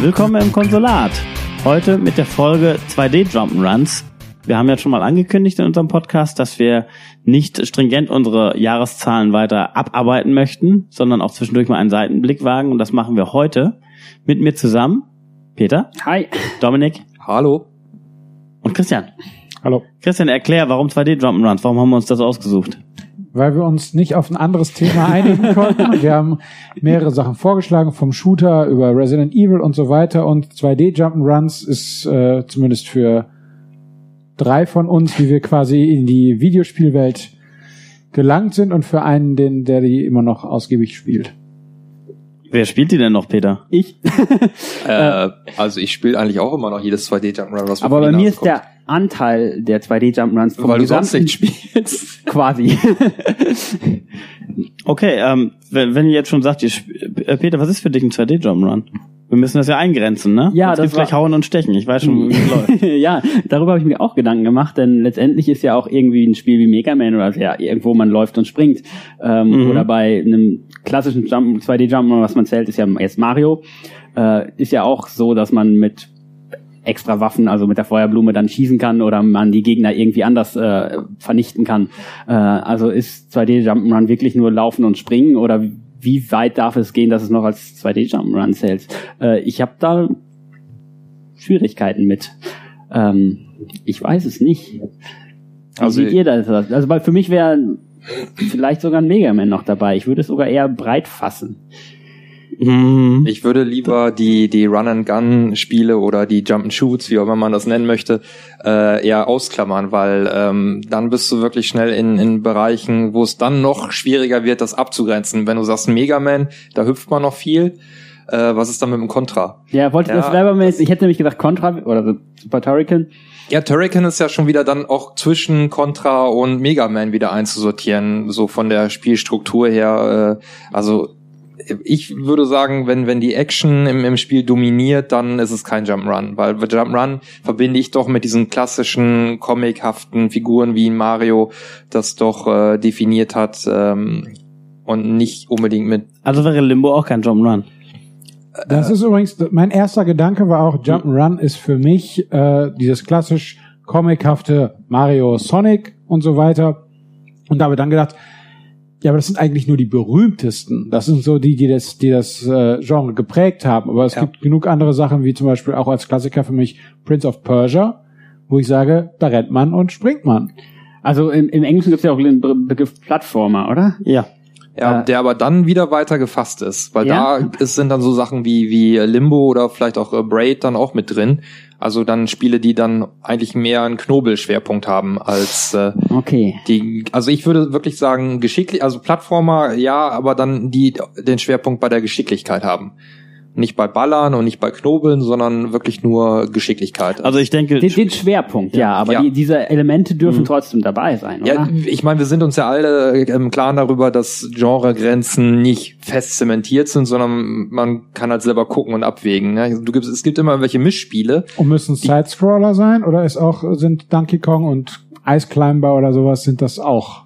Willkommen im Konsulat. Heute mit der Folge 2D Jump'n'Runs. Wir haben jetzt schon mal angekündigt in unserem Podcast, dass wir nicht stringent unsere Jahreszahlen weiter abarbeiten möchten, sondern auch zwischendurch mal einen Seitenblick wagen. Und das machen wir heute mit mir zusammen. Peter. Hi. Dominik. Hallo. Und Christian. Hallo. Christian, erklär, warum 2D Jump'n'Runs? Warum haben wir uns das ausgesucht? Weil wir uns nicht auf ein anderes Thema einigen konnten. Wir haben mehrere Sachen vorgeschlagen, vom Shooter über Resident Evil und so weiter. Und 2D Jump'n'Runs ist äh, zumindest für drei von uns, wie wir quasi in die Videospielwelt gelangt sind und für einen, den, der die immer noch ausgiebig spielt. Wer spielt die denn noch, Peter? Ich. Äh, also ich spiele eigentlich auch immer noch jedes 2D Jump'n'Run, was mir Aber bei mir ist der Anteil der 2D Jump'n'Runs vom weil du sonst gesamten nicht spielst. quasi. Okay, ähm, wenn, wenn ihr jetzt schon sagt, ihr, äh, Peter, was ist für dich ein 2D Jump'n'Run? Wir müssen das ja eingrenzen, ne? Ja, es das gleich Hauen und Stechen. Ich weiß schon, wie es läuft. ja, darüber habe ich mir auch Gedanken gemacht, denn letztendlich ist ja auch irgendwie ein Spiel wie Mega Man oder ja, irgendwo man läuft und springt. Ähm, Mhm. Oder bei einem klassischen Jump, 2D Jump'n'Run, was man zählt, ist ja jetzt Mario. Äh, ist ja auch so, dass man mit extra Waffen, also mit der Feuerblume dann schießen kann oder man die Gegner irgendwie anders äh, vernichten kann. Äh, also ist 2D Jump'n'Run wirklich nur laufen und springen oder wie weit darf es gehen, dass es noch als 2D Jump'n'Run zählt? Äh, ich habe da Schwierigkeiten mit. Ähm, ich weiß es nicht. Wie Also- seht ihr das? Also weil für mich wäre vielleicht sogar ein Mega Man noch dabei. Ich würde es sogar eher breit fassen. Mhm. Ich würde lieber die, die Run-and-Gun-Spiele oder die Jump-and-Shoots, wie auch immer man das nennen möchte, äh, eher ausklammern, weil ähm, dann bist du wirklich schnell in, in Bereichen, wo es dann noch schwieriger wird, das abzugrenzen. Wenn du sagst Mega Man, da hüpft man noch viel. Äh, was ist dann mit dem Contra? Ja, wollte Ja. das selber mal jetzt, ich hätte nämlich gesagt Contra oder so Super Turrican. Ja, Turrican ist ja schon wieder dann auch zwischen Contra und Mega Man wieder einzusortieren, so von der Spielstruktur her. Äh, also ich würde sagen, wenn, wenn die Action im, im Spiel dominiert, dann ist es kein Jump'n'Run, weil Jump'n'Run verbinde ich doch mit diesen klassischen comichaften Figuren wie Mario das doch äh, definiert hat ähm, und nicht unbedingt mit Also wäre Limbo auch kein Jump'n'Run. Das ist übrigens, mein erster Gedanke war auch, Jump'n'Run ist für mich äh, dieses klassisch comichafte Mario Sonic und so weiter. Und da habe ich dann gedacht, ja, aber das sind eigentlich nur die berühmtesten. Das sind so die, die das, die das äh, Genre geprägt haben. Aber es Ja. gibt genug andere Sachen, wie zum Beispiel auch als Klassiker für mich Prince of Persia, wo ich sage, da rennt man und springt man. Also im, im Englischen gibt es ja auch den Be- Begriff Plattformer, oder? Ja. Ja, Äh, der aber dann wieder weiter gefasst ist, weil Ja? da ist, sind dann so Sachen wie wie Limbo oder vielleicht auch äh, Braid dann auch mit drin. Also dann Spiele, die dann eigentlich mehr einen Knobelschwerpunkt haben als äh, Okay. die. Also ich würde wirklich sagen geschicklich, also Plattformer ja, aber dann die den Schwerpunkt bei der Geschicklichkeit haben. Nicht bei Ballern und nicht bei Knobeln, sondern wirklich nur Geschicklichkeit. Also ich denke, Den, den Schwerpunkt, ja, aber Ja. Die, diese Elemente dürfen Mhm. trotzdem dabei sein, Ja, oder? ich meine, wir sind uns ja alle im Klaren darüber, dass Genregrenzen nicht fest zementiert sind, sondern man kann halt selber gucken und abwägen. Ne? Du gibst, es gibt immer welche Mischspiele. Und müssen Sidescroller sein oder ist auch, sind Donkey Kong und Ice Climber oder sowas, sind das auch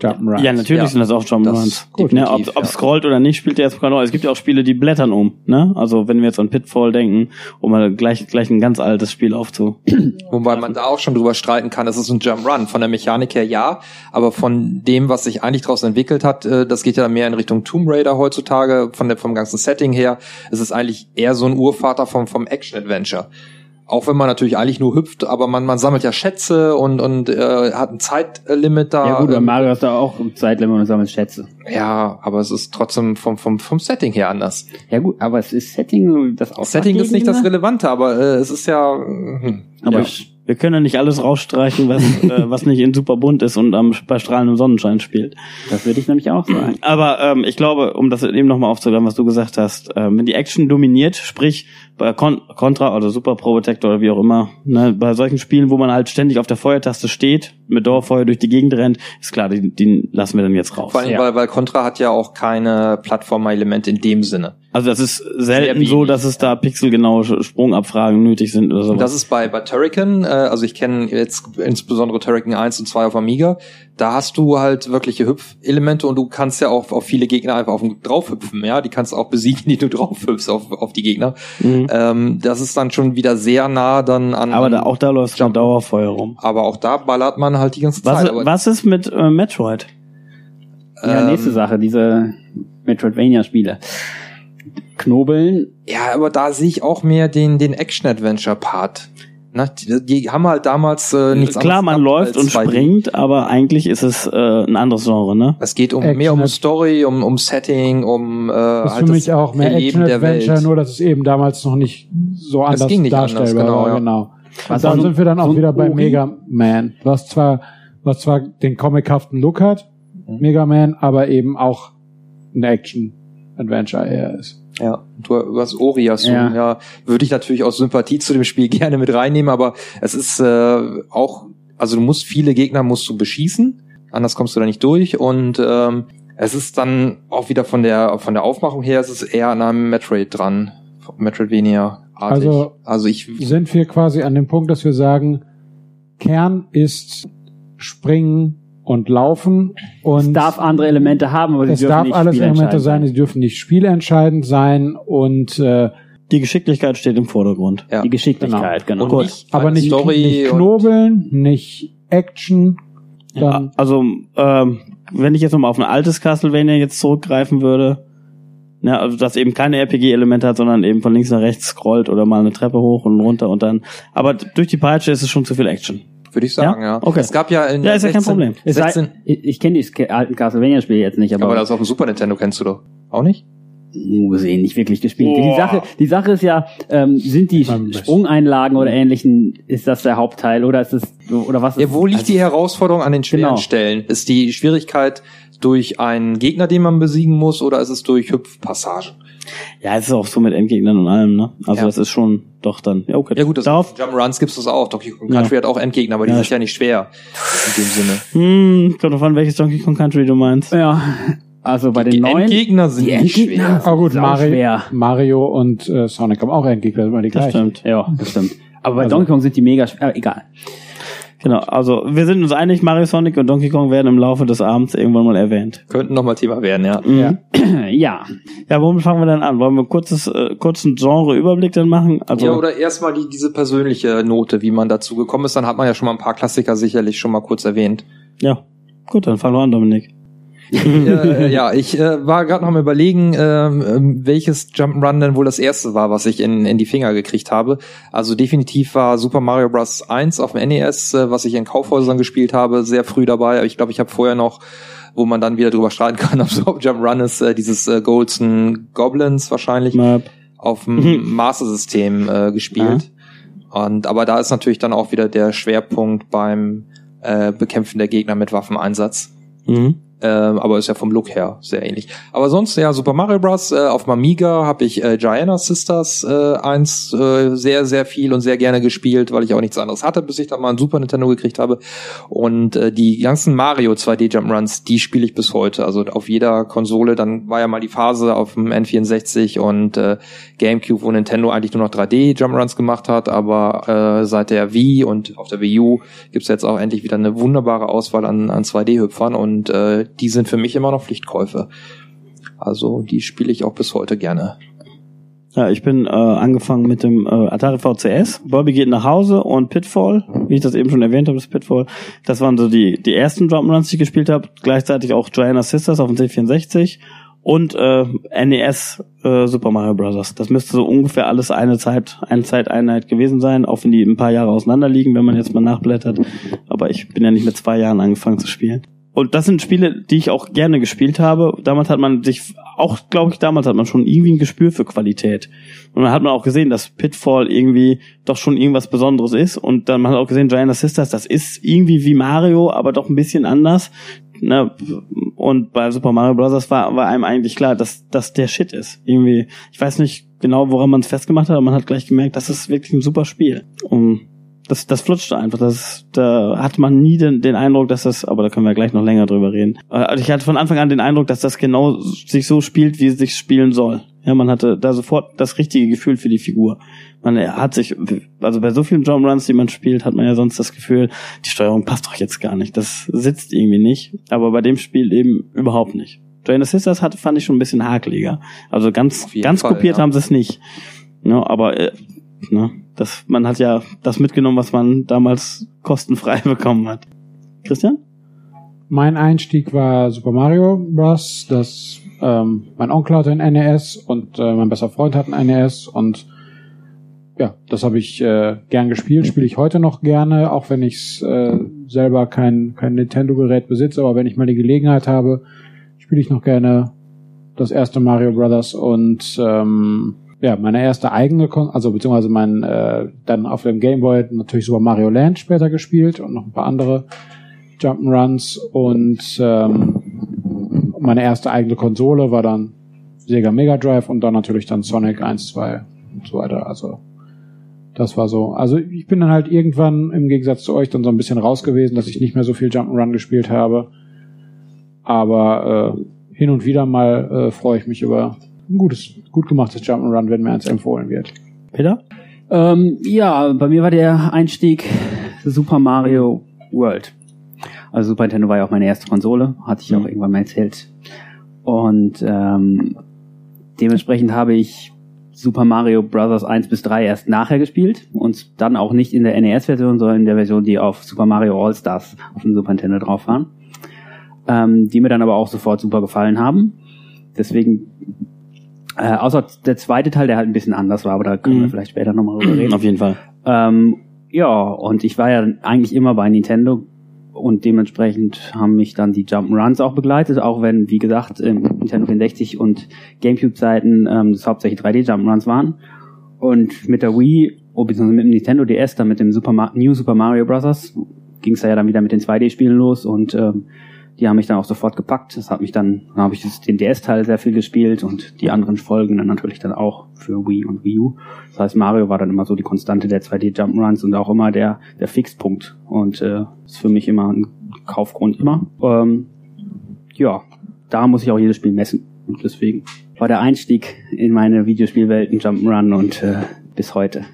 Jump'n'Runs? ja, natürlich Ja. sind das auch Jump'n'Runs. Das- Ne, ob, ob ja. scrollt oder nicht, spielt ja jetzt keine Rolle. Es gibt ja auch Spiele, die blättern um. Ne? Also wenn wir jetzt an Pitfall denken, um mal gleich, gleich ein ganz altes Spiel aufzu. Wobei man da auch schon drüber streiten kann, es ist ein Jump Run. Von der Mechanik her ja, aber von dem, was sich eigentlich daraus entwickelt hat, äh, das geht ja mehr in Richtung Tomb Raider heutzutage, von der, vom ganzen Setting her. Es ist eigentlich eher so ein Urvater vom, vom Action-Adventure. Auch wenn man natürlich eigentlich nur hüpft, aber man, man sammelt ja Schätze und, und äh, hat ein Zeitlimit da. Ja gut, bei Ähm, Mario hast du auch ein Zeitlimit und sammelst Schätze. ja, aber es ist trotzdem vom, vom, vom Setting her anders. Ja gut, aber es ist Setting, das auch Setting ist nicht das Relevante, aber äh, es ist ja. Hm. Aber Ja. Wir können ja nicht alles rausstreichen, was, äh, was nicht in super bunt ist und am, bei strahlendem Sonnenschein spielt. Das würde ich nämlich auch sagen. Aber ähm, ich glaube, um das eben nochmal aufzugreifen, was du gesagt hast, ähm, wenn die Action dominiert, sprich bei Con Contra oder Super Pro Protector oder wie auch immer, ne, bei solchen Spielen, wo man halt ständig auf der Feuertaste steht, mit Dauerfeuer durch die Gegend rennt, ist klar, die, die lassen wir dann jetzt raus. Vor allem, Ja. weil, weil Contra hat ja auch keine Plattformer-Elemente in dem Sinne. Also das ist selten so, dass es da pixelgenaue Sprungabfragen nötig sind oder sowas. das ist bei, bei Turrican, äh, also ich kenne jetzt insbesondere Turrican 1 und 2 auf Amiga, da hast du halt wirkliche Hüpfelemente und du kannst ja auch auf viele Gegner einfach auf den draufhüpfen, ja, die kannst du auch besiegen, die du draufhüpfst auf, auf die Gegner. Mhm. Ähm, das ist dann schon wieder sehr nah dann an. Aber da, auch da läuft schon Dauerfeuer rum. aber auch da ballert man halt die ganze Was, Zeit. Aber, was ist mit äh, Metroid? Ja, ähm, nächste Sache, diese Metroidvania-Spiele. Knobeln, Ja, aber da sehe ich auch mehr den, den Action-Adventure-Part. Ne? Die, die haben halt damals äh, nichts Klar, anderes man läuft und 2D. springt, aber eigentlich ist es äh, ein anderes Genre, ne? Es geht um Action- mehr um Story, um, um Setting, um äh, Das ist halt für mich auch mehr Erleben der Action-Adventure, Welt. nur dass es eben damals noch nicht so anders ging nicht anders, darstellbar genau, war. ja. Genau. Und dann so- sind wir dann auch so wieder bei Uri? Mega Man, was zwar, was zwar den comichaften Look hat, Mhm. Mega Man, aber eben auch ein Action-Adventure eher ist. Ja, du hast du, Ja. ja. würde ich natürlich aus Sympathie zu dem Spiel gerne mit reinnehmen, aber es ist äh, auch, also du musst viele Gegner musst du beschießen, anders kommst du da nicht durch und ähm, es ist dann auch wieder von der von der Aufmachung her, es ist eher an einem Metroid dran, Metroidvania. -artig. Also- also ich Sind wir quasi an dem Punkt, dass wir sagen, Kern ist Springen und Laufen und es darf andere Elemente haben, aber sie es dürfen darf nicht alles Elemente sein, sie dürfen nicht spielentscheidend sein und äh, Die Geschicklichkeit steht im Vordergrund. ja. Die Geschicklichkeit, genau. Und Gut. nicht aber eine nicht, Story nicht Knobeln, nicht Action. Ja, also, ähm, wenn ich jetzt nochmal auf ein altes Castlevania jetzt zurückgreifen würde, ne, also das eben keine RPG-Elemente hat, sondern eben von links nach rechts scrollt oder mal eine Treppe hoch und runter und dann. Aber durch die Peitsche ist es schon zu viel Action. Würde ich sagen, ja. Ja? Okay. Es gab ja in Ja, ist ja kein 16 Problem. Es sei, 16, ich ich kenne die alten Castlevania-Spiele jetzt nicht, aber, aber das auf dem Super Nintendo kennst du doch auch nicht? gesehen, nicht wirklich gespielt. Boah. Die Sache, die Sache ist ja, ähm, sind die Sprungeinlagen oder ähnlichen, ist das der Hauptteil oder ist es oder was? Ja, ist, wo liegt die Herausforderung an den schweren Genau. Stellen? Ist die Schwierigkeit durch einen Gegner, den man besiegen muss, oder ist es durch Hüpfpassagen? Ja, es ist auch so mit Endgegnern und allem, ne? Also Ja. das ist schon doch dann. Ja, okay. Ja gut, das Darauf, Jump'n'Runs gibt's das auch. Donkey Kong Ja. Country hat auch Endgegner, aber die Ja. sind ja nicht schwer in dem Sinne. hm, kommt drauf an, welches Donkey Kong Country du meinst. ja, also bei den Die neuen Endgegner sind die nicht Endgegner schwer. oh gut, Mario, schwer. Mario und äh, Sonic haben auch Endgegner, das immer die Das gleichen. stimmt. Ja, das stimmt. Aber bei Also- Donkey Kong sind die mega schwer. Äh, egal. Genau, also wir sind uns einig, Mario Sonic und Donkey Kong werden im Laufe des Abends irgendwann mal erwähnt. Könnten nochmal Thema werden, ja. Mhm. Ja. ja, Ja, womit fangen wir dann an? Wollen wir kurzes, äh, kurzen Genre-Überblick dann machen? Also, ja, oder erstmal die, diese persönliche Note, wie man dazu gekommen ist. Dann hat man ja schon mal ein paar Klassiker sicherlich schon mal kurz erwähnt. ja. Gut, dann fangen wir an, Dominik. Äh, ja, ich äh, war gerade noch mal überlegen, ähm, ähm, welches Jump'n'Run denn wohl das erste war, was ich in, in die Finger gekriegt habe. Also definitiv war Super Mario Bros. 1 auf dem NES, äh, was ich in Kaufhäusern gespielt habe, sehr früh dabei. Aber ich glaube, ich habe vorher noch, wo man dann wieder drüber streiten kann, ob es überhaupt Jump'n'Run ist, äh, dieses äh, Golden Goblins wahrscheinlich Map. auf dem Master System äh, gespielt. Und aber da ist natürlich dann auch wieder der Schwerpunkt beim äh, Bekämpfen der Gegner mit Waffeneinsatz. Mhm. Ähm, aber ist ja vom Look her sehr ähnlich. Aber sonst ja Super Mario Bros. Äh, auf dem Amiga habe ich äh, Giana Sisters äh, eins äh, sehr sehr viel und sehr gerne gespielt, weil ich auch nichts anderes hatte, bis ich dann mal ein Super Nintendo gekriegt habe. Und äh, die ganzen Mario 2D Jump'n'Runs, die spiele ich bis heute. Also auf jeder Konsole. Dann war ja mal die Phase auf dem N64 und äh, GameCube, wo Nintendo eigentlich nur noch 3D Jump'n'Runs gemacht hat, aber äh, seit der Wii und auf der Wii U gibt's jetzt auch endlich wieder eine wunderbare Auswahl an, an 2D-Hüpfern und äh, die sind für mich immer noch Pflichtkäufe. Also die spiele ich auch bis heute gerne. Ja, ich bin äh, angefangen mit dem äh, Atari VCS. Bobby geht nach Hause und Pitfall, wie ich das eben schon erwähnt habe, das Pitfall. Das waren so die die ersten Jump'n'Runs, die ich gespielt habe. Gleichzeitig auch Joanna Sisters auf dem C64 und äh, NES äh, Super Mario Bros. Das müsste so ungefähr alles eine Zeit, eine Zeiteinheit gewesen sein, auch wenn die ein paar Jahre auseinander liegen, wenn man jetzt mal nachblättert. Aber ich bin ja nicht mit zwei Jahren angefangen zu spielen. Und das sind Spiele, die ich auch gerne gespielt habe. Damals hat man sich, auch glaube ich, damals hat man schon irgendwie ein Gespür für Qualität. Und dann hat man auch gesehen, dass Pitfall irgendwie doch schon irgendwas Besonderes ist. Und dann man hat auch gesehen, Giant Sisters, das ist irgendwie wie Mario, aber doch ein bisschen anders. Ne? Und bei Super Mario Bros. war, war einem eigentlich klar, dass das der Shit ist. Irgendwie, ich weiß nicht genau, woran man es festgemacht hat, aber man hat gleich gemerkt, das ist wirklich ein super Spiel. Und das, das flutschte einfach. Das, da hatte man nie den, den Eindruck, dass das, aber da können wir gleich noch länger drüber reden. Also ich hatte von Anfang an den Eindruck, dass das genau sich so spielt, wie es sich spielen soll. Ja, man hatte da sofort das richtige Gefühl für die Figur. Man hat sich, also bei so vielen Jump Runs, die man spielt, hat man ja sonst das Gefühl, die Steuerung passt doch jetzt gar nicht. Das sitzt irgendwie nicht. Aber bei dem Spiel eben überhaupt nicht. Joanna Sisters hatte, fand ich schon ein bisschen hakeliger. Also ganz, ganz Fall, kopiert ja. haben sie es nicht. Ja, aber äh, ne, das, man hat ja das mitgenommen, was man damals kostenfrei bekommen hat. Christian? Mein Einstieg war Super Mario Bros. Das ähm, mein Onkel hatte ein NES und äh, mein bester Freund hat ein NES und ja, das habe ich äh, gern gespielt, spiele ich heute noch gerne, auch wenn ich äh, selber kein kein Nintendo-Gerät besitze, aber wenn ich mal die Gelegenheit habe, spiele ich noch gerne das erste Mario Brothers und ähm, ja, meine erste eigene, Kon also beziehungsweise mein äh, dann auf dem Game Boy natürlich Super Mario Land später gespielt und noch ein paar andere Jump'n'Runs und ähm, meine erste eigene Konsole war dann Sega Mega Drive und dann natürlich dann Sonic 1, 2 und so weiter. Also das war so. Also ich bin dann halt irgendwann im Gegensatz zu euch dann so ein bisschen raus gewesen, dass ich nicht mehr so viel Jump'n'Run gespielt habe. Aber äh, hin und wieder mal äh, freue ich mich über ein gutes, gut gemachtes Jump'n'Run, wenn mir eins empfohlen wird. Peter? Ähm, ja, bei mir war der Einstieg Super Mario World. Also Super Nintendo war ja auch meine erste Konsole, hatte ich auch irgendwann mal erzählt. Und ähm, dementsprechend habe ich Super Mario Bros. 1 bis 3 erst nachher gespielt und dann auch nicht in der NES-Version, sondern in der Version, die auf Super Mario All-Stars auf dem Super Nintendo drauf waren. Ähm, die mir dann aber auch sofort super gefallen haben. Deswegen, äh, außer der zweite Teil, der halt ein bisschen anders war, aber da können wir Mhm. vielleicht später nochmal drüber reden. Auf jeden Fall. Ähm, ja, und ich war ja eigentlich immer bei Nintendo und dementsprechend haben mich dann die Jump'n'Runs auch begleitet, auch wenn, wie gesagt, Nintendo 64 und Gamecube-Zeiten ähm, das hauptsächlich 3D-Jump'n'Runs waren. Und mit der Wii, oh, beziehungsweise mit dem Nintendo DS, dann mit dem Super New Super Mario Bros. ging es ja dann wieder mit den 2D-Spielen los und ähm, die haben mich dann auch sofort gepackt. Das hat mich dann, dann habe ich den DS-Teil sehr viel gespielt und die anderen Folgen dann natürlich dann auch für Wii und Wii U. Das heißt, Mario war dann immer so die Konstante der 2D Jump'n'Runs und auch immer der, der Fixpunkt. Und äh, ist für mich immer ein Kaufgrund immer. Ähm, ja, da muss ich auch jedes Spiel messen. Und deswegen war der Einstieg in meine Videospielwelt ein Jump'n'Run und äh, bis heute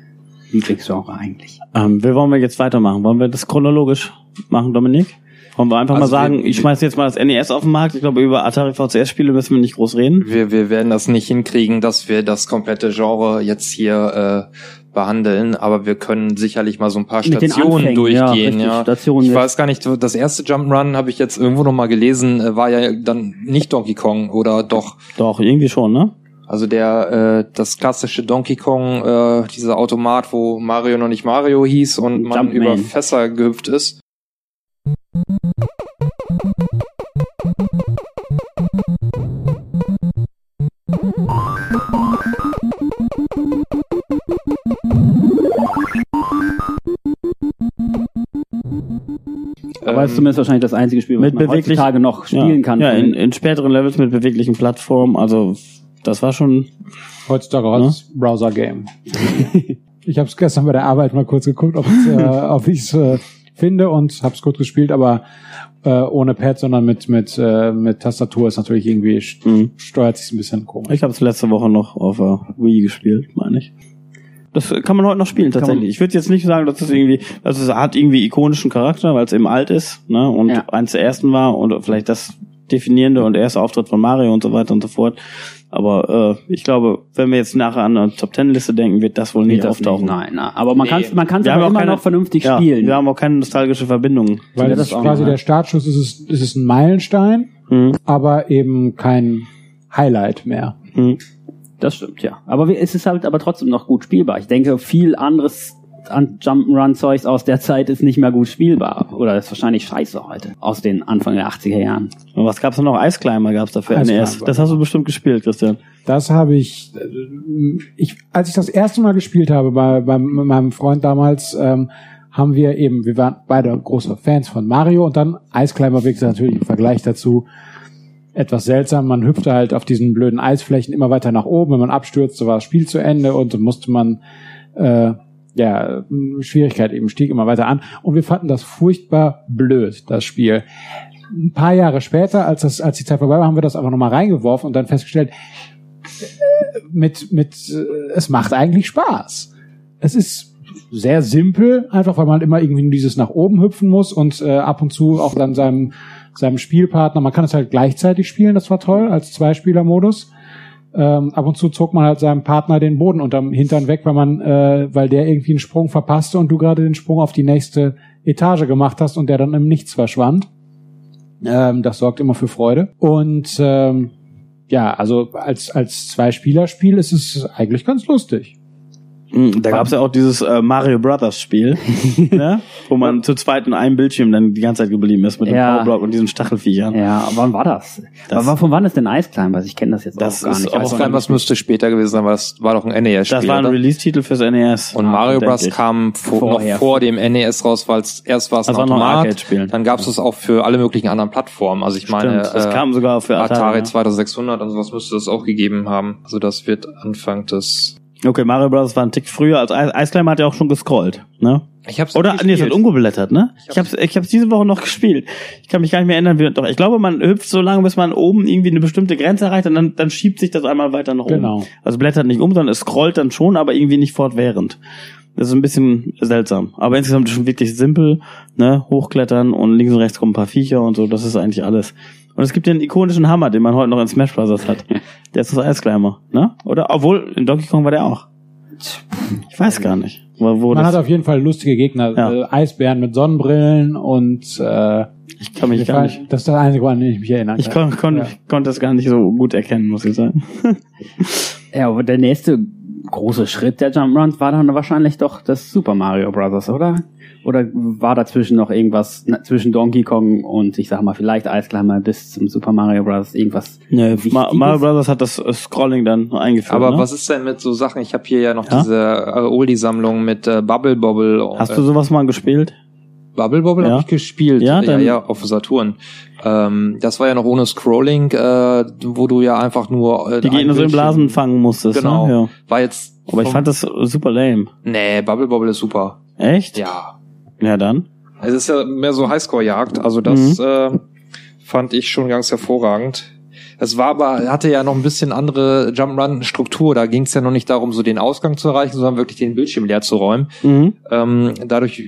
Lieblingsgenre eigentlich. Ähm, wie wollen wir jetzt weitermachen? Wollen wir das chronologisch machen, Dominik? Wollen wir einfach Also mal sagen, wir- ich schmeiß jetzt mal das NES auf den Markt. Ich glaube, über Atari VCS-Spiele müssen wir nicht groß reden. Wir, wir werden das nicht hinkriegen, dass wir das komplette Genre jetzt hier äh, behandeln, aber wir können sicherlich mal so ein paar Mit Stationen Anfängen, ja, durchgehen. richtig, Ja, Stationen ich jetzt. weiß gar nicht, das erste Jump'n'Run habe ich jetzt irgendwo noch mal gelesen, äh, war ja dann nicht Donkey Kong oder doch. Doch, irgendwie schon, ne? Also der äh, das klassische Donkey Kong, äh, dieser Automat, wo Mario noch nicht Mario hieß und man Jumpman. über Fässer gehüpft ist. Aber es ist zumindest wahrscheinlich das einzige Spiel, was mit man heutzutage noch spielen ja, kann. Ja, in, in späteren Levels mit beweglichen Plattformen. Also das war schon. Heutzutage als Browser-Game. ich habe es gestern bei der Arbeit mal kurz geguckt, ob ich's, äh, ob ich es äh, finde und habe es kurz gespielt, aber äh, ohne Pad, sondern mit mit äh, mit Tastatur ist natürlich irgendwie Mhm. steuert sich ein bisschen komisch. Ich habe es letzte Woche noch auf der Wii gespielt, meine ich. Das kann man heute noch spielen tatsächlich. Ich würde jetzt nicht sagen, dass es irgendwie, also es hat irgendwie ikonischen Charakter, weil es eben alt ist, ne? Und Ja. eins der ersten war und vielleicht das definierende und erste Auftritt von Mario und so weiter und so fort. Aber äh, ich glaube, wenn wir jetzt nachher an eine Top Ten Liste denken, wird das wohl nie Wird das auftauchen. nicht, nein, nein. Aber man Nee. kann es man aber auch immer keine- noch vernünftig Ja, spielen. wir haben auch keine nostalgische Verbindung. Weil das das ist quasi der Startschuss, ist es, ist es ein Meilenstein, Mhm. aber eben kein Highlight mehr. Mhm. Das stimmt, ja. Aber wir- es ist halt aber trotzdem noch gut spielbar. Ich denke, viel anderes an Jump'n'Run-Zeugs aus der Zeit ist nicht mehr gut spielbar. Oder ist wahrscheinlich scheiße heute. Aus den Anfang der 80er Jahren. Und was gab's denn noch? Ice Climber gab's dafür Ice NES. Das hast du bestimmt gespielt, Christian. Das habe ich, ich, als ich das erste Mal gespielt habe bei, bei mit meinem Freund damals, ähm, haben wir eben, wir waren beide große Fans von Mario und dann Ice Climber Big natürlich im Vergleich dazu etwas seltsam. Man hüpfte halt auf diesen blöden Eisflächen immer weiter nach oben. Wenn man abstürzte, war das Spiel zu Ende und dann musste man äh, ja Schwierigkeit eben stieg immer weiter an. Und wir fanden das furchtbar blöd, das Spiel. Ein paar Jahre später, als das, als die Zeit vorbei war, haben wir das einfach nochmal reingeworfen und dann festgestellt, mit, mit, äh, es macht eigentlich Spaß. Es ist sehr simpel, einfach weil man immer irgendwie nur dieses nach oben hüpfen muss und äh, ab und zu auch dann seinem, seinem Spielpartner, man kann es halt gleichzeitig spielen, das war toll, als Zweispieler-Modus. Ähm, ab und zu zog man halt seinem Partner den Boden unterm Hintern weg, weil man, äh, weil der irgendwie einen Sprung verpasste und du gerade den Sprung auf die nächste Etage gemacht hast und der dann im Nichts verschwand. Ähm, das sorgt immer für Freude. Und ähm, ja, also als als Zwei-Spieler-Spiel ist es eigentlich ganz lustig. Da gab's ja auch dieses äh, Mario Brothers Spiel, ne? wo man zu zweit in einem Bildschirm dann die ganze Zeit geblieben ist mit dem Ja. Powerblock und diesen Stachelviechern. Ja, wann war das? Das- Aber von wann ist denn Ice Climbers? Ich kenne das jetzt Das auch gar ist nicht. auch Auf das müsste später gewesen sein, weil das war doch ein NES-Spiel. Das war ein? Release-Titel fürs NES. Und Ah, Mario Bros. kam vor, Vorher. noch vor dem NES raus, weil es erst war es ein ein Automat, Arcade-Spiel. dann gab es es auch für alle möglichen anderen Plattformen. Also ich meine, das äh, kam sogar für Atari. Atari ja. 2600 und sowas müsste es auch gegeben haben. Also das wird Anfang des... Okay, Mario Bros. war ein Tick früher. als Ice Ice Climber hat ja auch schon gescrollt, ne? Ich hab's Oder, nee, es hat umgeblättert, ne? Ich hab's, ich hab's diese Woche noch gespielt. Ich kann mich gar nicht mehr erinnern, wie, doch, ich glaube, man hüpft so lange, bis man oben irgendwie eine bestimmte Grenze erreicht und dann, dann schiebt sich das einmal weiter nach oben. Genau. Also blättert nicht um, sondern es scrollt dann schon, aber irgendwie nicht fortwährend. Das ist ein bisschen seltsam. Aber insgesamt schon wirklich simpel, ne? Hochklettern und links und rechts kommen ein paar Viecher und so, das ist eigentlich alles. Und es gibt den ikonischen Hammer, den man heute noch in Smash Bros. hat. Der ist das Ice Climber, ne? Oder, obwohl, in Donkey Kong war der auch. Ich weiß gar nicht. Wo, wo Man das, hat auf jeden Fall lustige Gegner, Ja. äh, Eisbären mit Sonnenbrillen und äh, ich kann mich gar nicht. das ist das Einzige, an den ich mich erinnern Ich kann. kon, kon, Ja. konnte das gar nicht so gut erkennen, muss ich sagen. Ja, aber der nächste große Schritt der Jump'n'Runs war dann wahrscheinlich doch das Super Mario Bros., oder? Oder war dazwischen noch irgendwas na, zwischen Donkey Kong und ich sag mal vielleicht Climber bis zum Super Mario Bros. irgendwas Nee, Wichtiges? Ma Mario Brothers hat das äh, Scrolling dann eingeführt. Aber ne? was ist denn mit so Sachen? Ich habe hier ja noch Ja? diese äh, Oldie-Sammlung mit äh, Bubble Bobble. Hast äh, du sowas mal gespielt? Bubble Bobble Ja. habe ich gespielt. Ja, ja, ja, auf Saturn. Ähm, das war ja noch ohne Scrolling, äh, wo du ja einfach nur äh, Die Gegner so in Blasen fangen musstest. Genau. Ne? Ja. War jetzt. Aber ich fand das super lame. Nee, Bubble Bobble ist super. Echt? Ja. Ja, dann. Es ist ja mehr so Highscore-Jagd. Also das äh, fand ich schon ganz hervorragend. Es war aber, hatte ja noch ein bisschen andere Jump'n'Run-Struktur. Da ging es ja noch nicht darum, so den Ausgang zu erreichen, sondern wirklich den Bildschirm leer zu räumen. Mhm. Ähm, dadurch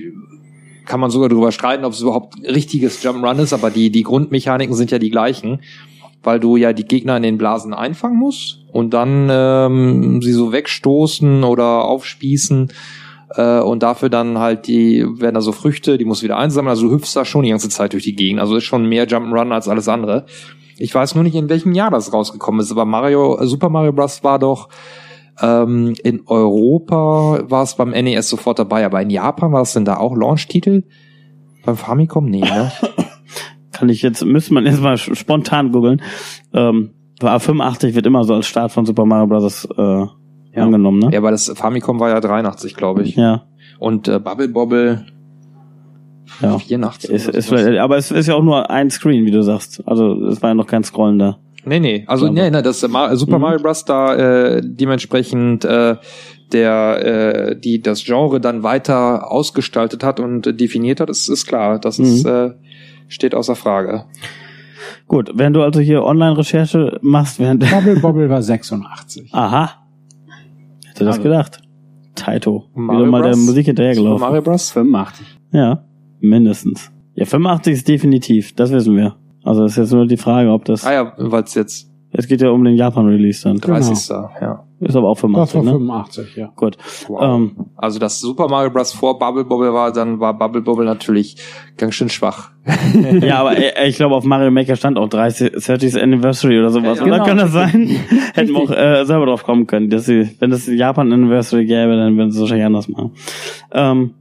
kann man sogar darüber streiten, ob es überhaupt richtiges Jump'n'Run ist, aber die, die Grundmechaniken sind ja die gleichen, weil du ja die Gegner in den Blasen einfangen musst und dann ähm, sie so wegstoßen oder aufspießen äh, und dafür dann halt die, werden da so Früchte, die musst du wieder einsammeln, also du hüpfst da schon die ganze Zeit durch die Gegend, also ist schon mehr Jump'n'Run als alles andere. Ich weiß nur nicht, in welchem Jahr das rausgekommen ist, aber Mario, Super Mario Bros. war doch ähm, in Europa war es beim NES sofort dabei, aber in Japan war es denn da auch Launch-Titel? Beim Famicom? Nee, ne? Kann ich jetzt, müsste man jetzt mal spontan googeln. Ähm, war 85 wird immer so als Start von Super Mario Bros. Äh, angenommen, ne? ja, aber das Famicom war ja 83, glaube ich. Ja. Und äh, Bubble Bobble Ja. 84. Ist, ist, aber es ist ja auch nur ein Screen, wie du sagst. Also es war ja noch kein Scrollen da. Nee, nee. Also nee, nee, das äh, Super Mhm. Mario Bros. da äh, dementsprechend äh, der äh, die das Genre dann weiter ausgestaltet hat und äh, definiert hat, ist, ist klar. Das ist Mhm. äh, steht außer Frage. Gut, wenn du also hier Online-Recherche machst, während Bobble Bobble war 86. Aha. Hätte das gedacht. Taito. Mario Wieder mal der Bros. Musik Super hinterhergelaufen. Mario Bros. 85. Ja, mindestens. Ja, 85 ist definitiv, das wissen wir. Also ist jetzt nur die Frage, ob das. Ah ja, weil es jetzt Es geht ja um den Japan-Release dann. 30. Ja. Ist aber auch Das 85, war ne? 85, ja. Gut. Wow. Ähm, Also das Super Mario Bros. vor Bubble Bobble war, dann war Bubble Bobble natürlich ganz schön schwach. ja, aber äh, ich glaube, auf Mario Maker stand auch 30, 30th Anniversary oder sowas. Ja, oder genau. kann das sein? Hätten wir auch äh, selber drauf kommen können. Dass sie, wenn es Japan Anniversary gäbe, dann würden sie es wahrscheinlich anders machen. Ähm,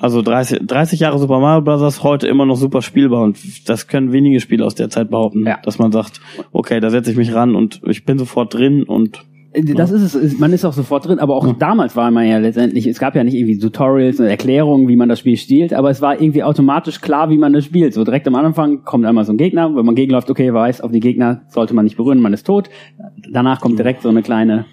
also 30, 30 Jahre Super Mario Bros. heute immer noch super spielbar und das können wenige Spiele aus der Zeit behaupten, Ja. dass man sagt, okay, da setze ich mich ran und ich bin sofort drin und Das ist es, man ist auch sofort drin, aber auch damals war man ja letztendlich, es gab ja nicht irgendwie Tutorials und Erklärungen, wie man das Spiel spielt, aber es war irgendwie automatisch klar, wie man das spielt. So direkt am Anfang kommt einmal so ein Gegner, wenn man gegenläuft, okay, weiß, auf die Gegner sollte man nicht berühren, man ist tot. Danach kommt direkt so eine kleine,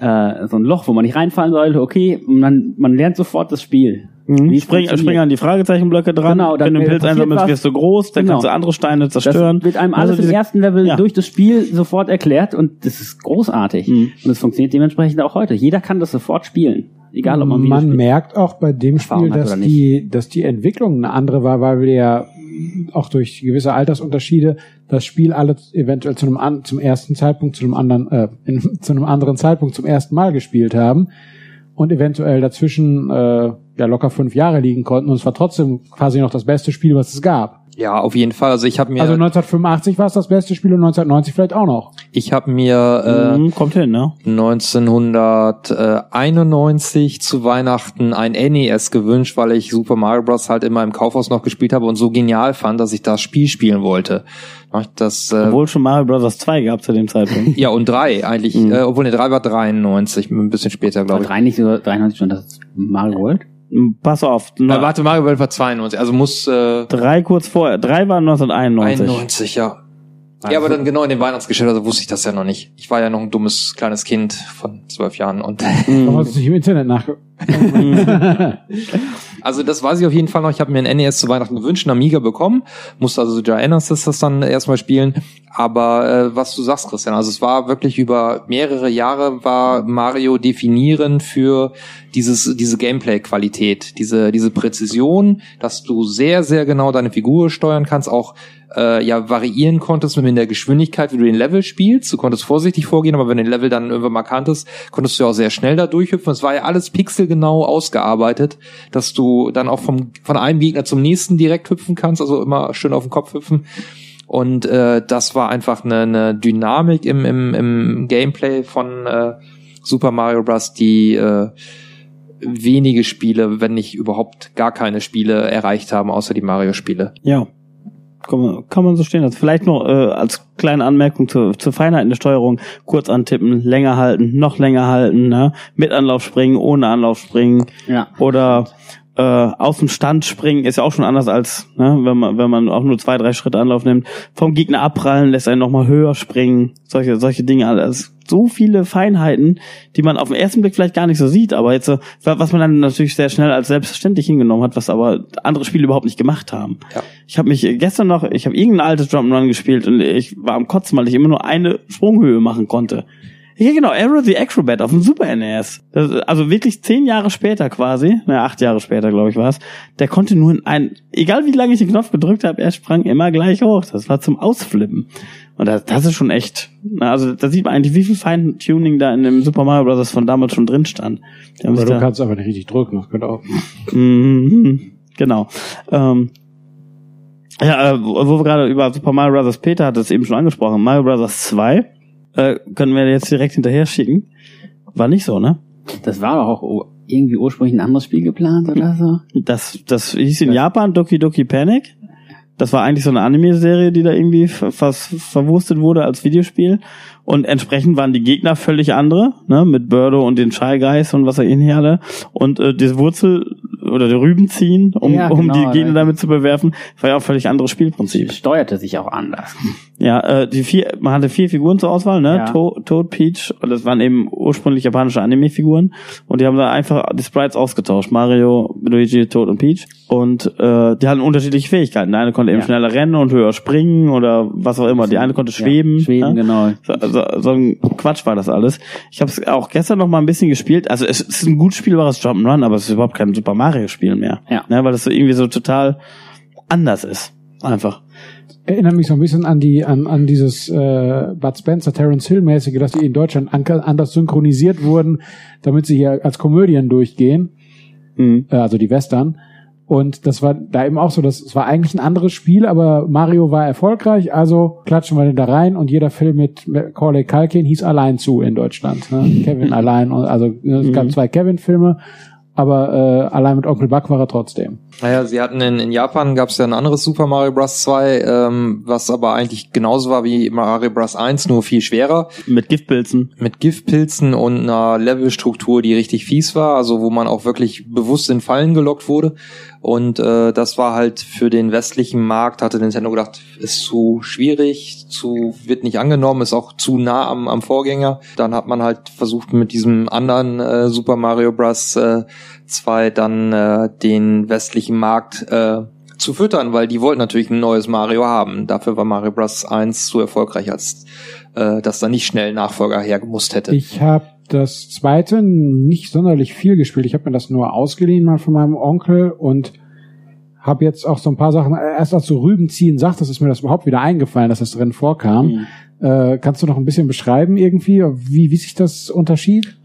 äh, so ein Loch, wo man nicht reinfallen sollte, okay, und man, man lernt sofort das Spiel. Wie es Spring, funktioniert. spring an die Fragezeichenblöcke dran. Genau, dann Wenn du einen Pilz passiert einsammelst, wirst du groß, dann Genau. kannst du andere Steine Das zerstören. wird einem Also alles im diese- ersten Level ja. durch das Spiel sofort erklärt und das ist großartig. Mhm. Und es funktioniert dementsprechend auch heute. Jeder kann das sofort spielen. Egal, ob man, man Videospiele- merkt auch bei dem Erfahrung Spiel, dass die, dass die Entwicklung eine andere war, weil wir ja auch durch gewisse Altersunterschiede das Spiel alle eventuell zu einem an, zum ersten Zeitpunkt zu einem anderen äh, in, zu einem anderen Zeitpunkt zum ersten Mal gespielt haben und eventuell dazwischen äh, ja locker fünf Jahre liegen konnten und es war trotzdem quasi noch das beste Spiel, was es gab. Ja, auf jeden Fall. Also ich habe mir, Also 1985 war es das beste Spiel und 1990 vielleicht auch noch. ich habe mir äh, Mhm, kommt hin, ne? 1991 zu Weihnachten ein NES gewünscht, weil ich Super Mario Bros. halt immer im Kaufhaus noch gespielt habe und so genial fand, dass ich das Spiel spielen wollte. Das, äh, Obwohl schon Mario Bros. 2 gab zu dem Zeitpunkt. ja, und drei eigentlich, Mhm. äh, obwohl ne, drei war 93, ein bisschen später, glaube ich. drei nicht sogar 93 schon das Mario World? Pass auf, Äh, no, warte, Mario World war 92, also muss äh, drei kurz vorher, drei war 1991. 91, ja. Ja, aber dann genau in dem Weihnachtsgeschäft, also wusste ich das ja noch nicht. Ich war ja noch ein dummes kleines Kind von zwölf Jahren und Warum hast du nicht im Internet nachge... Also das weiß ich auf jeden Fall noch. Ich habe mir ein NES zu Weihnachten gewünscht, einen Amiga bekommen, musste also Giant das dann erstmal spielen. Aber äh, was du sagst, Christian, also es war wirklich über mehrere Jahre war Mario definierend für dieses diese Gameplay-Qualität, diese diese Präzision, dass du sehr sehr genau deine Figur steuern kannst, auch äh, ja variieren konntest mit der Geschwindigkeit, wie du den Level spielst. Du konntest vorsichtig vorgehen, aber wenn du den Level dann irgendwann mal kanntest, konntest du ja auch sehr schnell da durchhüpfen. Es war ja alles pixelgenau ausgearbeitet, dass du dann auch vom von einem Gegner zum nächsten direkt hüpfen kannst, also immer schön auf den Kopf hüpfen. Und äh, das war einfach eine, eine Dynamik im, im, im Gameplay von äh, Super Mario Bros., die äh, wenige Spiele, wenn nicht überhaupt gar keine Spiele erreicht haben, außer die Mario-Spiele. Ja. Kann man, kann man so stehen lassen. Vielleicht noch äh, als kleine Anmerkung zur, zur Feinheit in der Steuerung. Kurz antippen, länger halten, noch länger halten, ne? mit Anlauf springen, ohne Anlauf springen. Ja. Oder äh, aus dem Stand springen ist ja auch schon anders als, ne, wenn man, wenn man auch nur zwei, drei Schritte Anlauf nimmt. Vom Gegner abprallen, lässt einen nochmal höher springen. Solche, solche Dinge alles. So viele Feinheiten, die man auf den ersten Blick vielleicht gar nicht so sieht, aber jetzt, was man dann natürlich sehr schnell als selbstverständlich hingenommen hat, was aber andere Spiele überhaupt nicht gemacht haben. Ja. Ich habe mich gestern noch, ich habe irgendein altes Jump'n'Run gespielt und ich war am Kotzen, weil ich immer nur eine Sprunghöhe machen konnte. Ja, genau, Arrow the Acrobat auf dem Super NES. Das, also wirklich zehn Jahre später quasi, na acht Jahre später, glaube ich, war es. Der konnte nur in ein, egal wie lange ich den Knopf gedrückt habe, er sprang immer gleich hoch. Das war zum Ausflippen. Und das, das ist schon echt. Also da sieht man eigentlich, wie viel Feintuning da in dem Super Mario Bros. von damals schon drin stand. Die Aber du kannst aber nicht richtig drücken. Das könnte auch. Mhm, genau. Ähm, ja, äh, wo wo wir gerade über Super Mario Bros. Peter hat es eben schon angesprochen. Mario Bros. 2 äh, können wir jetzt direkt hinterher schicken. War nicht so, ne? Das war doch auch irgendwie ursprünglich ein anderes Spiel geplant oder so. Das, das hieß in Japan Doki Doki Panic. Das war eigentlich so eine Anime-Serie, die da irgendwie fast verwurstet wurde als Videospiel. Und entsprechend waren die Gegner völlig andere, ne, mit Birdo und den Shy Guys und was er ihnen hier alle. Und äh, die Wurzel oder die Rüben ziehen, um, Ja, um genau, die Gegner ja. damit zu bewerfen, war ja auch völlig anderes Spielprinzip. Steuerte sich auch anders. Ja, äh, die vier, man hatte vier Figuren zur Auswahl, ne? Ja. To Toad, Peach, und das waren eben ursprünglich japanische Anime-Figuren. Und die haben da einfach die Sprites ausgetauscht. Mario, Luigi, Toad und Peach. Und äh, die hatten unterschiedliche Fähigkeiten. Der eine konnte eben Ja. schneller rennen und höher springen oder was auch immer. Die eine konnte schweben. Ja, schweben, ne? genau. So, so, so ein Quatsch war das alles. Ich habe es auch gestern noch mal ein bisschen gespielt. Also es ist ein gut spielbares Jump'n'Run, aber es ist überhaupt kein Super Mario-Spiel mehr. Ja. Ne, weil das so irgendwie so total anders ist. Einfach. Erinnert mich so ein bisschen an die an, an dieses äh, Bud Spencer, Terence Hill mäßige, dass die in Deutschland an, anders synchronisiert wurden, damit sie hier als Komödien durchgehen, Mhm. äh, also die Western. Und das war da eben auch so, dass es war eigentlich ein anderes Spiel, aber Mario war erfolgreich, also klatschen wir den da rein und jeder Film mit Macaulay Culkin hieß allein zu in Deutschland. Ne? Kevin allein, und- also ne, es gab Mhm. zwei Kevin-Filme, aber äh, allein mit Onkel Buck war er trotzdem. Naja, sie hatten in, in Japan gab es ja ein anderes Super Mario Bros. 2, ähm, was aber eigentlich genauso war wie Mario Bros. 1, nur viel schwerer. Mit Giftpilzen. Mit Giftpilzen und einer Levelstruktur, die richtig fies war, also wo man auch wirklich bewusst in Fallen gelockt wurde. Und äh, das war halt für den westlichen Markt, hatte Nintendo gedacht, ist zu schwierig, zu wird nicht angenommen, ist auch zu nah am, am Vorgänger. Dann hat man halt versucht mit diesem anderen äh, Super Mario Bros. Äh, 2 dann äh, den westlichen Markt äh, zu füttern, weil die wollten natürlich ein neues Mario haben. Dafür war Mario Bros. 1 zu erfolgreich, als äh, dass da nicht schnell Nachfolger hergemusst hätte. Ich habe das zweite nicht sonderlich viel gespielt. Ich habe mir das nur ausgeliehen mal von meinem Onkel und habe jetzt auch so ein paar Sachen, erst als du Rüben ziehen sagtest, ist mir das überhaupt wieder eingefallen, dass das drin vorkam. Mhm. Äh, kannst du noch ein bisschen beschreiben irgendwie, wie, wie sich das unterschied?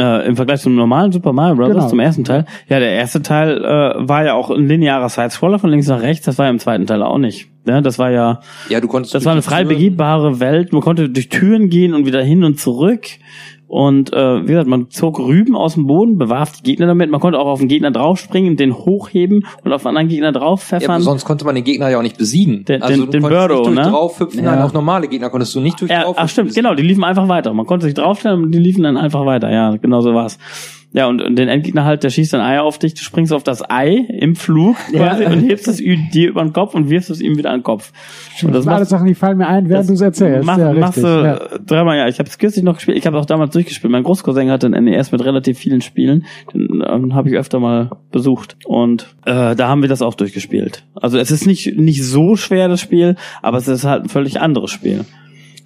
Äh, Im Vergleich zum normalen Super Mario Bros. Genau. zum ersten Teil. Ja, der erste Teil äh, war ja auch ein linearer Sidescroller von links nach rechts. Das war ja im zweiten Teil auch nicht. Ja, das war ja, Ja, du konntest das war eine frei begehbare Welt. Man konnte durch Türen gehen und wieder hin und zurück. Und äh, wie gesagt, man zog Rüben aus dem Boden, bewarf die Gegner damit. Man konnte auch auf den Gegner draufspringen, den hochheben und auf einen anderen Gegner drauf Ja, aber sonst konnte man den Gegner ja auch nicht besiegen. Den- also den- du den Birdo, nicht ne? draufhüpfen, Ja. nein, auch normale Gegner konntest du nicht durch Ja, draufhüpfen. ach stimmt, genau, die liefen einfach weiter. Man konnte sich draufstellen und die liefen dann einfach weiter. Ja, genau so war's. Ja, und, und den Endgegner halt, der schießt ein Ei auf dich, du springst auf das Ei im Flug quasi und hebst es dir über den Kopf und wirfst es ihm wieder an den Kopf. Und Das sind alles Sachen, die fallen mir ein, während du es erzählst. Mach, ja, machst du ja. dreimal, ja. Ich habe es kürzlich noch gespielt. Ich habe auch damals durchgespielt. Mein Großcousin hatte ein NES mit relativ vielen Spielen. Den ähm, habe ich öfter mal besucht. Und äh, da haben wir das auch durchgespielt. Also es ist nicht, nicht so schwer, das Spiel, aber es ist halt ein völlig anderes Spiel.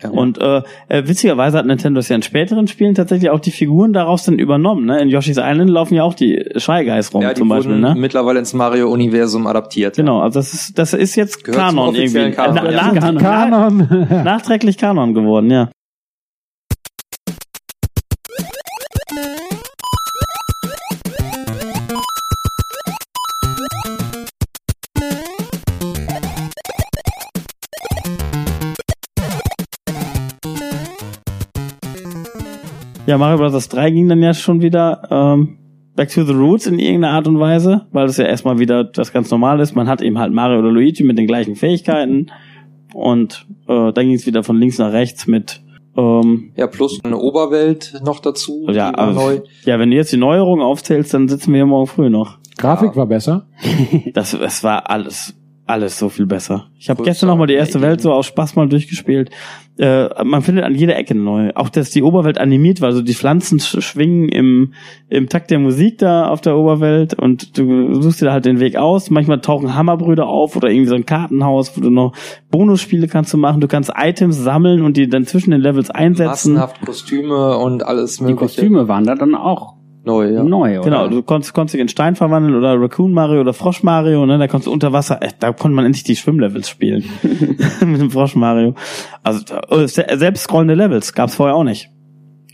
Ja. Und äh, äh, witzigerweise hat Nintendo es ja in späteren Spielen tatsächlich auch die Figuren daraus dann übernommen. Ne? In Yoshi's Island laufen ja auch die Shy Guys rum ja, die zum Beispiel. wurden Ne? mittlerweile ins Mario-Universum adaptiert. Genau, also das ist, das ist jetzt Gehört Kanon irgendwie. Kanon, Na- ja. nach- Kanon. Nachträglich Kanon geworden, ja. Ja, Mario Bros. 3 ging dann ja schon wieder ähm, back to the roots in irgendeiner Art und Weise, weil es ja erstmal wieder das ganz normal ist. Man hat eben halt Mario oder Luigi mit den gleichen Fähigkeiten und äh, dann ging es wieder von links nach rechts mit ähm, Ja, plus eine Oberwelt noch dazu. ja, war also, neu. ja, wenn du jetzt die Neuerungen aufzählst, dann sitzen wir hier morgen früh noch. Grafik war besser. Das, es war alles, alles so viel besser. Ich habe gestern noch mal die erste Welt so aus Spaß mal durchgespielt. Äh, man findet an jeder Ecke neu. Auch dass die Oberwelt animiert war, also die Pflanzen sch- schwingen im, im Takt der Musik da auf der Oberwelt und du suchst dir da halt den Weg aus. Manchmal tauchen Hammerbrüder auf oder irgendwie so ein Kartenhaus, wo du noch Bonusspiele kannst du machen. Du kannst Items sammeln und die dann zwischen den Levels einsetzen. Massenhaft Kostüme und alles Die mögliche. Kostüme waren da dann auch Neu, ja. neu, oder? Genau, du konntest, konntest dich in Stein verwandeln oder Raccoon Mario oder Frosch Mario, ne? Da konntest du unter Wasser, äh, da konnte man endlich die Schwimmlevels spielen. Mit dem Frosch Mario. Also äh, se- selbst scrollende Levels gab's vorher auch nicht.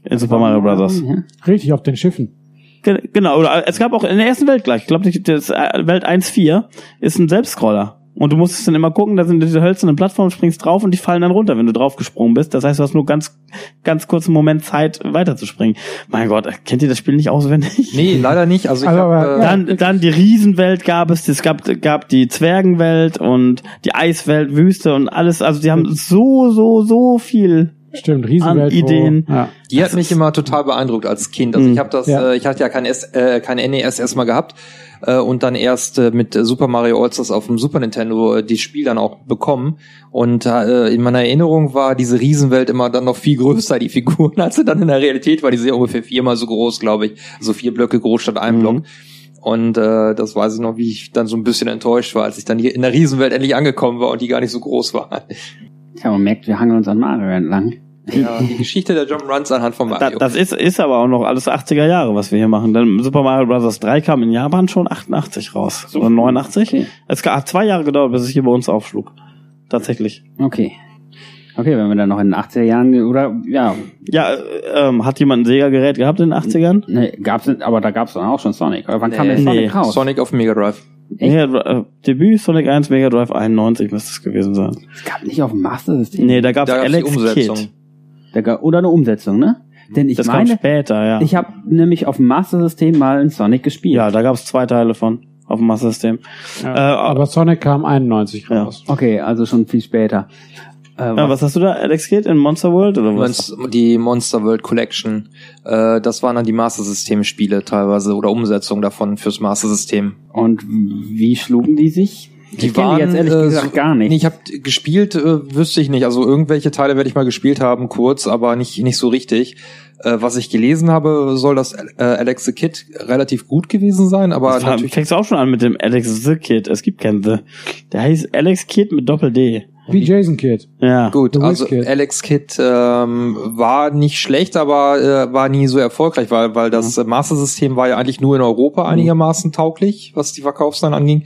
In Super Mario Bros. Ja. Richtig auf den Schiffen. Ge- Genau, oder es gab auch in der ersten Welt gleich, ich glaube, das äh, Welt 1.4 ist ein Selbstscroller. Und du musstest dann immer gucken, da sind diese hölzernen Plattformen, springst drauf und die fallen dann runter, wenn du draufgesprungen bist. Das heißt, du hast nur ganz, ganz kurzen Moment Zeit, weiterzuspringen. Mein Gott, kennt ihr das Spiel nicht auswendig? Nee, leider nicht. Also ich Also, hab, aber- äh, Dann, dann die Riesenwelt gab es, es gab, gab die Zwergenwelt und die Eiswelt, Wüste und alles. Also die haben so, so, so viel. Stimmt, Riesenwelt. An Ideen. Ja. Die hat mich immer total beeindruckt als Kind. Also Mhm. ich habe das, Ja. äh, ich hatte ja kein, S, äh, kein NES erstmal gehabt äh, und dann erst äh, mit Super Mario All-Stars auf dem Super Nintendo äh, die Spiel dann auch bekommen. Und äh, in meiner Erinnerung war diese Riesenwelt immer dann noch viel größer, die Figuren, als sie dann in der Realität war. Die sind ja ungefähr viermal so groß, glaube ich. Also vier Blöcke groß statt ein Mhm. Block. Und äh, das weiß ich noch, wie ich dann so ein bisschen enttäuscht war, als ich dann hier in der Riesenwelt endlich angekommen war und die gar nicht so groß war. Tja, man merkt, wir hangeln uns an Mario entlang. Ja, die Geschichte der Jump'n'Runs anhand von Mario. das ist, ist aber auch noch alles 80er Jahre, was wir hier machen. Dann Super Mario Bros. 3 kam in Japan schon 88 raus. Oder 89. Okay. Es hat zwei Jahre gedauert, bis es hier bei uns aufschlug. Tatsächlich. Okay. Okay, wenn wir dann noch in den 80er Jahren oder ja, Ja, äh, ähm, hat jemand ein Sega-Gerät gehabt in den 80ern? ne, gab's aber da gab's dann auch schon Sonic. Aber wann kam Nee. der Sonic Nee, raus? Sonic auf Mega Drive. Echt? Ja, äh, Debüt Sonic 1 Mega Drive 91 müsste es gewesen sein. Es gab nicht auf dem Master System. Nee, da gab's die Alex Umsetzung. Kid. Da ga- oder eine Umsetzung, ne? Denn ich Das kam meine, später, ja. ich habe nämlich auf dem Master System mal in Sonic gespielt. ja, da gab's zwei Teile von. auf dem Master System. Ja, Äh, aber Sonic kam 91 Ja. raus. Okay, also schon viel später. Äh, Ja, was hast du da, Alex Kidd in Monster World oder was? Die Monster World Collection, äh, das waren dann die Master System Spiele teilweise oder Umsetzungen davon fürs Master System. Und wie schlugen die sich? ich kenne die jetzt ehrlich äh, gesagt so- gar nicht. Nee, ich habe gespielt, äh, wüsste ich nicht. Also irgendwelche Teile werde ich mal gespielt haben, kurz, aber nicht nicht so richtig. Äh, was ich gelesen habe, soll das äh, Alex the Kid relativ gut gewesen sein, aber Das war- natürlich fängst du auch schon an mit dem Alex the Kid. Es gibt keinen The. Der heißt Alex Kid mit Doppel D. Wie Jason Kidd. Ja. Gut, The also Kid. Alex Kidd ähm, war nicht schlecht, aber äh, war nie so erfolgreich, weil weil das äh, Master System war ja eigentlich nur in Europa einigermaßen tauglich, was die Verkaufszahlen anging.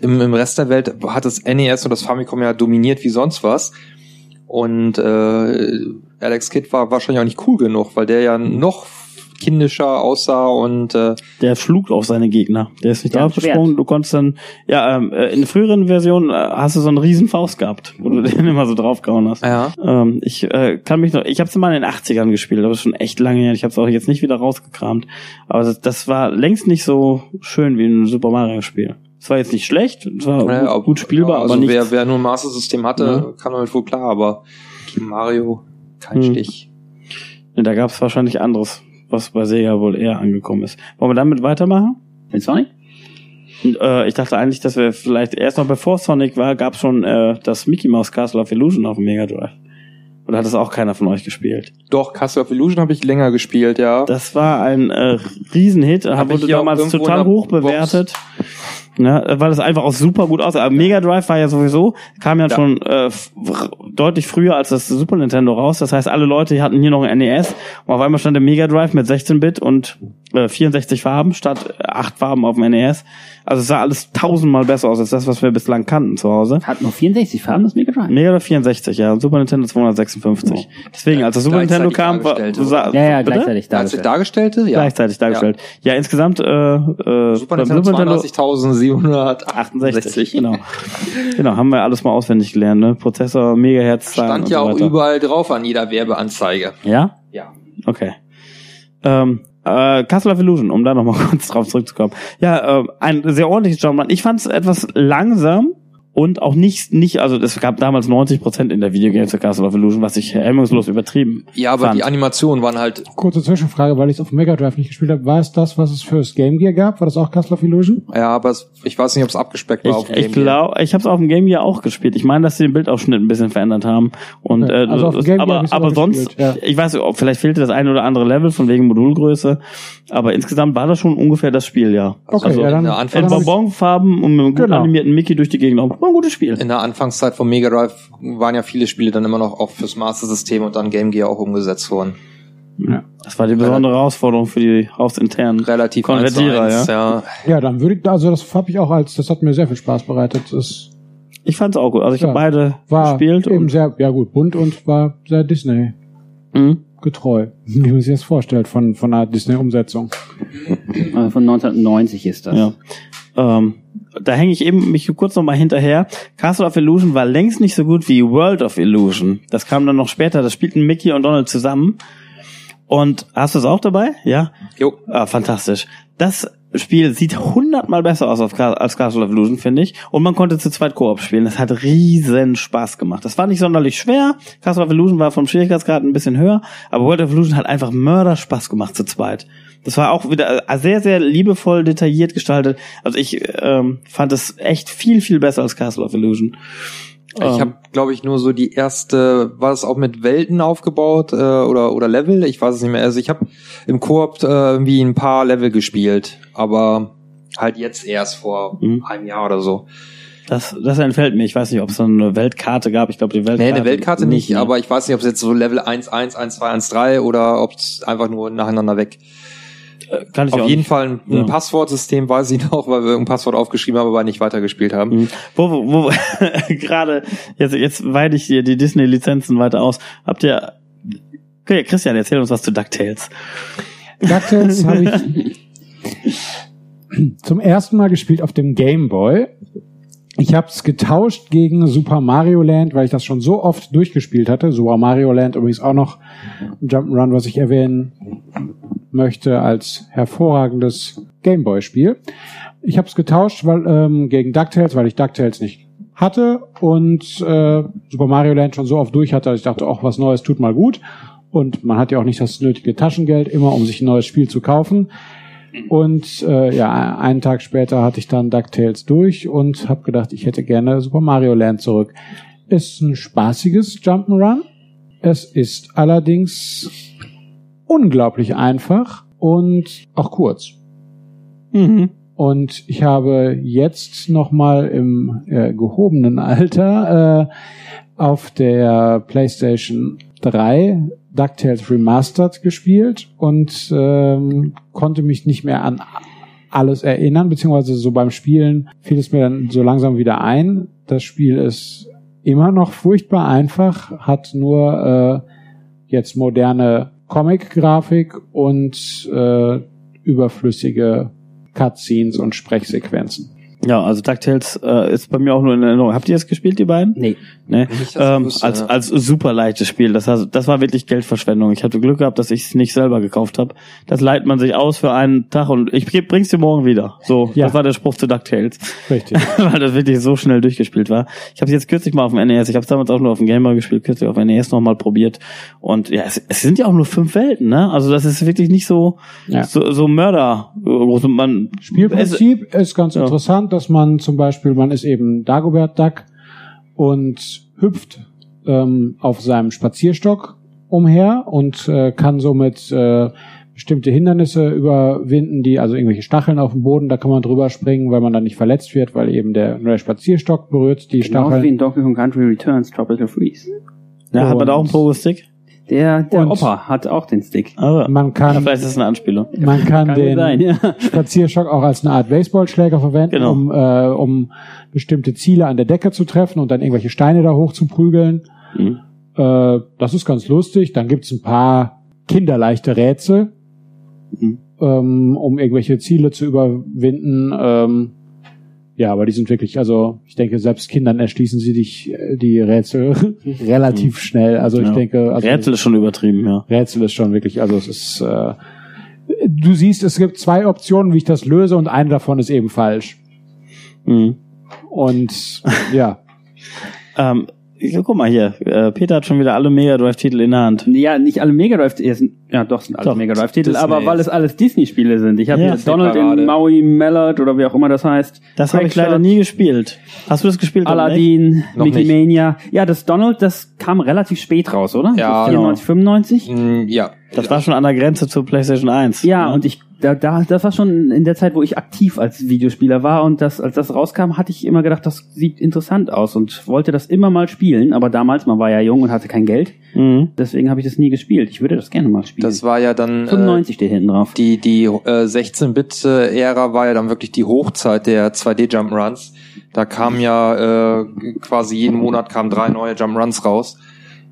Im, Im Rest der Welt hat das NES und das Famicom ja dominiert wie sonst was. Und äh, Alex Kidd war wahrscheinlich auch nicht cool genug, weil der ja noch kindischer aussah und äh, Der schlug auf seine Gegner. Der ist nicht hat draufgesprungen. Du konntest dann, ja, ähm, äh, in früheren Versionen äh, hast du so einen riesen Faust gehabt, wo du den immer so draufgehauen hast. ja. Ähm, ich äh, kann mich noch, ich habe es mal in den 80ern gespielt, aber das ist schon echt lange her. Ich habe es auch jetzt nicht wieder rausgekramt. Aber das, das war längst nicht so schön wie ein Super Mario Spiel. Es war jetzt nicht schlecht, es war Ja, gut, ob- gut spielbar, ja, also aber nicht. wer, wer nur ein Master System hatte, Ja. kann damit wohl klar, aber Mario kein Hm. Stich. Nee, da gab es wahrscheinlich anderes, was bei Sega wohl eher angekommen ist. Wollen wir damit weitermachen? Mit Sonic? Und, äh, ich dachte eigentlich, dass wir vielleicht erst noch bevor Sonic war, gab es schon äh, das Mickey Mouse Castle of Illusion auf dem Mega Drive. Oder hat das auch keiner von euch gespielt? Doch, Castle of Illusion habe ich länger gespielt, ja. Das war ein äh, Riesenhit, Hab wurde damals total hoch Box. Ne, weil das einfach auch super gut aussah. Aber Mega Drive war ja sowieso, kam ja, Ja. schon äh, deutlich früher als das Super Nintendo raus. Das heißt, alle Leute hatten hier noch ein NES und auf einmal stand der Mega Drive mit 16-Bit und äh, 64 Farben statt äh, 8 Farben auf dem NES. Also es sah alles tausendmal besser aus als das, was wir bislang kannten zu Hause. Hat nur 64 Farben, das Mega Drive. Mega Drive 64, ja, und Super Nintendo 256. Deswegen, als das Super Nintendo kam, war, sah, Ja, ja, bitte? gleichzeitig Als dargestellt. dargestellte? Ja. gleichzeitig dargestellt. Ja, insgesamt äh, äh, Super Nintendo 32.768. 68, genau. genau, haben wir alles mal auswendig gelernt, ne? Prozessor, Megahertz, Zahlen Stand ja so auch überall drauf an jeder Werbeanzeige. Ja? Ja. Okay. Ähm, äh, Castle of Illusion, um da nochmal kurz drauf zurückzukommen. Ja, äh, ein sehr ordentliches Jumpman. Ich fand es etwas langsam und auch nicht, nicht, also es gab damals 90 Prozent in der Videogames für Castle of Illusion, was ich hemmungslos übertrieben Ja, aber fand. die Animationen waren halt, Kurze Zwischenfrage, weil ich es auf dem Mega Drive nicht gespielt habe. War es das, was es fürs Game Gear gab? War das auch Castle of Illusion? ja, aber es, ich weiß nicht, ob es abgespeckt war auf Ich, dem ich Game Gear. glaube, ich habe es auf dem Game Gear auch gespielt. Ich meine, dass sie den Bildausschnitt ein bisschen verändert haben. Und Ja, äh, also auf dem das- Game aber aber sonst, gespielt, ja. ich weiß, vielleicht fehlte das eine oder andere Level von wegen Modulgröße. Aber insgesamt war das schon ungefähr das Spiel, ja. Okay, also, ja, dann, in der Bonbonfarben und mit einem gut Genau. animierten Mickey durch die Gegend. War ein gutes Spiel. In der Anfangszeit vom Mega Drive waren ja viele Spiele dann immer noch auch fürs Master System und dann Game Gear auch umgesetzt worden. Ja. Das war die besondere Herausforderung für die hausinternen Relativ Konvertierer, 1 zu ja. 1, ja. ja, dann würde ich, also das habe ich auch als, das hat mir sehr viel Spaß bereitet. Das Ich fand's auch gut. Also ich Ja, habe beide war gespielt. eben Und, sehr, ja gut, bunt und war sehr Disney Mhm. getreu, wie man sich das vorstellt von, von einer Disney-Umsetzung. Also von 1990 ist das. Ja. Ähm, da hänge ich eben mich kurz noch mal hinterher. Castle of Illusion war längst nicht so gut wie World of Illusion. Das kam dann noch später. Das spielten Mickey und Donald zusammen. Und hast du es auch dabei? Ja. Jo. Ah, fantastisch. Das Spiel sieht hundertmal besser aus als Castle of Illusion, finde ich. Und man konnte zu zweit Koop spielen. Das hat riesen Spaß gemacht. Das war nicht sonderlich schwer. Castle of Illusion war vom Schwierigkeitsgrad ein bisschen höher. Aber World of Illusion hat einfach Mörder Spaß gemacht zu zweit. Das war auch wieder äh, sehr, sehr liebevoll detailliert gestaltet. Also ich ähm, fand es echt viel, viel besser als Castle of Illusion. Ich Ähm, habe, glaube ich, nur so die erste, war es auch mit Welten aufgebaut äh, oder oder Level? Ich weiß es nicht mehr. Also ich habe im Koop äh, irgendwie ein paar Level gespielt, aber halt jetzt erst vor Mhm. einem Jahr oder so. das, das entfällt mir. Ich weiß nicht, ob es so eine Weltkarte gab. Ich glaube, die Weltkarte. Nee, eine Weltkarte nicht, ne? aber ich weiß nicht, ob es jetzt so Level 1, 1, 1, 2, 1, 3 oder ob es einfach nur nacheinander weg. Kann ich Auf auch jeden nicht. Fall ein, ein Ja. Passwortsystem weiß ich noch, weil wir ein Passwort aufgeschrieben haben, aber nicht weitergespielt haben. Mhm. Wo, wo, wo gerade, jetzt, jetzt weite ich dir die Disney-Lizenzen weiter aus. Habt ihr, okay, Christian, erzähl uns was zu DuckTales. DuckTales habe ich zum ersten Mal gespielt auf dem Game Boy. Ich habe es getauscht gegen Super Mario Land, weil ich das schon so oft durchgespielt hatte. Super Mario Land übrigens auch noch ein Jump'n'Run, was ich erwähnen möchte als hervorragendes Game Boy Spiel. Ich habe es getauscht weil, ähm, gegen DuckTales, weil ich DuckTales nicht hatte und äh, Super Mario Land schon so oft durch hatte, dass ich dachte, auch was Neues tut mal gut. Und man hat ja auch nicht das nötige Taschengeld immer, um sich ein neues Spiel zu kaufen. Und äh, ja, einen Tag später hatte ich dann DuckTales durch und habe gedacht, ich hätte gerne Super Mario Land zurück. Ist ein spaßiges Jump'n'Run. Es ist allerdings unglaublich einfach und auch kurz. Mhm. Und ich habe jetzt nochmal im äh, gehobenen Alter äh, auf der PlayStation 3 DuckTales Remastered gespielt und ähm, konnte mich nicht mehr an alles erinnern, beziehungsweise so beim Spielen fiel es mir dann so langsam wieder ein. Das Spiel ist immer noch furchtbar einfach, hat nur äh, jetzt moderne Comic-Grafik und äh, überflüssige Cutscenes und Sprechsequenzen. Ja, also DuckTales äh, ist bei mir auch nur in Erinnerung. Habt ihr das gespielt, die beiden? Nee. Ne? Ähm, als, ja. als super leichtes Spiel. Das, heißt, das war wirklich Geldverschwendung. Ich hatte Glück gehabt, dass ich es nicht selber gekauft habe. Das leiht man sich aus für einen Tag und ich bring- bring's dir morgen wieder. So, Ja. das war der Spruch zu DuckTales. Richtig. Weil das wirklich so schnell durchgespielt war. Ich habe es jetzt kürzlich mal auf dem NES, ich habe es damals auch nur auf dem Gameboy gespielt, kürzlich auf dem NES nochmal probiert. Und ja, es, es sind ja auch nur fünf Welten, ne? Also das ist wirklich nicht so, Ja. so, so Mörder. Und Man, Spielprinzip ist ganz Ja. interessant, dass man zum Beispiel, man ist eben Dagobert Duck und hüpft ähm, auf seinem Spazierstock umher und äh, kann somit äh, bestimmte Hindernisse überwinden, die also irgendwelche Stacheln auf dem Boden, da kann man drüber springen, weil man dann nicht verletzt wird, weil eben der, nur der Spazierstock berührt die Genauso Stacheln. wie in Donkey Kong Country Returns Tropical Freeze. ja, hat man da auch einen Und- Pogo-Stick? Der, der Und- Opa hat auch den Stick. Also, Man kann, vielleicht ist es eine Anspielung. man kann, Kann den sein, ja. Spazierstock auch als eine Art Baseballschläger verwenden, Genau. um, äh, um bestimmte Ziele an der Decke zu treffen und dann irgendwelche Steine da hoch zu prügeln. Mhm. Äh, das ist ganz lustig. Dann gibt's ein paar kinderleichte Rätsel, Mhm. ähm, um irgendwelche Ziele zu überwinden. Ähm, ja, aber die sind wirklich, also ich denke, selbst Kindern erschließen sie dich äh, die Rätsel relativ schnell. Also ich Mhm. Ja. denke, also Rätsel ist schon übertrieben, ja. Rätsel ist schon wirklich, also es ist, äh, du siehst, es gibt zwei Optionen, wie ich das löse und eine davon ist eben falsch. Mhm. Und ja, Ähm, ja, guck mal hier, äh, Peter hat schon wieder alle Mega Drive-Titel in der Hand. Ja, nicht alle Mega Drive, ja, doch, sind Doch, Mega Drive-Titel, Disney. aber weil es alles Disney-Spiele sind. Ich habe Ja. Donald Parade. in Maui Mallard oder wie auch immer das heißt. Das habe ich leider nie gespielt. Hast du das gespielt? Dominik? Aladdin, Noch Mickey nicht. Mania. Ja, das Donald, das kam relativ spät raus, oder? Ja, so 94, 95? Mm, Ja. Das war schon an der Grenze zur PlayStation 1. Ja, und ich, da, da, das war schon in der Zeit, wo ich aktiv als Videospieler war und das, als das rauskam, hatte ich immer gedacht, das sieht interessant aus und wollte das immer mal spielen, aber damals, man war ja jung und hatte kein Geld, Mhm. deswegen habe ich das nie gespielt. Ich würde das gerne mal spielen. Das war ja dann äh, 95 steht hinten drauf. die die äh, 16-Bit-Ära war ja dann wirklich die Hochzeit der 2D-Jump-Runs. Da kam ja äh, quasi jeden Monat kamen drei neue Jump-Runs raus.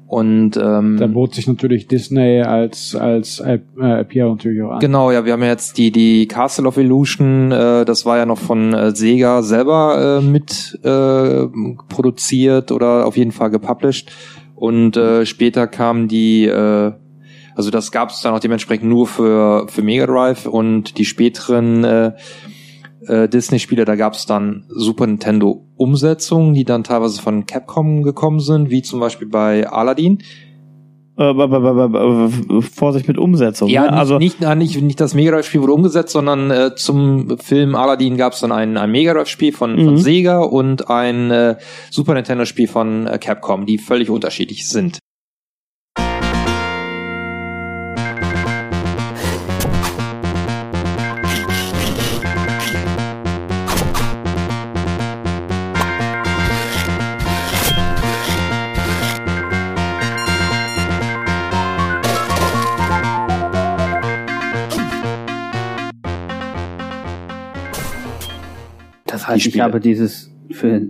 Und ähm, da bot sich natürlich Disney als, als äh, natürlich auch an. Genau, ja, wir haben ja jetzt die die Castle of Illusion, äh, das war ja noch von äh, Sega selber äh, mit äh, produziert oder auf jeden Fall gepublished und äh, später kam die äh, also das gab es dann auch dementsprechend nur für für Mega Drive und die späteren äh, äh, Disney-Spiele, da gab es dann Super Nintendo-Umsetzungen, die dann teilweise von Capcom gekommen sind, wie zum Beispiel bei Aladdin. Äh, Vorsicht mit Umsetzung. Ja, ne? nicht, also nicht, nicht, nicht das Mega Drive-Spiel wurde umgesetzt, sondern äh, zum Film Aladdin gab es dann ein, ein Mega Drive-Spiel von, von Mhm. Sega und ein äh, Super Nintendo-Spiel von äh, Capcom, die völlig unterschiedlich sind. Das heißt, ich Spiele. habe dieses für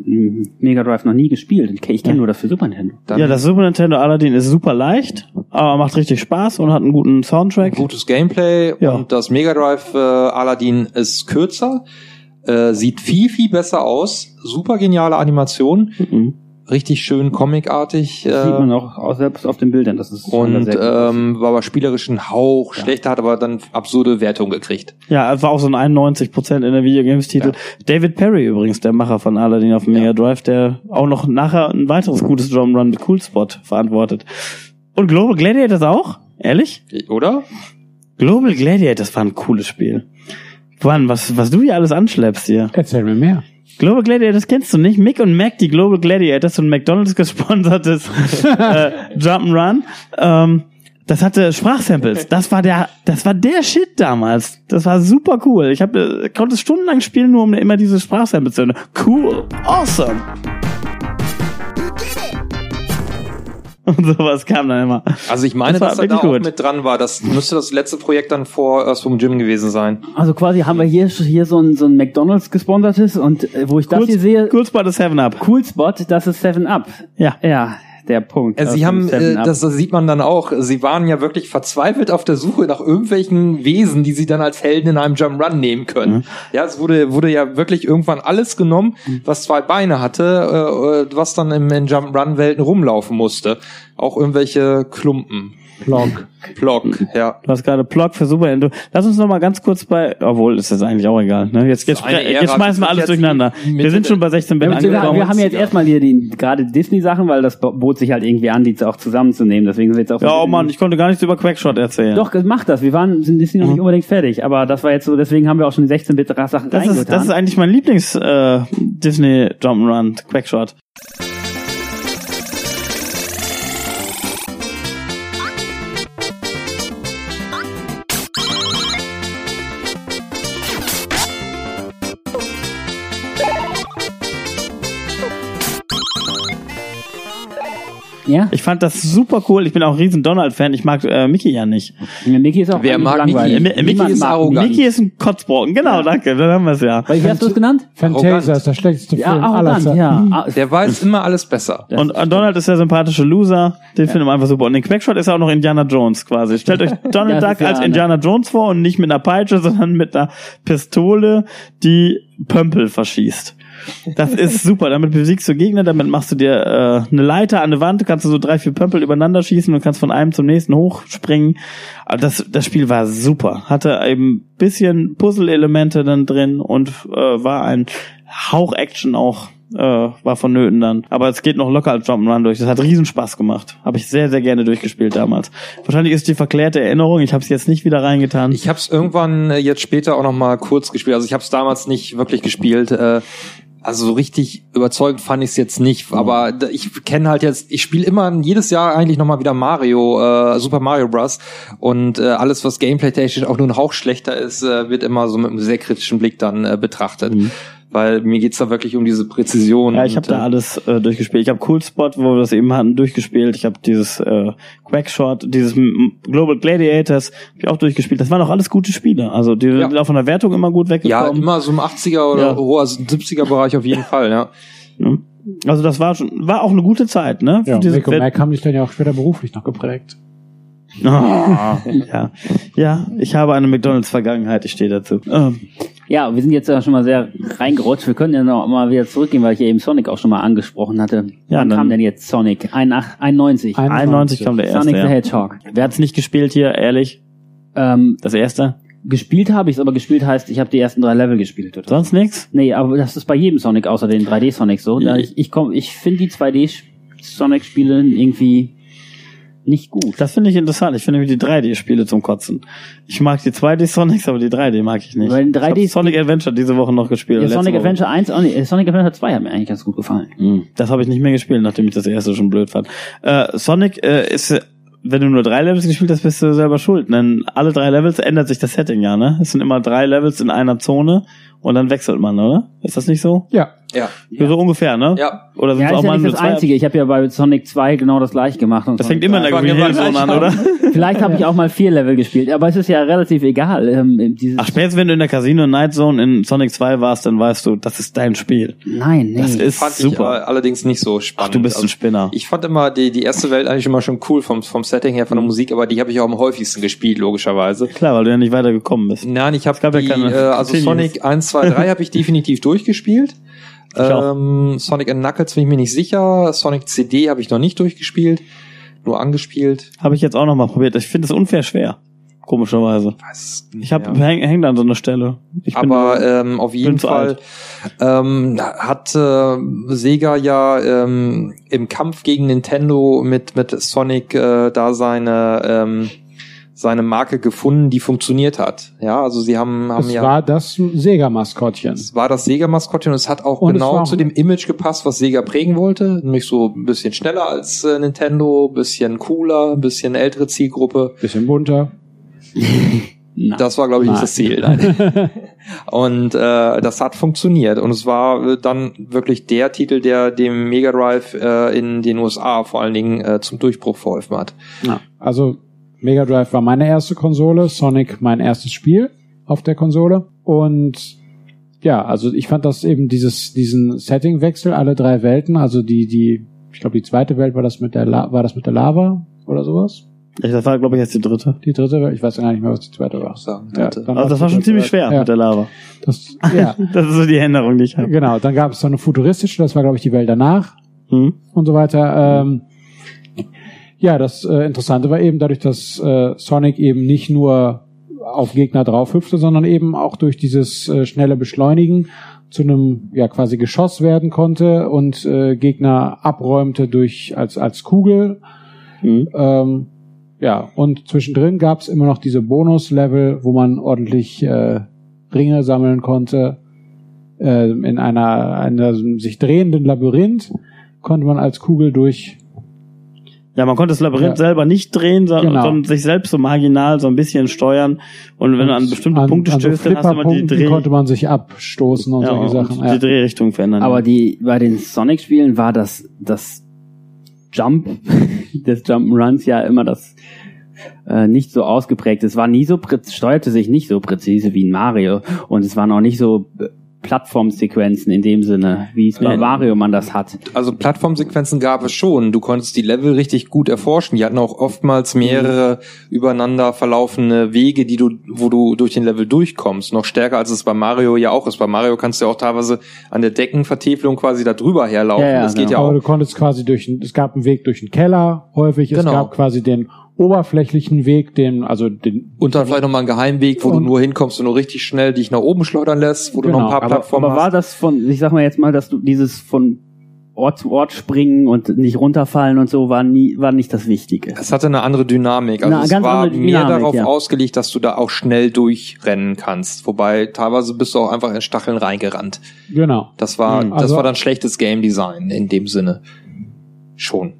Mega Drive noch nie gespielt. Ich kenne Ja. nur das für Super Nintendo. Dann ja, das Super Nintendo Aladdin ist super leicht, aber macht richtig Spaß und hat einen guten Soundtrack. gutes Gameplay Ja. und das Mega Drive äh, Aladdin ist kürzer, äh, sieht viel, viel besser aus, super geniale Animation. Mhm. Richtig schön comicartig. Das sieht Äh, man auch auch selbst auf den Bildern. Das ist und ähm, war aber spielerisch ein Hauch schlechter, hat aber dann absurde Wertung gekriegt. Ja, es war auch so ein 91 Prozent in der Videogames-Titel. David Perry übrigens, der Macher von Aladdin auf dem Mega Drive, der auch noch nachher ein weiteres gutes Drum Run mit Cool Spot verantwortet. Und Global Gladiators auch? Ehrlich? Oder? Global Gladiators war ein cooles Spiel. Mann, was, was du hier alles anschleppst hier. Erzähl mir mehr. Global Gladiators kennst du nicht? Mick und Mac, die Global Gladiators und McDonalds gesponsertes äh, Jump'n'Run. Ähm, das hatte Sprachsamples. Das war der, das war der Shit damals. Das war super cool. Ich hab, äh, konnte es stundenlang spielen, nur um immer diese Sprachsamples zu hören. Cool, awesome. Und sowas kam dann immer. Also ich meine, Das war dass er da auch gut. mit dran war. Das müsste das letzte Projekt dann vor Earth vom Gym gewesen sein. Also quasi haben wir hier, hier so ein, so ein McDonalds gesponsertes und äh, wo ich das hier sehe, Cool Spot ist Seven Up. Cool Spot, das ist Seven Up. Ja. Ja, der Punkt. Äh, Sie haben, äh, das, das sieht man dann auch, Sie waren ja wirklich verzweifelt auf der Suche nach irgendwelchen Wesen, die Sie dann als Helden in einem Jump Run nehmen können. Mhm. Ja, es wurde, wurde ja wirklich irgendwann alles genommen, was zwei Beine hatte, äh, äh, was dann im, in Jump Run Welten rumlaufen musste. Auch irgendwelche Klumpen. Blog. Block, ja. Du hast gerade Plug für Super Nintendo. Lass uns noch mal ganz kurz bei, obwohl ist das eigentlich auch egal. Ne? Jetzt, jetzt, So eine jetzt Ära, schmeißen wir alles durcheinander. Wir sind schon bei 16 Bit wir, wir, angekommen. wir haben jetzt erstmal hier die gerade Disney-Sachen, weil das bot sich halt irgendwie an, die auch zusammenzunehmen. Deswegen sind jetzt auch Ja, oh Mann, ich konnte gar nichts über Quackshot erzählen. Doch, mach das. Wir waren, sind Disney noch nicht unbedingt fertig, aber das war jetzt so, deswegen haben wir auch schon die 16-Bit-Sachen Das ist, das ist eigentlich mein Lieblings äh, Disney Jump'n'Run, Quackshot. Ja? Ich fand das super cool. Ich bin auch ein riesen Donald-Fan. Ich mag äh, Mickey ja nicht. Mickey ist auch Wer mag langweilig. Mickey? Äh, Mickey ist mag arrogant. Mickey ist ein Kotzbrocken. Genau, danke. Dann haben wir es ja. Wie hast du es genannt? Fantasia ist der schlechteste Ja, Film aller arrogant, Zeiten. ja. Ah, Der weiß immer alles besser. Und äh, Donald ist der sympathische Loser. Den finden wir einfach super. Und den Quackshot ist auch noch Indiana Jones quasi. Stellt euch Donald Duck ja als Indiana Jones vor und nicht mit einer Peitsche, sondern mit einer Pistole, die Pömpel verschießt. Das ist super. Damit besiegst du Gegner, damit machst du dir äh, eine Leiter an eine Wand, kannst du so drei, vier Pömpel übereinander schießen und kannst von einem zum nächsten hochspringen. Aber das, das Spiel war super. Hatte eben bisschen Puzzle-Elemente dann drin und äh, war ein Hauch Action auch äh, war vonnöten dann. Aber es geht noch locker als Jump'n'Run durch. Das hat riesen Spaß gemacht. Habe ich sehr, sehr gerne durchgespielt damals. Wahrscheinlich ist die verklärte Erinnerung. Ich habe es jetzt nicht wieder reingetan. Ich habe es irgendwann äh, jetzt später auch noch mal kurz gespielt. Also ich habe es damals nicht wirklich gespielt. Äh, also so richtig überzeugend fand ich es jetzt nicht. Aber da- ich kenne halt jetzt, ich spiele immer jedes Jahr eigentlich noch mal wieder Mario, äh, Super Mario Bros. Und äh, alles, was gameplay-technisch auch nur ein Hauch schlechter ist, äh, wird immer so mit einem sehr kritischen Blick dann äh, betrachtet. Weil mir geht's da wirklich um diese Präzision. Ja, ich habe und, da äh, alles äh, durchgespielt. Ich habe Cool Spot, wo wir das eben hatten, durchgespielt. Ich habe dieses äh, Quackshot, dieses M- Global Gladiators hab ich auch durchgespielt. Das waren auch alles gute Spiele. Also die Ja. sind auch von der Wertung immer gut Ja, weggekommen. immer so im 80er oder Ja. hoher 70er Bereich auf jeden Fall, ja. Also das war schon, war auch eine gute Zeit, ne? Ja, Diese Mick und Wett- Mac haben dich dann ja auch später beruflich noch geprägt. Ah, ja. ja, ich habe eine McDonalds-Vergangenheit, ich stehe dazu. Ähm, Ja, wir sind jetzt ja schon mal sehr reingerutscht. Wir können ja noch mal wieder zurückgehen, weil ich ja eben Sonic auch schon mal angesprochen hatte. Ja, Wann kam denn jetzt Sonic? 91. 91 kam der erste. Sonic the Ja. Hedgehog. Wer hat's nicht gespielt hier, ehrlich? Ähm, Das erste? gespielt habe ich es, aber gespielt heißt, ich habe die ersten drei Level gespielt. Oder? Sonst nichts? Nee, aber das ist bei jedem Sonic außer den 3D Sonic so. Da ich ich, komm, ich finde die 2D Sonic Spiele irgendwie nicht gut. Das finde ich interessant. Ich finde nämlich die 3D-Spiele zum Kotzen. Ich mag die 2D-Sonics, aber die 3D mag ich nicht. Weil in 3D ich Sonic Adventure diese Woche noch gespielt. Ja, Sonic Woche. Adventure 1, oh nee, Sonic Adventure 2 hat mir eigentlich ganz gut gefallen. Hm, Das habe ich nicht mehr gespielt, nachdem ich das erste schon blöd fand. Äh, Sonic äh, ist, äh, wenn du nur drei Levels gespielt hast, bist du selber schuld. Denn alle drei Levels ändert sich das Setting ja, ne? Es sind immer drei Levels in einer Zone und dann wechselt man, oder? Ist das nicht so? Ja. Ja. So ungefähr, ne? Ja. Oder sind Ja, es ist auch ja mal nicht das zwei? Einzige. Ich habe ja bei Sonic 2 genau das gleiche gemacht. Und Das Sonic fängt immer in der 2. Green Hill Zone an, oder? Vielleicht habe ich auch mal vier Level gespielt, aber es ist ja relativ egal. Ähm, dieses Ach, spätestens wenn du in der Casino Night Zone in Sonic 2 warst, dann weißt du, das ist dein Spiel. Nein, nee. Das ist Fand super. ich äh, allerdings nicht so Ach, spannend. du bist ein Also, Spinner. Ich fand immer die, die erste Welt eigentlich immer schon cool vom, vom Setting her, von Mhm. der Musik, aber die habe ich auch am häufigsten gespielt, logischerweise. Klar, weil du ja nicht weiter gekommen bist. Nein, ich habe ja die, keine äh, also. Sonic 1, 2, 3 habe ich definitiv durchgespielt. Ähm, Sonic and Knuckles bin ich mir nicht sicher. Sonic CD habe ich noch nicht durchgespielt, nur angespielt. Habe ich jetzt auch noch mal probiert. Ich finde es unfair schwer. Komischerweise. Weiß nicht Ich habe mehr. häng, an so einer Stelle. Ich bin- Aber ähm, auf jeden Fall ähm, hat äh, Sega ja ähm, im Kampf gegen Nintendo mit mit Sonic äh, da seine ähm, seine Marke gefunden, die funktioniert hat. Ja, also sie haben haben Es ja war das Sega-Maskottchen. es war das Sega-Maskottchen und es hat auch Und es genau zu dem Image gepasst, was Sega prägen wollte. Nämlich so ein bisschen schneller als äh, Nintendo, bisschen cooler, ein bisschen ältere Zielgruppe. Bisschen bunter. Das war, glaube ich, nicht das Ziel. Nein. und äh, das hat funktioniert. Und es war äh, dann wirklich der Titel, der dem Mega Drive äh, in den USA vor allen Dingen äh, zum Durchbruch verholfen hat. Also Mega Drive war meine erste Konsole, Sonic mein erstes Spiel auf der Konsole und ja, also ich fand das eben dieses diesen Settingwechsel alle drei Welten, also die die ich glaube die zweite Welt war das mit der La war das mit der Lava oder sowas. Ich, das war, glaube ich, jetzt die dritte. Die dritte Welt, ich weiß gar nicht mehr, was die zweite war. Sagen, Ja, Also das war schon ziemlich Welt. schwer Ja, mit der Lava. das, ja, Das ist so die Änderung, die ich habe. genau. Dann gab es so eine futuristische, das war glaube ich die Welt danach. Hm? und so weiter. Ähm, ja, das äh, Interessante war eben dadurch, dass äh, Sonic eben nicht nur auf Gegner draufhüpfte, sondern eben auch durch dieses äh, schnelle Beschleunigen zu einem ja quasi Geschoss werden konnte und äh, Gegner abräumte durch als als Kugel. Hm? Ähm, ja, und zwischendrin gab es immer noch diese Bonus-Level, wo man ordentlich äh, Ringe sammeln konnte. Äh, in einer, einer sich drehenden Labyrinth konnte man als Kugel durch. Ja, man konnte das Labyrinth Ja. selber nicht drehen, sondern, Genau. sondern sich selbst so marginal so ein bisschen steuern. Und wenn du an bestimmte an, Punkte an so stößt, dann hast du immer die Dreh, konnte man sich abstoßen und ja, solche und Sachen. die Ja. Drehrichtung verändern. Aber die bei den Sonic-Spielen war das das Jump des Jump'n'Runs ja immer das äh, nicht so ausgeprägt. Es war nie so steuerte sich nicht so präzise wie in Mario und es waren auch nicht so äh, Plattformsequenzen in dem Sinne, wie es bei. Mario man das hat. Also Plattformsequenzen gab es schon. Du konntest die Level richtig gut erforschen. Die hatten auch oftmals mehrere übereinander verlaufende Wege, die du, wo du durch den Level durchkommst. Noch stärker als es bei Mario ja auch ist. Bei Mario kannst du ja auch teilweise an der Deckenvertäfelung quasi da drüber herlaufen. Ja, ja, das geht genau. ja Aber auch. du konntest quasi durch, es gab einen Weg durch den Keller häufig, es Genau. gab quasi den oberflächlichen Weg, den, also den, Und dann vielleicht nochmal einen Geheimweg, wo du nur hinkommst und nur richtig schnell dich nach oben schleudern lässt, wo du Genau, noch ein paar Aber, Plattformen aber war hast. das von, ich sag mal jetzt mal, dass du dieses von Ort zu Ort springen und nicht runterfallen und so war nie, war nicht das Wichtige. Es hatte eine andere Dynamik. Also Eine es war andere mehr Dynamik, darauf ja. ausgelegt, dass du da auch schnell durchrennen kannst. Wobei teilweise bist du auch einfach in Stacheln reingerannt. genau. Das war, Hm. das Also- war dann schlechtes Game Design in dem Sinne. Schon.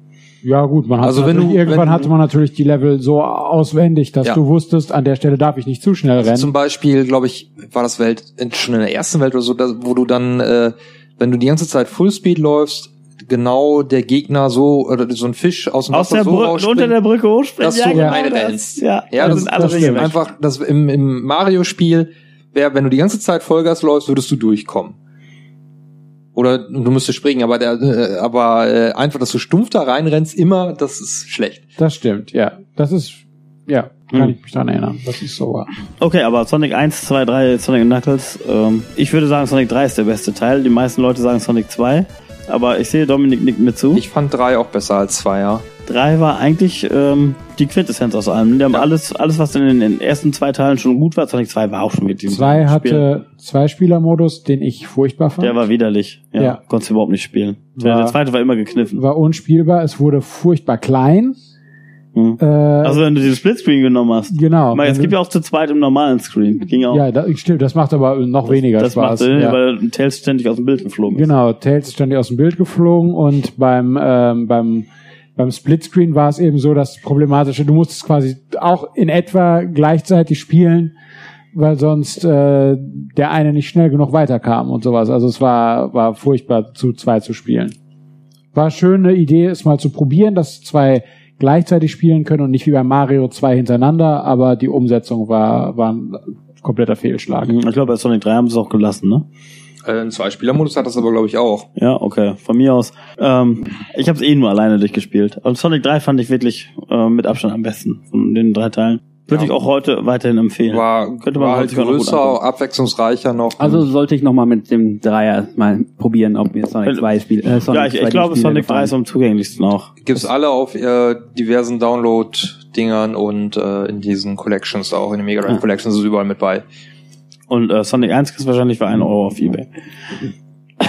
Ja gut, man hat Also wenn du- irgendwann wenn- hatte man natürlich die Level so auswendig, dass Ja. du wusstest, an der Stelle darf ich nicht zu schnell rennen. Zum Beispiel, glaube ich, war das Welt in, schon in der ersten Welt oder so, da, wo du dann, äh, wenn du die ganze Zeit Fullspeed läufst, genau der Gegner so oder so ein Fisch aus dem Aus Wasser der so Brücke, rausspringt, unter der Brücke hochspringen. dass du reinrennst. Das, ja, Ja, das, das, das ist einfach, das im, im Mario-Spiel wäre, wenn du die ganze Zeit Vollgas läufst, würdest du durchkommen. Oder du müsstest springen, aber der, äh, aber äh, einfach, dass du stumpf da reinrennst, immer, das ist schlecht. Das stimmt, ja. Das ist, ja, kann Hm. ich mich dran erinnern. Das ist so. war. Okay, aber Sonic 1, 2, 3, Sonic Knuckles. Ähm, ich würde sagen, Sonic 3 ist der beste Teil. Die meisten Leute sagen Sonic 2. Aber ich sehe, Dominik nickt mir zu. Ich fand drei auch besser als zwei, ja. 3 war eigentlich ähm, die Quintessenz aus allem. Die haben Ja. alles, alles, was in den, in den ersten zwei Teilen schon gut war. Sonic 2 war auch schon mit diesem Zwei Spiel. hatte zwei Spielermodus, den ich furchtbar fand. Der war widerlich. Ja, Ja. konntest du überhaupt nicht spielen. Der, War- der zweite war immer gekniffen. war unspielbar. Es wurde furchtbar klein. Hm. Äh, Also wenn du diesen Splitscreen genommen hast. genau. Mal, es gibt ja auch zu zweit im normalen Screen. Ging auch. ja, das, stimmt. Das macht aber noch weniger das Spaß. macht Sinn, ja. weil Tails ständig aus dem Bild geflogen ist. Genau, Tails ist ständig aus dem Bild geflogen und beim ähm, beim beim Splitscreen war es eben so, dass problematische, du musstest quasi auch in etwa gleichzeitig spielen, weil sonst äh, der eine nicht schnell genug weiterkam und sowas. Also es war war furchtbar zu zwei zu spielen. War schön eine Idee, es mal zu probieren, dass zwei gleichzeitig spielen können und nicht wie bei Mario zwei hintereinander, aber die Umsetzung war war ein kompletter Fehlschlag. Hm, Ich glaube, bei Sonic 3 haben sie es auch gelassen, ne? Äh, Ein Zwei-Spieler-Modus hat das aber, glaube ich, auch. Ja, okay. Von mir aus. Ähm, ich habe es eh nur alleine durchgespielt. Und Sonic 3 fand ich wirklich äh, mit Abstand am besten von den drei Teilen. Würde Ja. ich auch heute weiterhin empfehlen. War, Könnte man war halt größer, abwechslungsreicher noch. Also sollte ich nochmal mit dem Dreier mal probieren, ob mir Sonic 2 Spiel, äh, Sonic ja, ich, ich 2D glaube, Sonic 3 ist am zugänglichsten auch. gibt's alle auf äh, diversen Download-Dingern und äh, in diesen Collections auch, in den Mega Drive Ja. Collections ist überall mit bei. Und äh, Sonic 1 ist wahrscheinlich für 1 Euro auf Ebay.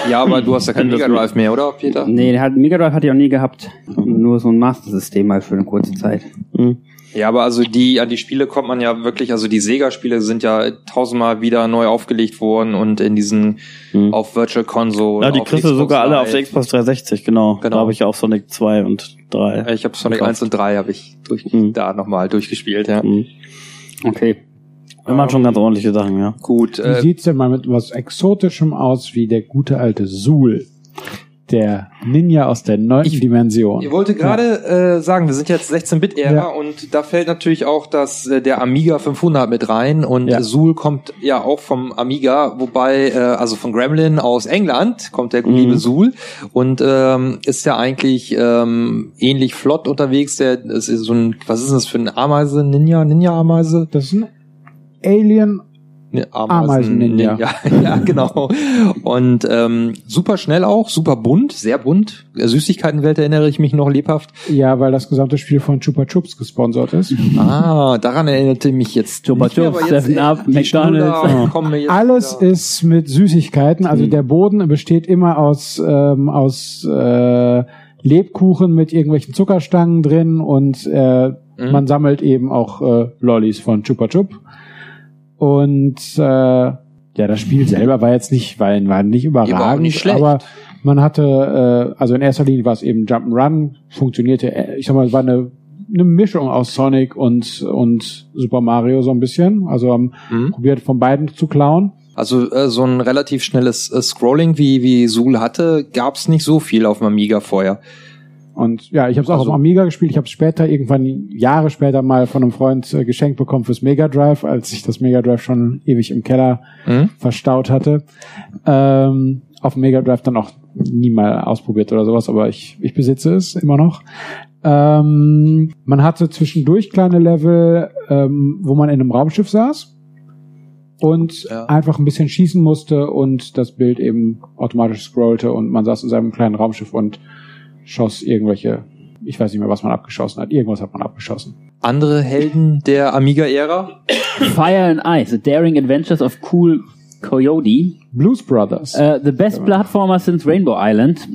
Ja, aber du hast ja kein Wenn das Mega Drive mehr, oder, Peter? Nee, der hat, Mega Drive hatte ich auch nie gehabt. Nur so ein Master-System mal für eine kurze Zeit. Hm. Ja, aber also die, an die Spiele kommt man ja wirklich, also die Sega-Spiele sind ja tausendmal wieder neu aufgelegt worden und in diesen, Hm. auf Virtual Console. Ja, die kriegst du sogar alle auf der Xbox 360, genau. Genau. Da habe ich ja auch Sonic 2 und 3. Äh, Ich habe Sonic gekauft. 1 und 3 habe ich durch, Hm. da nochmal durchgespielt, ja. Hm. Okay. Wir machen schon ganz ordentliche Sachen, ja. Gut, Wie äh, sieht's denn mal mit was Exotischem aus, wie der gute alte Sul? Der Ninja aus der neunten Ich- Dimension. Ich wollte gerade äh, sagen, wir sind jetzt 16-Bit-Ära Ja. und da fällt natürlich auch das äh, der Amiga 500 mit rein und Ja. Zool kommt ja auch vom Amiga, wobei äh, also von Gremlin aus England kommt der Mhm. liebe Zool und ähm, ist ja eigentlich ähm, ähnlich flott unterwegs. Der ist so ein was ist das für eine Ameise Ninja Ninja Ameise Das ist ein Alien. Ameisen-Ninja. ja, ja, genau. Und ähm, super schnell auch, super bunt, sehr bunt. Süßigkeitenwelt erinnere ich mich noch lebhaft. Ja, weil das gesamte Spiel von Chupa Chups gesponsert ist. Ah, daran erinnerte mich jetzt. Chupa nicht mehr, Chups, 7 Up, die McDonald's. Alles wieder. ist mit Süßigkeiten. Also Mhm. der Boden besteht immer aus, ähm, aus äh, Lebkuchen mit irgendwelchen Zuckerstangen drin und äh, Mhm. man sammelt eben auch äh, Lollis von Chupa Chup. Und äh, ja, das Spiel selber war jetzt nicht, war, war nicht überragend, nicht aber man hatte, äh, also in erster Linie war es eben Jump'n'Run, funktionierte, äh, ich sag mal, es war eine, eine Mischung aus Sonic und, und Super Mario so ein bisschen. Also haben Mhm. probiert von beiden zu klauen. Also äh, so ein relativ schnelles äh, Scrolling wie wie Zool hatte, gab's nicht so viel auf dem Amiga vorher. Und ja, ich habe es auch Also- auf dem Amiga gespielt. Ich habe es später, irgendwann Jahre später mal von einem Freund äh, geschenkt bekommen fürs Mega Drive, als ich das Mega Drive schon ewig im Keller Mhm. verstaut hatte. Ähm, auf dem Mega Drive dann auch nie mal ausprobiert oder sowas, aber ich, ich besitze es immer noch. Ähm, man hatte zwischendurch kleine Level, ähm, wo man in einem Raumschiff saß und Ja. einfach ein bisschen schießen musste und das Bild eben automatisch scrollte und man saß in seinem kleinen Raumschiff und schoss irgendwelche, ich weiß nicht mehr, was man abgeschossen hat. Irgendwas hat man abgeschossen. Andere Helden der Amiga-Ära? Fire and Ice, The Daring Adventures of Cool Coyote. Blues Brothers. Äh, the best platformer since Rainbow Island.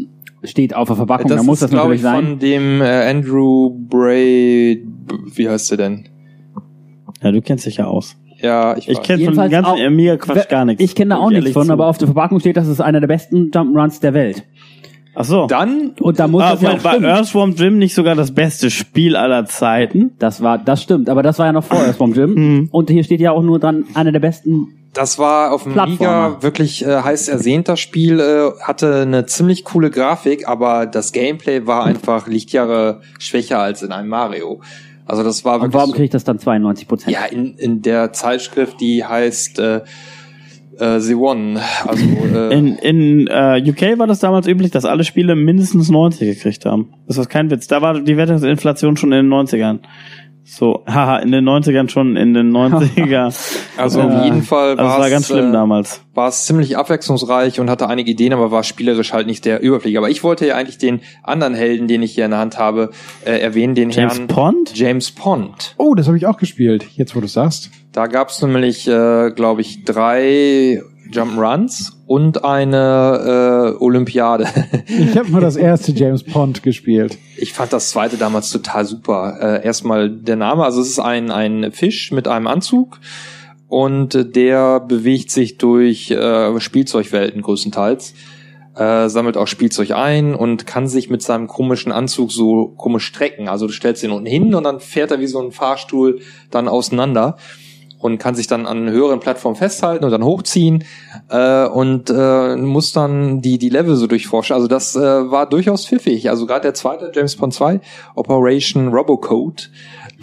Steht auf der Verpackung, da muss das glaube natürlich ich, sein. von dem äh, Andrew Bray, wie heißt der denn? Ja, du kennst dich ja aus. Ja, ich, Ich weiß. kenne von dem ganzen Amiga-Quatsch gar nichts. Ich kenne da auch ich nichts von, zu. aber auf der Verpackung steht, das ist einer der besten Jump'n'Runs der Welt. Ach so. Dann Und da muss Ah, das ja war, auch war stimmen. Earthworm Jim nicht sogar das beste Spiel aller Zeiten? Das war, das stimmt, aber das war ja noch vor Earthworm Jim. Mhm. Und hier steht ja auch nur dran, einer der besten. Das war auf dem. Amiga wirklich äh, heiß ersehnter Spiel, äh, hatte eine ziemlich coole Grafik, aber das Gameplay war einfach Lichtjahre schwächer als in einem Mario. Also das war Und wirklich warum so, kriegt das dann 92 Prozent? ja in, in der Zeitschrift, die heißt äh, äh, The One. Also äh, In, in äh, UK war das damals üblich, dass alle Spiele mindestens 90 gekriegt haben. Das ist kein Witz. Da war die Wertungsinflation schon in den 90ern. So, haha, in den 90ern schon, in den 90er. also auf jeden Fall Also war es war ganz schlimm äh, damals. war es ziemlich abwechslungsreich und hatte einige Ideen, aber war spielerisch halt nicht der Überblick. Aber ich wollte ja eigentlich den anderen Helden, den ich hier in der Hand habe, äh, erwähnen, den James Herrn Pond? James Pond. oh, das habe ich auch gespielt, jetzt wo du sagst. Da gab es nämlich, äh, glaube ich, drei Jump'n'Runs und eine äh, Olympiade. Ich habe nur das erste James Pond gespielt. ich fand das zweite damals total super. Äh, erstmal der Name, also es ist ein, ein Fisch mit einem Anzug und der bewegt sich durch äh, Spielzeugwelten größtenteils. Äh, sammelt auch Spielzeug ein und kann sich mit seinem komischen Anzug so komisch strecken. Also du stellst ihn unten hin und dann fährt er wie so ein Fahrstuhl dann auseinander und kann sich dann an höheren Plattformen festhalten und dann hochziehen äh, und äh, muss dann die die Level so durchforschen. Also das äh, war durchaus pfiffig. Also gerade der zweite James Bond 2 Operation Robocode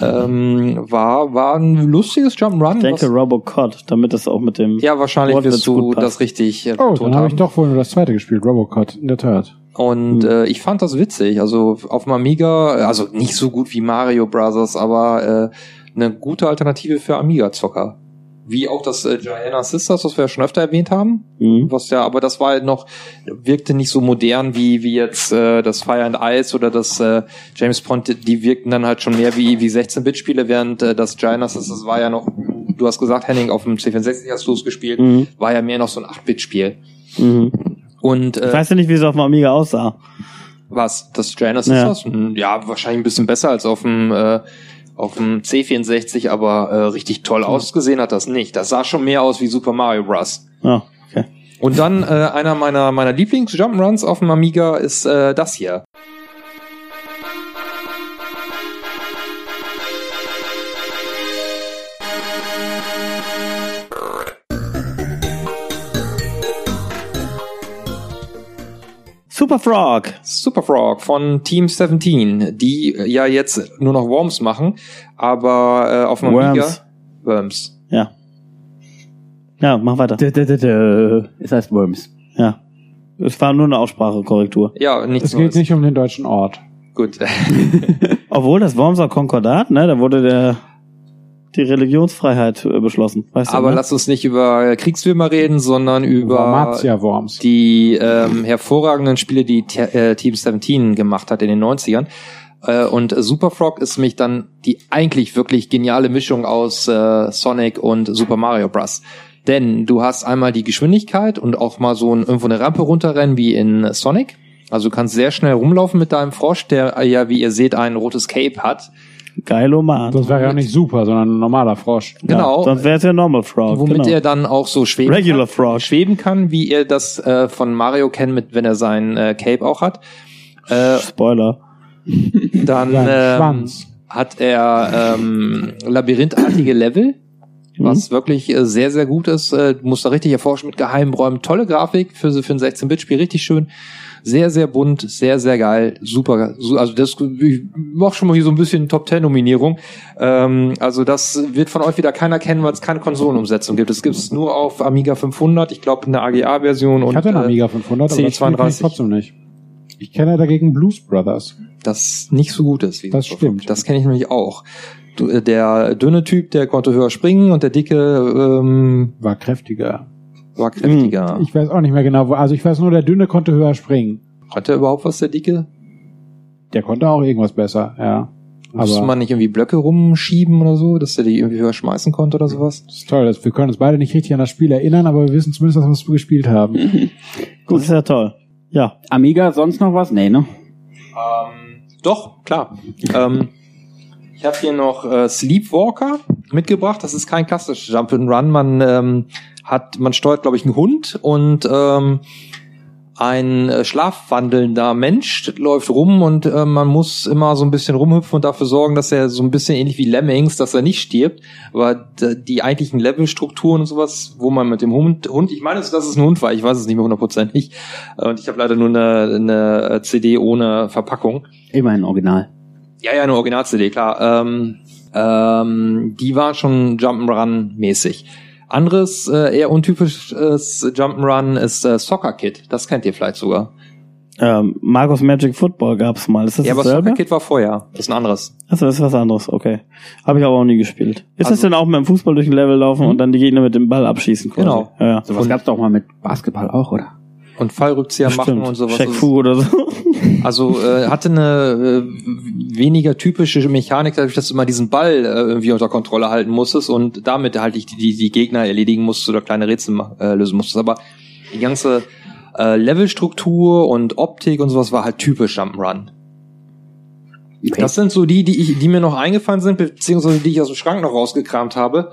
ähm, war war ein lustiges Jump'n'Run. Ich denke was- Robocod, damit das auch mit dem... ja, wahrscheinlich Wortwitz wirst du das richtig äh, Oh, dann habe ich doch wohl nur das zweite gespielt, Robocop, in der Tat. Und Hm. äh, ich fand das witzig. Also auf dem Amiga, also nicht so gut wie Mario Brothers, aber äh, eine gute Alternative für Amiga-Zocker. Wie auch das äh, Gianna Sisters, was wir ja schon öfter erwähnt haben. Mhm. Was ja, aber das war halt noch, wirkte nicht so modern wie, wie jetzt äh, das Fire and Ice oder das äh, James Bond, die wirkten dann halt schon mehr wie, wie 16-Bit-Spiele, während äh, das Gianna Sisters war ja noch, du hast gesagt, Henning, auf dem C64 hast du es gespielt, Mhm. war ja mehr noch so ein 8-Bit-Spiel. Mhm. Und Ich äh, weiß ja nicht, wie es auf dem Amiga aussah. was? Das Gianna Ja. Sisters? Hm, Ja. wahrscheinlich ein bisschen besser als auf dem äh, auf dem C64, aber äh, richtig toll ausgesehen hat das nicht. Das sah schon mehr aus wie Super Mario Bros. Ja, okay. Und dann äh, einer meiner meiner Lieblings Jump'n'Runs auf dem Amiga ist äh, das hier. Super Frog. Super Frog von Team 17, die äh, ja jetzt nur noch Worms machen, aber äh, auf dem Amiga Worms. Worms. Ja. Ja, mach weiter. Dö, dö, dö. Es heißt Worms. Ja. Es war nur eine Aussprachekorrektur. Ja, nichts Es geht Neues. nicht um den deutschen Ort. Gut. Obwohl das Wormser Konkordat, ne, da wurde der die Religionsfreiheit äh, beschlossen. Weißt du, Aber ne? lass uns nicht über Kriegsfilme reden, sondern über die ähm, hervorragenden Spiele, die äh, Team 17 gemacht hat in den 90ern. Äh, und Super Frog ist mich dann die eigentlich wirklich geniale Mischung aus äh, Sonic und Super Mario Bros. Denn du hast einmal die Geschwindigkeit und auch mal so ein, irgendwo eine Rampe runterrennen wie in Sonic. Also du kannst sehr schnell rumlaufen mit deinem Frosch, der äh, ja, wie ihr seht, ein rotes Cape hat. Geilomat. Das wäre ja nicht super, sondern ein normaler Frosch. Genau. Ja, sonst wäre es ja Normal Frog. womit genau. er dann auch so schweben Regular kann, Frog. schweben kann, wie ihr das äh, von Mario kennt, mit wenn er sein äh, Cape auch hat. Äh, Spoiler. dann ähm, Schwanz. hat er ähm, labyrinthartige Level, was wirklich äh, sehr, sehr gut ist. Äh, du musst da richtig erforschen mit geheimen Räumen. Tolle Grafik für, für ein 16-Bit-Spiel, richtig schön. Sehr, sehr bunt, sehr, sehr geil, super. So, also das ich mach schon mal hier so ein bisschen Top 10 Nominierung. Ähm, also das wird von euch wieder keiner kennen, weil es keine Konsolenumsetzung gibt. Es gibt es nur auf Amiga 500, ich glaube in der AGA-Version und Ich hatte einen äh, Amiga 500, aber das ich C32. trotzdem nicht. Ich kenne dagegen Blues Brothers. das nicht so gut ist. Wie Das stimmt. Das kenne ich nämlich auch. Äh, der dünne Typ, der konnte höher springen und der dicke ähm, War kräftiger. War kräftiger. Ich weiß auch nicht mehr genau, wo. Also ich weiß nur, der Dünne konnte höher springen. Hat er überhaupt was, der dicke? Der konnte auch irgendwas besser, ja. Musste Aber man nicht irgendwie Blöcke rumschieben oder so, dass der die irgendwie höher schmeißen konnte oder sowas? das ist toll. Das, wir können uns beide nicht richtig an das Spiel erinnern, aber wir wissen zumindest, was wir gespielt haben. Gut, das ist ja toll. Ja. Amiga, sonst noch was? Nee, ne? Ähm, doch, klar. ähm, ich habe hier noch äh, Sleepwalker mitgebracht. Das ist kein klassisches Jump and Run. Man ähm, hat, man steuert, glaube ich, einen Hund und ähm, ein äh, schlafwandelnder Mensch läuft rum und äh, man muss immer so ein bisschen rumhüpfen und dafür sorgen, dass er so ein bisschen ähnlich wie Lemmings, dass er nicht stirbt. Aber die eigentlichen Levelstrukturen und sowas, wo man mit dem Hund, Hund, ich meine, dass es ein Hund war, ich weiß es nicht mehr hundertprozentig. Äh, Und ich habe leider nur eine, eine CD ohne Verpackung. Immerhin original. Ja, ja, eine Original-CD, klar. Ähm, ähm, die war schon Jump'n'Run-mäßig. Anderes, äh, eher untypisches Jump'n'Run ist äh, Soccer Kid. Das kennt ihr vielleicht sogar. Ähm, Marcos Magic Football gab's mal. Ist das ja, aber? Soccer Kid war vorher. Das ist ein anderes. Achso, das ist was anderes, okay. Habe ich aber auch nie gespielt. Ist das Also- denn auch mit dem Fußball durch ein Level laufen und dann die Gegner mit dem Ball abschießen? Quasi? Genau. Ja, ja. Sowas gab's doch mal mit Basketball auch, oder? Und Fallrückzieher machen Stimmt. und sowas. Shaq Fu oder so. Also äh, hatte eine äh, weniger typische Mechanik, dadurch, dass du immer diesen Ball äh, irgendwie unter Kontrolle halten musstest und damit halt die, die, die Gegner erledigen musstest oder kleine Rätsel äh, lösen musstest. Aber die ganze äh, Levelstruktur und Optik und sowas war halt typisch Jump'n'Run. Okay. Das sind so die, die, ich, die mir noch eingefallen sind, beziehungsweise die ich aus dem Schrank noch rausgekramt habe.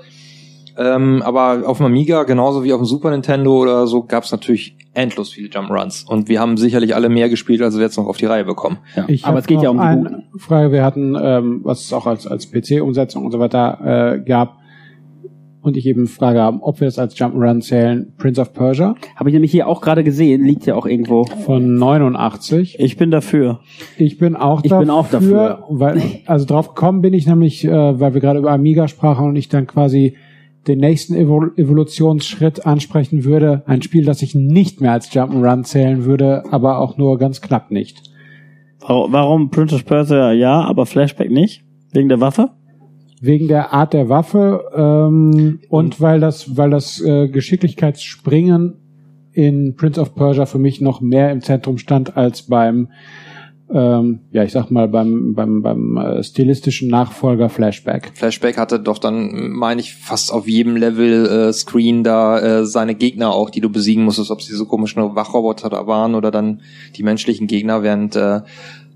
Ähm, aber auf dem Amiga, genauso wie auf dem Super Nintendo oder so, gab es natürlich endlos viele Jump'n'Runs. Und wir haben sicherlich alle mehr gespielt, als wir jetzt noch auf die Reihe bekommen. ja. Ich Aber es geht ja um die eine guten. Frage, wir hatten, ähm, was es auch als, als PC-Umsetzung und so weiter äh, gab. Und ich eben Frage haben, ob wir das als Jump'n'Run zählen. Prince of Persia Habe ich nämlich hier auch gerade gesehen, liegt ja auch irgendwo. von 89. Ich bin dafür. Ich bin auch Ich dafür. bin auch dafür. Weil, also drauf gekommen bin ich nämlich, äh, weil wir gerade über Amiga sprachen und ich dann quasi den nächsten Evol Evolutionsschritt ansprechen würde. Ein Spiel, das ich nicht mehr als Jump'n'Run zählen würde, aber auch nur ganz knapp nicht. Warum, warum Princess Persia ja, aber Flashback nicht? Wegen der Waffe? wegen der Art der Waffe ähm, und weil das, weil das äh, Geschicklichkeitsspringen in Prince of Persia für mich noch mehr im Zentrum stand als beim, ähm, ja, ich sag mal, beim, beim, beim äh, stilistischen Nachfolger Flashback. Flashback hatte doch dann, meine ich, fast auf jedem Level äh, Screen da äh, seine Gegner auch, die du besiegen musstest, ob sie so komischen Wachroboter da waren oder dann die menschlichen Gegner, während äh,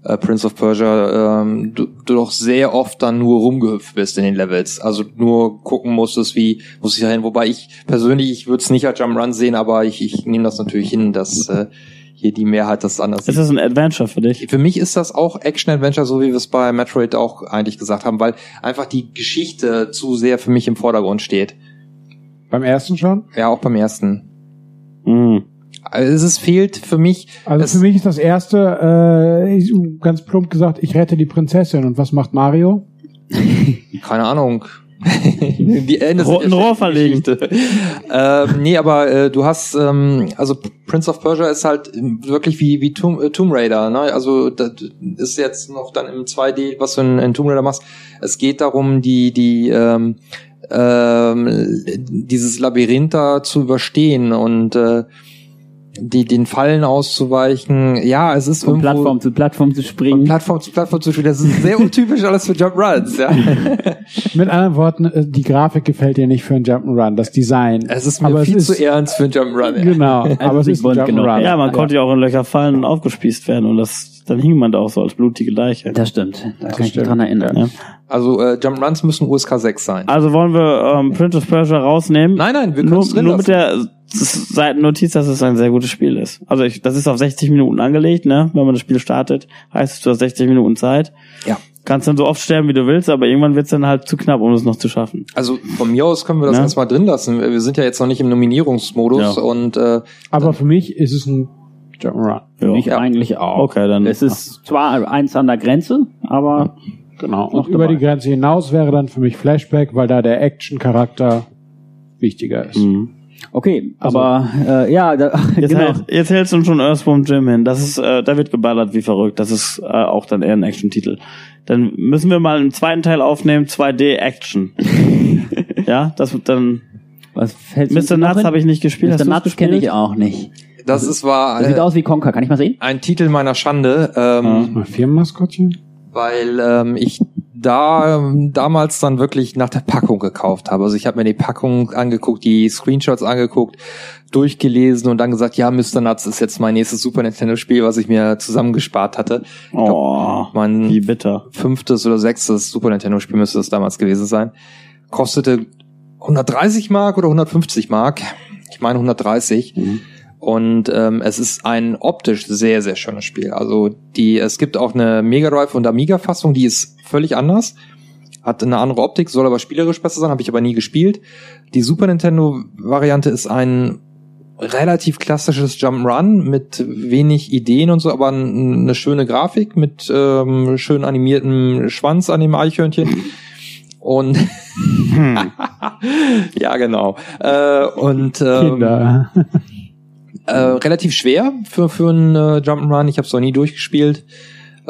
äh, Prince of Persia ähm, du, du doch sehr oft dann nur rumgehüpft bist in den Levels. Also nur gucken musstest, wie muss ich da hin. Wobei ich persönlich, ich würde es nicht als Jump Run sehen, aber ich, ich nehme das natürlich hin, dass äh, hier die Mehrheit das anders Ist das ein Adventure für dich? Für mich ist das auch Action-Adventure, so wie wir es bei Metroid auch eigentlich gesagt haben, weil einfach die Geschichte zu sehr für mich im Vordergrund steht. Beim ersten schon? Ja, auch beim ersten. Mhm. Also es fehlt für mich. Also für mich ist das erste, äh, ganz plump gesagt, ich rette die Prinzessin. Und was macht Mario? keine Ahnung. die Ende ein Rohr verlegen. ähm, nee, aber äh, du hast, ähm, also Prince of Persia ist halt wirklich wie, wie Tomb, äh, Tomb Raider, ne? Also das ist jetzt noch dann im 2D, was du in, in Tomb Raider machst. Es geht darum, die, die, ähm, ähm, dieses Labyrinth da zu überstehen und äh, die, den Fallen auszuweichen. Ja, es ist Von irgendwo Plattform zu Plattform zu von springen. Plattform zu Plattform zu spielen. Das ist sehr untypisch alles für Jump Runs. Ja. Mit anderen Worten, äh, die Grafik gefällt dir nicht für ein Jump'n'Run, das Design. Es ist mir Aber es viel ist- zu ernst für einen Jump Run. Ja. Genau, aber es ist ein genug. Jump'n'Run. Ja, man konnte ja auch in Löcher fallen und aufgespießt werden und das, dann hing man da auch so als blutige Leiche. Das stimmt. Da kann ich mich stimmt. dran erinnern. Ja. Also äh, Jump Runs müssen USK 6 sein. Also wollen wir ähm, Prince of Persia rausnehmen? Nein, nein, wir können nur, drin nur mit lassen. der S- Seitennotiz, dass es ein sehr gutes Spiel ist. Also ich, das ist auf 60 Minuten angelegt, ne? Wenn man das Spiel startet, heißt es, du hast 60 Minuten Zeit. Ja. Kannst dann so oft sterben, wie du willst, aber irgendwann wird's dann halt zu knapp, um es noch zu schaffen. Also von mir aus können wir das Ja. erstmal drin lassen. Wir sind ja jetzt noch nicht im Nominierungsmodus Ja. und äh, Aber für mich ist es ein Jump'n'Run. Ja. Ich eigentlich auch. Okay, dann- Es ist zwar eins an der Grenze, aber Genau. Noch Und über dabei. die Grenze hinaus wäre dann für mich Flashback, weil da der Action-Charakter wichtiger ist. Mhm. Okay. Aber äh, ja, da, Jetzt, genau. halt, jetzt hältst du schon Earthworm Jim hin. Das ist, äh, da wird geballert wie verrückt. Das ist äh, auch dann eher ein Action-Titel. Dann müssen wir mal einen zweiten Teil aufnehmen, 2D Action. ja, das wird dann. Was fällt Mr. Nuts habe ich nicht gespielt. Mr. Nuts kenne ich auch nicht. das ist war Das sieht äh, aus wie Conker. Kann ich mal sehen? ein Titel meiner Schande, ähm, Mal Firmenmaskottchen? weil ähm, ich da ähm, damals dann wirklich nach der Packung gekauft habe. Also ich habe mir die Packung angeguckt, die Screenshots angeguckt, durchgelesen und dann gesagt, ja, Mr. Nuts ist jetzt mein nächstes Super Nintendo Spiel, was ich mir zusammengespart hatte. Ich glaub, Oh, mein wie bitter. fünftes oder sechstes Super Nintendo Spiel müsste das damals gewesen sein. Kostete 130 Mark oder 150 Mark. Ich meine 130. Und ähm, es ist ein optisch sehr, sehr schönes Spiel. Also die, es gibt auch eine Mega Drive und Amiga Fassung, die ist völlig anders. Hat eine andere Optik, soll aber spielerisch besser sein, habe ich aber nie gespielt. Die Super Nintendo Variante ist ein relativ klassisches Jump'n'Run mit wenig Ideen und so, aber eine schöne Grafik mit ähm, schön animiertem Schwanz an dem Eichhörnchen. Und ja, genau. Äh, und ähm, Kinder. Äh, relativ schwer für für einen äh, Jump'n'Run. Ich habe es noch nie durchgespielt.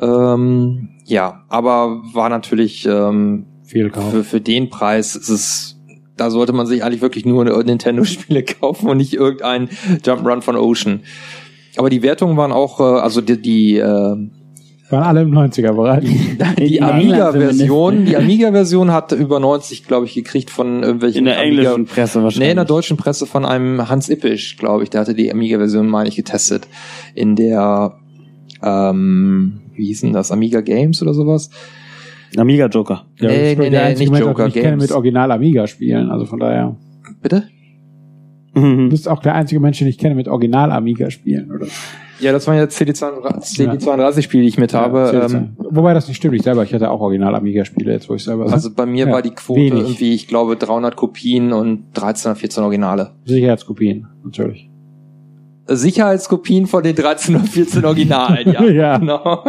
Ähm, ja, aber war natürlich ähm, Viel Kauf. für, für den Preis ist es, da sollte man sich eigentlich wirklich nur Nintendo-Spiele kaufen und nicht irgendein Jump'n'Run von Ocean. Aber die Wertungen waren auch, äh, also die, die, äh, Waren alle im 90er-Bereich. die Amiga-Version, die Amiga-Version hat über 90, glaube ich, gekriegt von irgendwelchen In der Amiga- englischen Presse wahrscheinlich. Nee, in der deutschen Presse von einem Hans Ippisch, glaube ich. Der hatte die Amiga-Version, meine ich, getestet. In der, ähm, wie hieß denn das? Amiga Games oder sowas? Amiga Joker. Ja, Nee, nee, nee, nicht Moment, Joker ich kenne Games. mit Original Amiga spielen. Also von daher. Bitte? Du bist auch der einzige Mensch, den ich kenne mit Original Amiga spielen, oder? Ja, das waren jetzt CD32, CD32-Spiele, die ich mit habe. Ja, ähm, Wobei das nicht stimmt. Ich selber, ich hatte auch Original Amiga Spiele jetzt, wo ich selber also bei mir Ja, war die Quote wenig. irgendwie, ich glaube, 300 Kopien und 13 oder 14 Originale. Sicherheitskopien, natürlich. Sicherheitskopien von den 13 und 14 Originalen, ja. Ja. Genau.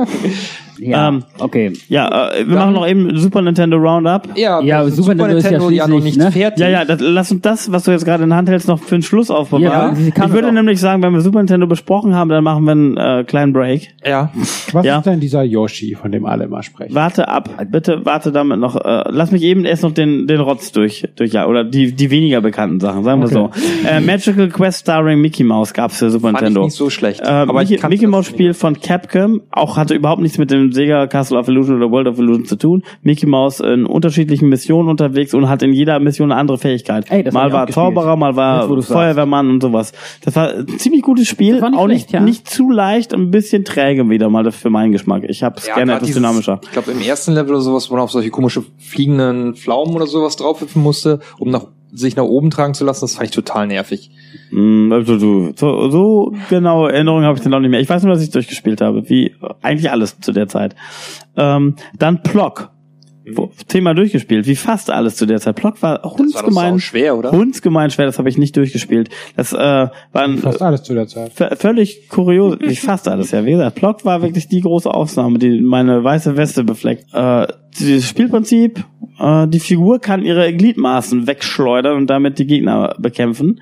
Ja, Ähm, okay. Ja, äh, wir machen noch eben Super Nintendo Roundup. Ja, Ja, das Super Nintendo ist ja ja noch nicht ne? fertig. Ja, ja, das, lass uns das, was du jetzt gerade in der Hand hältst, noch für den Schluss aufbewahren. Ja, ich würde auch. nämlich sagen, wenn wir Super Nintendo besprochen haben, dann machen wir einen äh, kleinen Break. ja. Was Ja. ist denn dieser Yoshi, von dem alle immer sprechen? Warte ab, bitte warte damit noch. Äh, lass mich eben erst noch den den Rotz durch durch ja oder die die weniger bekannten Sachen, sagen wir so. Äh, Magical Quest starring Mickey Mouse gab's für Super Fand ich Nintendo. nicht so schlecht. Äh, aber Mickey, ich Mickey das Mouse. Spiel von Capcom, auch hatte überhaupt nichts mit dem Sega Castle of Illusion oder World of Illusion zu tun. Mickey Mouse in unterschiedlichen Missionen unterwegs und hat in jeder Mission eine andere Fähigkeit. Ey, das mal ich war. Zauberer, mal war du's Feuerwehrmann und sowas. Das war ein ziemlich gutes Spiel, Das nicht auch schlecht, nicht ja. nicht zu leicht, ein bisschen träge wieder mal das für meinen Geschmack. Ich habe es Ja, gerne etwas dieses- dynamischer. Ich glaube, im ersten Level oder sowas, wo man auf solche komische fliegenden Pflaumen oder sowas draufhüpfen musste, um nach, sich nach oben tragen zu lassen, das fand ich total nervig. Mm, Also so, so genaue Erinnerungen habe ich dann auch nicht mehr. Ich weiß nur, dass ich durchgespielt habe, wie eigentlich alles zu der Zeit. Ähm, dann Plock. Thema durchgespielt, wie fast alles zu der Zeit. Plock war hundsgemein, schwer, oder? hundsgemein schwer, das habe ich nicht durchgespielt. Das äh, war ein Fast alles zu der Zeit. völlig kurios, wie fast alles, ja. Wie gesagt, Plock war wirklich die große Ausnahme, die meine weiße Weste befleckt. Äh, das Spielprinzip, äh, die Figur kann ihre Gliedmaßen wegschleudern und damit die Gegner bekämpfen.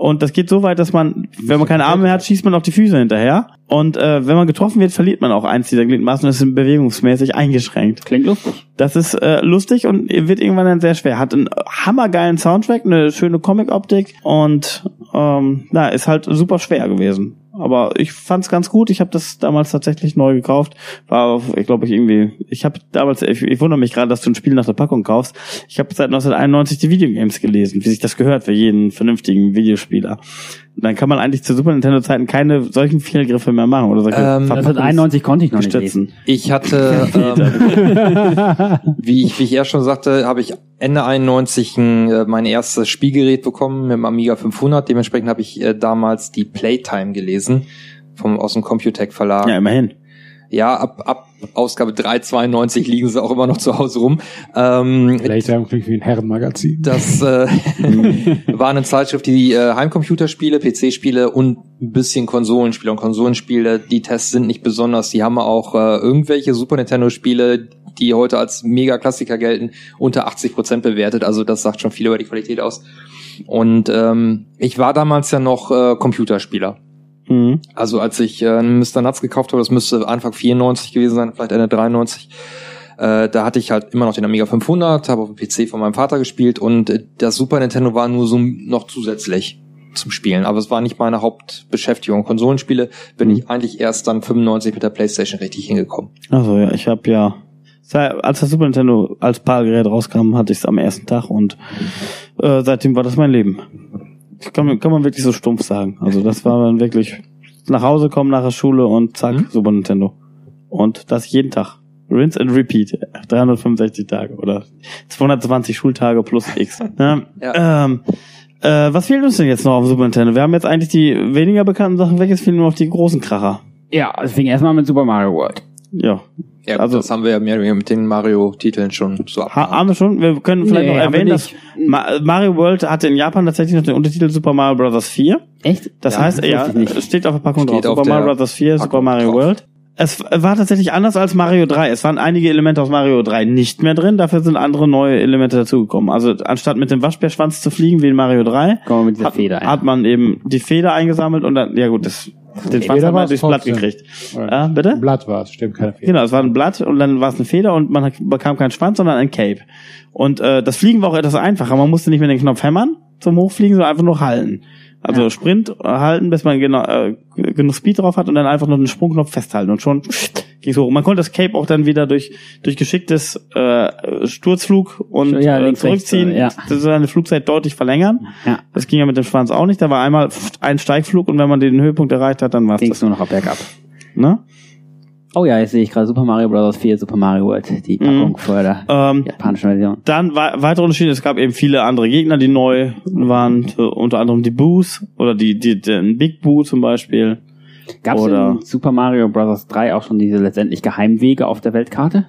Und das geht so weit, dass man, wenn man keine Arme mehr hat, schießt man auf die Füße hinterher. Und äh, wenn man getroffen wird, verliert man auch eins dieser Gliedmaßen und ist bewegungsmäßig eingeschränkt. Klingt lustig. Das ist äh, lustig und wird irgendwann dann sehr schwer. Hat einen hammergeilen Soundtrack, eine schöne Comic-Optik und ähm, na, ist halt super schwer gewesen. Aber ich fand's ganz gut. Ich habe das damals tatsächlich neu gekauft. War, ich glaube ich irgendwie. Ich habe damals. Ich, ich wundere mich gerade, dass du ein Spiel nach der Packung kaufst. Ich habe seit 1991 die Videogames gelesen, wie sich das gehört für jeden vernünftigen Videospieler. Und dann kann man eigentlich zu Super Nintendo Zeiten keine solchen Fehlgriffe mehr machen oder solche Ähm, Das hat 91 konnte ich noch nicht lesen. Ich hatte, ähm, wie ich, wie ich erst schon sagte, habe ich Ende 91 ein, äh, mein erstes Spielgerät bekommen mit dem Amiga 500. Dementsprechend habe ich äh, damals die Playtime gelesen vom aus dem Computec Verlag. Ja, immerhin. Ja, ab, ab Ausgabe 392 liegen sie auch immer noch zu Hause rum. Ähm, Playtime klingt wie ein Herrenmagazin. das äh, war eine Zeitschrift, die äh, Heimcomputerspiele, PC-Spiele und ein bisschen Konsolenspiele und Konsolenspiele, die Tests sind nicht besonders. Die haben auch äh, irgendwelche Super Nintendo-Spiele, die heute als Mega-Klassiker gelten, unter 80 Prozent bewertet. Also das sagt schon viel über die Qualität aus. Und ähm, ich war damals ja noch äh, Computerspieler. Mhm. Also als ich äh, Mr. Nuts gekauft habe, das müsste Anfang 94 gewesen sein, vielleicht Ende 93, äh, da hatte ich halt immer noch den Amiga 500, habe auf dem PC von meinem Vater gespielt und äh, das Super Nintendo war nur so noch zusätzlich zum Spielen. Aber es war nicht meine Hauptbeschäftigung. Konsolenspiele bin Mhm. ich eigentlich erst dann 95 mit der Playstation richtig hingekommen. Also ja, ich habe ja, als das Super Nintendo als PAL-Gerät rauskam, hatte ich es am ersten Tag und äh, seitdem war das mein Leben. Kann man, kann man wirklich so stumpf sagen. Also das war dann wirklich nach Hause kommen nach der Schule und zack, Mhm. Super Nintendo. Und das jeden Tag. Rinse and repeat. 365 Tage oder 220 Schultage plus X. Ja, Ähm, äh, was fehlt uns denn jetzt noch auf dem Super Nintendo? Wir haben jetzt eigentlich die weniger bekannten Sachen weg, jetzt fehlen nur noch die großen Kracher. Ja, es fing erstmal mit Super Mario World. Ja, Ja, Also- das haben wir ja mehr oder weniger mit den Mario-Titeln schon so Ha abgehakt. haben wir schon? Wir können vielleicht Nee, noch erwähnen, dass Mario World hatte in Japan tatsächlich noch den Untertitel Super Mario Bros. 4. Echt? Das Ja, heißt, ja, steht auf der Packung Steht drauf. auf Super Mario Bros. 4, Super Packung Mario drauf. World. Es war tatsächlich anders als Mario 3. Es waren einige Elemente aus Mario 3 nicht mehr drin, dafür sind andere neue Elemente dazugekommen. Also anstatt mit dem Waschbärschwanz zu fliegen wie in Mario 3, Kommen wir mit dieser hat, hat man eben die Feder eingesammelt und dann, ja gut, das, den Schwanz Feder hat man durchs Blatt trotzdem. gekriegt. Ja, bitte? Ein Blatt war es, stimmt, keine Fehler. Genau, es war ein Blatt und dann war es eine Feder und man bekam keinen Schwanz, sondern ein Cape. Und äh, das Fliegen war auch etwas einfacher. Man musste nicht mehr den Knopf hämmern zum Hochfliegen, sondern einfach nur halten. Also Sprint äh, halten, bis man genau, äh, genug Speed drauf hat und dann einfach nur den Sprungknopf festhalten und schon ging's hoch. Und man konnte das Cape auch dann wieder durch durch geschicktes äh, Sturzflug und Ja, äh, zurückziehen, rechts, ja. das seine Flugzeit deutlich verlängern. Ja. Das ging ja mit dem Schwanz auch nicht. Da war einmal ein Steigflug und wenn man den Höhepunkt erreicht hat, dann war's Ging das. es nur noch ab bergab. Ne? Oh ja, jetzt sehe ich gerade Super Mario Bros. 4, Super Mario World, die Packung vor der Ähm, japanischen Version. Dann weitere Unterschiede, es gab eben viele andere Gegner, die neu waren, äh, unter anderem die Boos oder die, die den Big Boo zum Beispiel. Gab es oder- in Super Mario Bros. 3 auch schon diese letztendlich Geheimwege auf der Weltkarte?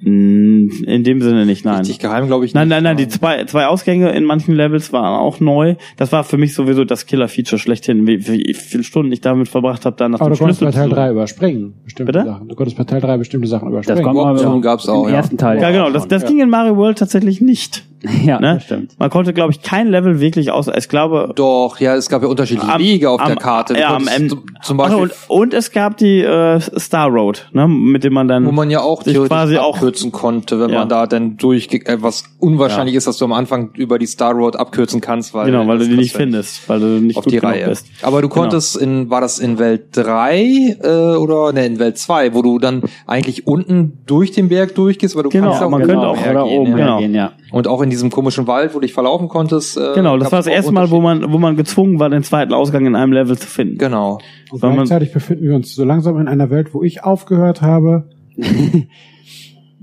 Mm, In dem Sinne nicht, nein. Richtig geheim, glaube ich. Nein, nicht. nein, nein, die zwei, zwei Ausgänge in manchen Levels waren auch neu. Das war für mich sowieso das Killer-Feature schlechthin, wie, wie viele Stunden ich damit verbracht habe, da nach Aber dem du konntest bei Teil zu 3 überspringen, bestimmte Bitte? Sachen. Du konntest bei Teil 3 bestimmte Sachen Das überspringen. kommt mal Option gab's auch, im ja. ersten Teil. Ja, genau, das, das ging in Mario World tatsächlich nicht. ja, Ne? das stimmt. Man konnte, glaube ich, kein Level wirklich aus. Ich glaube, Doch, ja, es gab ja unterschiedliche Am- Wege auf der am- Karte. Du ja, am Ende- zum- zum Ach, Beispiel, und, und es gab die äh, Star Road, ne, mit dem man dann. wo man ja auch sich quasi auch- abkürzen konnte, wenn Ja. man da dann durch, äh, was unwahrscheinlich ist, dass du am Anfang über die Du Road abkürzen kannst, weil genau, weil du die nicht findest, weil du nicht auf gut die genug Reihe. bist. Aber du konntest in, war das in Welt 3 äh, oder ne, in Welt 2, wo du dann eigentlich unten durch den Berg durchgehst, weil du Genau, kannst ja auch man könnte auch hergehen, oder oben ja. Genau. hergehen, ja. Und auch in diesem komischen Wald, wo du dich verlaufen konntest. Äh, Genau, das war das auch erste Mal, wo man, wo man gezwungen war, den zweiten Ausgang in einem Level zu finden. Genau. Und gleichzeitig befinden wir uns so langsam in einer Welt, wo ich aufgehört habe,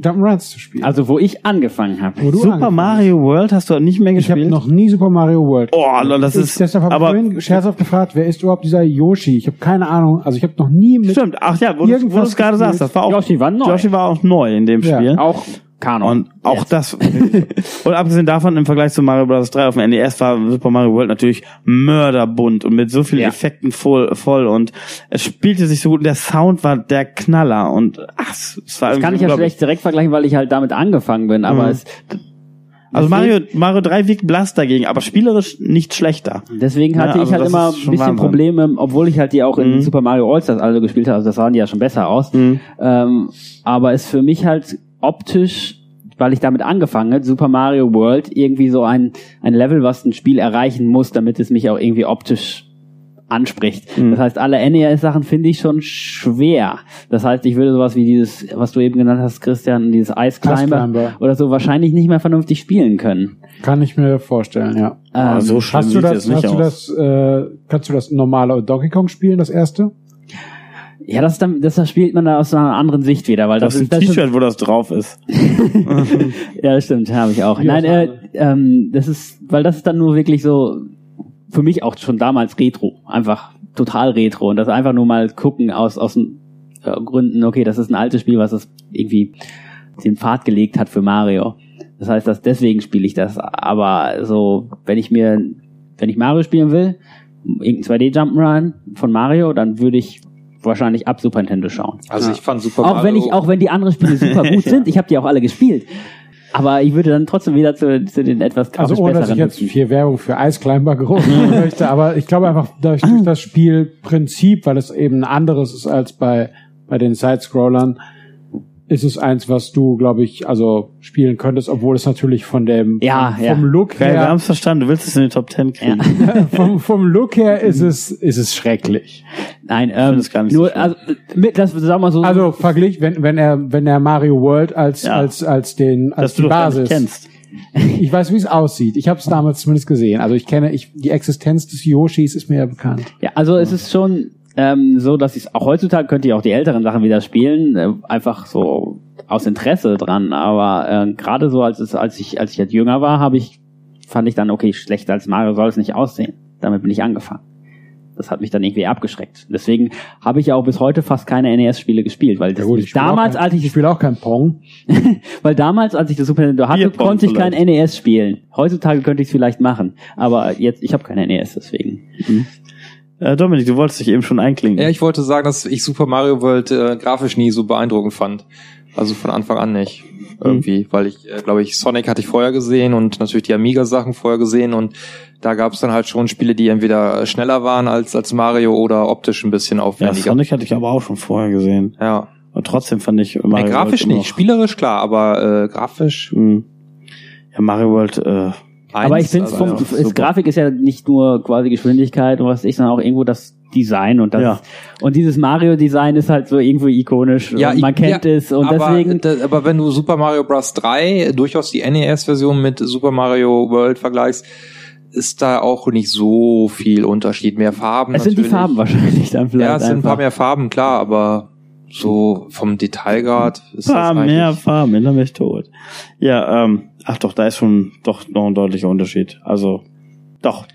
Jump'n'Runs zu spielen. Also wo ich angefangen habe. wo du Super angefangen Mario World hast du nicht mehr hast. Ich habe gespielt? noch nie Super Mario World. Oh, das ich, ist- deshalb habe ich aber- vorhin scherzhaft gefragt, wer ist überhaupt dieser Yoshi? Ich habe keine Ahnung. Also ich habe noch nie mit Stimmt, ach ja, wo, du- es gerade gespielt. sagst, das war auch, Yoshi war neu. Yoshi war auch neu in dem Ja. Spiel. Auch Kanon. Und auch Jetzt. das, und abgesehen davon, im Vergleich zu Mario Bros. 3 auf dem NES war Super Mario World natürlich mörderbunt und mit so vielen Ja. Effekten voll, voll und es spielte sich so gut und der Sound war der Knaller und ach, es es war Das kann ich ja schlecht direkt vergleichen, weil ich halt damit angefangen bin, aber Mhm. es, Also Mario, Mario 3 wiegt blass dagegen, aber spielerisch nicht schlechter. deswegen hatte Ja, ich also halt das immer ein bisschen. Probleme, obwohl ich halt die auch in Mhm. Super Mario All-Stars alle gespielt habe, also das sahen die ja schon besser aus. Mhm. Ähm, aber ist für mich halt optisch, weil ich damit angefangen habe, Super Mario World irgendwie so ein, ein Level, was ein Spiel erreichen muss, damit es mich auch irgendwie optisch anspricht. Mhm. Das heißt, alle NES-Sachen finde ich schon schwer. Das heißt, ich würde sowas wie dieses, was du eben genannt hast, Christian, dieses Ice Climber, Ice Climber. oder so wahrscheinlich nicht mehr vernünftig spielen können. Kann ich mir vorstellen, ja. Ah, Ähm, so schlimm Hast du sieht das, es nicht hast du aus. das, äh, kannst du das normale Donkey Kong spielen, das erste? Ja, das, ist dann, das spielt man da aus einer anderen Sicht wieder, weil das das, ist ein T-Shirt, wo das drauf ist. ja, das stimmt, habe ich auch. Nein, äh, ähm, das ist, weil das ist dann nur wirklich so für mich auch schon damals Retro, einfach total Retro und das einfach nur mal gucken aus aus äh, Gründen, okay, das ist ein altes Spiel, was das irgendwie den Pfad gelegt hat für Mario. Das heißt, dass deswegen spiele ich das. Aber so, wenn ich mir, wenn ich Mario spielen will, irgendein 2D Jump'n'Run von Mario, dann würde ich wahrscheinlich ab Super Nintendo schauen. Also ich fand Super Auch Mario. wenn ich, auch wenn die anderen Spiele super gut sind, ich habe die auch alle gespielt. Aber ich würde dann trotzdem wieder zu, zu den etwas Also ohne, dass ich jetzt nutzen. viel Werbung für groß machen möchte, aber ich glaube einfach durch, durch das Spielprinzip, weil es eben ein anderes ist als bei, bei den Sidescrollern, ist es eins, was du, glaube ich, also spielen könntest, obwohl es natürlich von dem Ja, vom, ja. vom Look Okay, wir her haben es verstanden, du willst es in die Top 10 kriegen. vom, vom Look her ist es ist es schrecklich. Nein, finde ähm, es gar nicht so nur, schlimm. also, mit, das, sagen wir so, Also verglich, wenn wenn er wenn er Mario World als Ja. als als den als Dass du die nicht Basis kennst. Ich weiß, wie es aussieht. Ich habe es damals zumindest gesehen. Also ich kenne ich die Existenz des Yoshis ist mir ja bekannt. Ja, also es ist schon ähm, so, dass ich auch heutzutage könnte ich auch die älteren Sachen wieder spielen, äh, einfach so aus Interesse dran. Aber äh, gerade so als es, als ich als ich jetzt jünger war, habe ich fand ich dann okay, schlechter als Mario soll es nicht aussehen. Damit bin ich angefangen. Das hat mich dann irgendwie abgeschreckt. Deswegen habe ich ja auch bis heute fast keine NES-Spiele gespielt, weil das ich spiele damals, auch kein, als ich ich spiele auch kein Pong. weil damals, als ich das Super Nintendo hatte, Bierpong konnte ich kein vielleicht. NES spielen. Heutzutage könnte ich es vielleicht machen, aber jetzt ich habe kein NES, deswegen. Äh, Dominik, du wolltest dich eben schon einklinken. Ja, ich wollte sagen, dass ich Super Mario World äh, grafisch nie so beeindruckend fand. Also von Anfang an nicht. Irgendwie, weil ich, äh, glaube ich, Sonic hatte ich vorher gesehen und natürlich die Amiga-Sachen vorher gesehen und da gab es dann halt schon Spiele, die entweder schneller waren als, als Mario oder optisch ein bisschen ja, aufwendiger. Sonic hatte ich aber auch schon vorher gesehen. Ja. Und trotzdem fand ich Nee, Mario grafisch World immer nicht, spielerisch klar, aber äh, grafisch. noch- Hm. Ja, Mario World, äh, Aber ich finde, also, ja. Grafik ist ja nicht nur quasi Geschwindigkeit und was weiß ich, sondern auch irgendwo das Design und das Ja. und dieses Mario-Design ist halt so irgendwo ikonisch Ja, und man kennt ja, es und aber, deswegen da- aber wenn du Super Mario Bros. 3 durchaus die NES-Version mit Super Mario World vergleichst, ist da auch nicht so viel Unterschied. Mehr Farben es sind die natürlich. Farben wahrscheinlich dann vielleicht Ja, es sind ein einfach. paar mehr Farben, klar, aber so vom Detailgrad ist paar das mehr. Farben, dann bin ich tot. Ja, ähm, ach doch, da ist schon doch noch ein deutlicher Unterschied. Also, doch.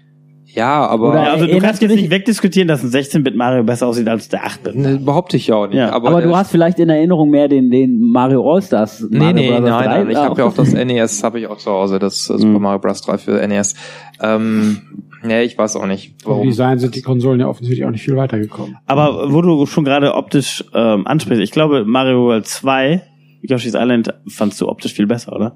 Ja, aber Oder- Ja, also du kannst jetzt nicht wegdiskutieren, dass ein 16-Bit Mario besser aussieht als der 8-Bit. ne, behaupte ich ja auch nicht. Ja, aber Aber du hast vielleicht in Erinnerung mehr den, den Mario All-Stars. Nee, Mario nee, Brothers nein, 3. nein, ich Ah, habe ja auch das NES, habe ich auch zu Hause, das äh, Super Mario Bros. 3 für NES. Ähm, nee, ich weiß auch nicht, warum. Design sind die Konsolen ja offensichtlich auch nicht viel weitergekommen. Aber wo du schon gerade optisch ähm, ansprichst, ich glaube Mario World 2, Yoshi's Island, fandst du optisch viel besser, oder?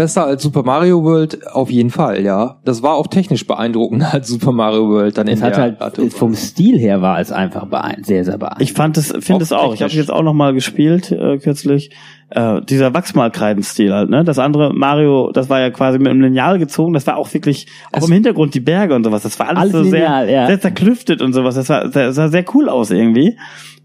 Besser als Super Mario World auf jeden Fall, ja. Das war auch technisch beeindruckender als Super Mario World dann in Es hat der halt, Art und vom Stil her war es einfach sehr, sehr beeindruckend. Ich fand es, finde Auch es auch. Ich habe jetzt auch noch mal gespielt äh, kürzlich. Äh, dieser Wachsmalkreidenstil halt, ne? Das andere Mario, das war ja quasi mit einem Lineal gezogen. Das war auch wirklich auch Es- im Hintergrund die Berge und sowas. Das war alles, Alles so lineal, sehr, ja. sehr zerklüftet und sowas. Das sah, das sah sehr cool aus irgendwie.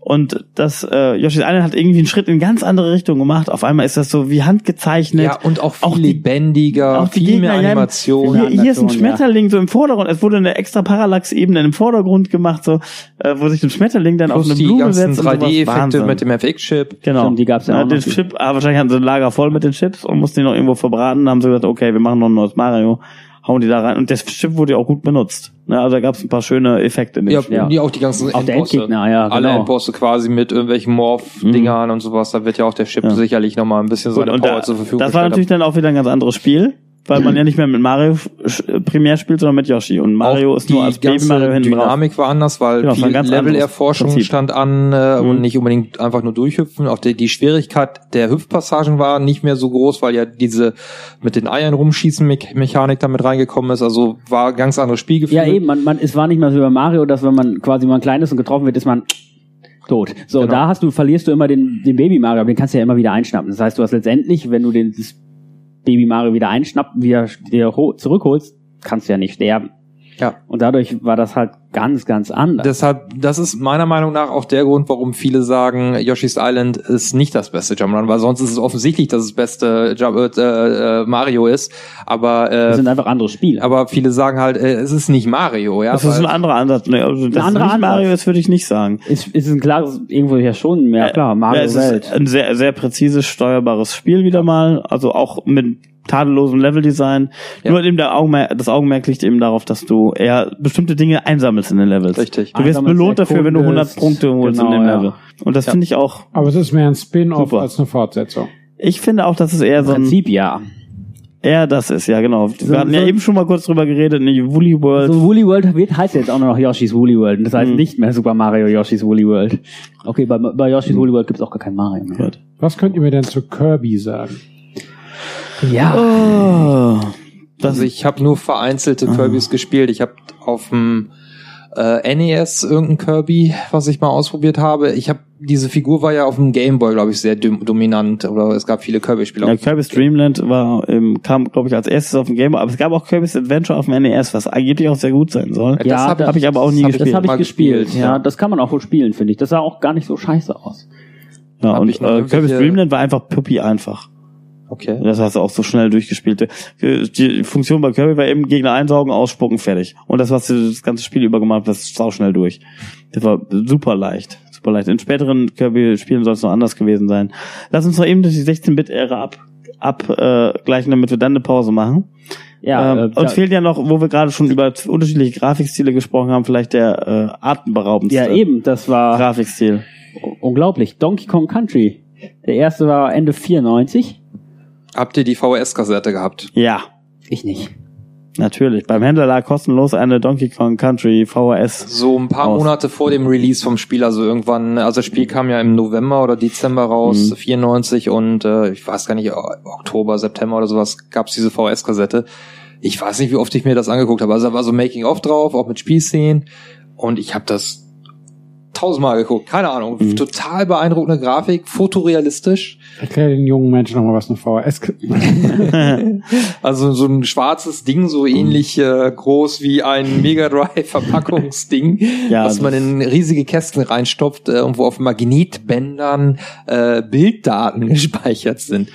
Und das äh, Yoshi's Island hat irgendwie einen Schritt in ganz andere Richtung gemacht. Auf einmal ist das so wie handgezeichnet. Ja, und auch viel Auch die- lebendiger, auch die viel mehr Gegner, ja, Animation. Hier, hier ist ein Animation, ja. Schmetterling so im Vordergrund. Es wurde eine extra Parallax-Ebene im Vordergrund gemacht, so äh, wo sich ein Schmetterling dann auf Plus eine die Blume setzt. und sowas. 3D-Effekte Wahnsinn. mit dem FX-Chip. Genau. Stimmt, die gab's ja auch Den. Chip, ah, wahrscheinlich hatten sie ein Lager voll mit den Chips und mussten die noch irgendwo verbraten. Dann haben sie gesagt, okay, wir machen noch ein neues Mario, hauen die da rein. Und das Chip wurde ja auch gut benutzt. Ne, also da gab es ein paar schöne Effekte in dem Ja, Spiel. Ja. die auch die ganzen Auch der. Endgegner, ja, Alle genau. Endbosse quasi mit irgendwelchen Morph-Dingern und sowas. Da wird ja auch der Chip Ja. sicherlich nochmal ein bisschen seine und Power da, zur Verfügung das war natürlich dann auch wieder ein ganz anderes Spiel, weil man ja nicht mehr mit Mario sch- primär spielt, sondern mit Yoshi. Und Mario auch ist nur als die Baby Mario hinten drauf. Dynamik war anders, weil Genau, viel Levelerforschung stand an äh, Mhm. und nicht unbedingt einfach nur durchhüpfen. Auch die, die Schwierigkeit der Hüpfpassagen war nicht mehr so groß, weil ja diese mit den Eiern rumschießen Me Mechanik damit reingekommen ist. Also war ein ganz anderes Spielgefühl. Ja, eben, man, man, es war nicht mehr so wie bei Mario, dass wenn man quasi mal klein ist und getroffen wird, ist man tot. So, Genau. da hast du, verlierst du immer den, den Baby Mario, aber den kannst du ja immer wieder einschnappen. Das heißt, du hast letztendlich, wenn du den das Baby Mario wieder einschnappen, wieder ho- zurückholst, kannst du ja nicht sterben. Ja. Und dadurch war das halt ganz, ganz anders. Deshalb, das ist meiner Meinung nach auch der Grund, warum viele sagen, Yoshi's Island ist nicht das beste Jump'n'Run, weil sonst ist es offensichtlich, dass es das beste Jump äh, äh, Mario ist. Aber das äh, sind einfach andere Spiele. aber viele sagen halt, äh, es ist nicht Mario, ja. Das ist ein anderer Ansatz. Nee, also das anderer nicht Ansatz. Mario ist, würde ich nicht sagen. es, es ist ein klares, irgendwo ja schon, ja klar, Mario ja, es Welt. ist ein sehr, sehr präzises, steuerbares Spiel wieder mal. Also auch mit tadellosem Leveldesign. Ja. Nur eben der Augenmerk, das Augenmerk liegt eben darauf, dass du eher bestimmte Dinge einsammelst in den Levels. Richtig. Du wirst belohnt dafür, wenn du 100 erkundest. Punkte holst Genau, in dem ja. Level. Und das Ja. finde ich auch, Aber es ist mehr ein Spin-off als eine Fortsetzung. ich finde auch, dass es eher Im so ein, Prinzip ja. eher das ist, ja genau. Wir So- hatten ja so- eben schon mal kurz drüber geredet, ne, Woolly World. So Woolly World wird, heißt jetzt auch nur noch Yoshi's Woolly World. Und das heißt Mhm. nicht mehr Super Mario Yoshi's Woolly World. Okay, bei, bei Yoshi's Woolly World gibt's auch gar kein Mario mehr. Was könnt ihr mir denn zu Kirby sagen? Ja. Oh, das Also ich habe nur vereinzelte Kirbys gespielt. Ich habe auf dem äh, NES irgendein Kirby, was ich mal ausprobiert habe. Ich habe diese Figur war ja auf dem Game Boy, glaube ich, sehr dom dominant. Oder es gab viele Kirby-Spiele. Ja, Kirby's Dreamland war, ähm, kam, glaube ich, als erstes auf dem Game Boy, aber es gab auch Kirby's Adventure auf dem NES, was angeblich auch sehr gut sein soll. Das Ja, hab das hab ich aber auch nie hab gespielt. Das habe ich mal gespielt. Ja, ja. das kann man auch wohl spielen, finde ich. Das sah auch gar nicht so scheiße aus. Ja, Hab und äh, Kirby's Dreamland war einfach Puppy einfach. Okay. Das hast du auch so schnell durchgespielt. Die Funktion bei Kirby war eben Gegner einsaugen, ausspucken, fertig. Und das, was du das ganze Spiel über gemacht hast, sau schnell durch. Das war super leicht. Super leicht. In späteren Kirby-Spielen soll es noch anders gewesen sein. Lass uns noch eben durch die 16-Bit-Ära ab, ab äh, damit wir dann eine Pause machen. Ja, ähm, äh, uns fehlt ja noch, wo wir gerade schon über unterschiedliche Grafikstile gesprochen haben, vielleicht der äh, atemberaubendste ja eben, das war Grafikstil. unglaublich. Donkey Kong Country. Der erste war Ende 94. Habt ihr die VHS-Kassette gehabt? Ja, Ich nicht. natürlich. Beim Händler lag kostenlos eine Donkey Kong Country VHS. So ein paar Aus. Monate vor dem Release vom Spiel, also irgendwann, also das Spiel kam ja im November oder Dezember raus, Mhm. 94 und äh, ich weiß gar nicht, Oktober, September oder sowas gab's diese VHS-Kassette. Ich weiß nicht, wie oft ich mir das angeguckt habe. Also da war so Making-of drauf, auch mit Spielszenen und ich habe das tausendmal geguckt, keine Ahnung. Total beeindruckende Grafik, fotorealistisch. Erklär den jungen Menschen nochmal, was eine VHS Also so ein schwarzes Ding, so ähnlich äh, groß wie ein Mega Drive Verpackungsding, Ja, was man in riesige Kästen reinstopft äh, und wo auf Magnetbändern äh, Bilddaten gespeichert sind.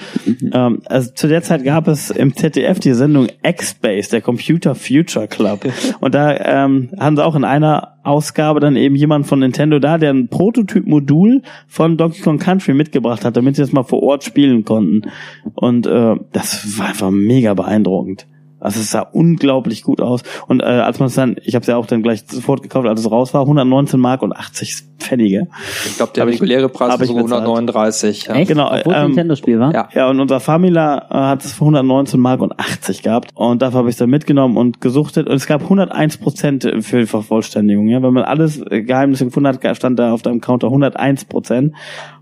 Ähm, also zu der Zeit gab es im ZDF die Sendung X-Base, der Computer Future Club. Und da ähm, haben sie auch in einer Ausgabe dann eben jemand von Nintendo da, der ein Prototyp-Modul von Donkey Kong Country mitgebracht hat, damit sie das mal vor Ort spielen konnten. Und äh, das war einfach mega beeindruckend. Also es sah unglaublich gut aus. Und äh, als man es dann, ich habe es ja auch dann gleich sofort gekauft, als es raus war, 119 Mark und 80 Pfennige. Ich glaube, der reguläre Preis war so bezahlt. 139. Ja. Echt? Genau, Obwohl ähm, Nintendo-Spiel war? Ja. Ja, und unser Famila äh, hat es für 119 Mark und 80 gehabt. Und dafür habe ich es dann mitgenommen und gesuchtet. Und es gab 101 Prozent für die Vervollständigung. Ja, wenn man alles äh, Geheimnisse gefunden hat, stand da auf deinem Counter 101 Prozent.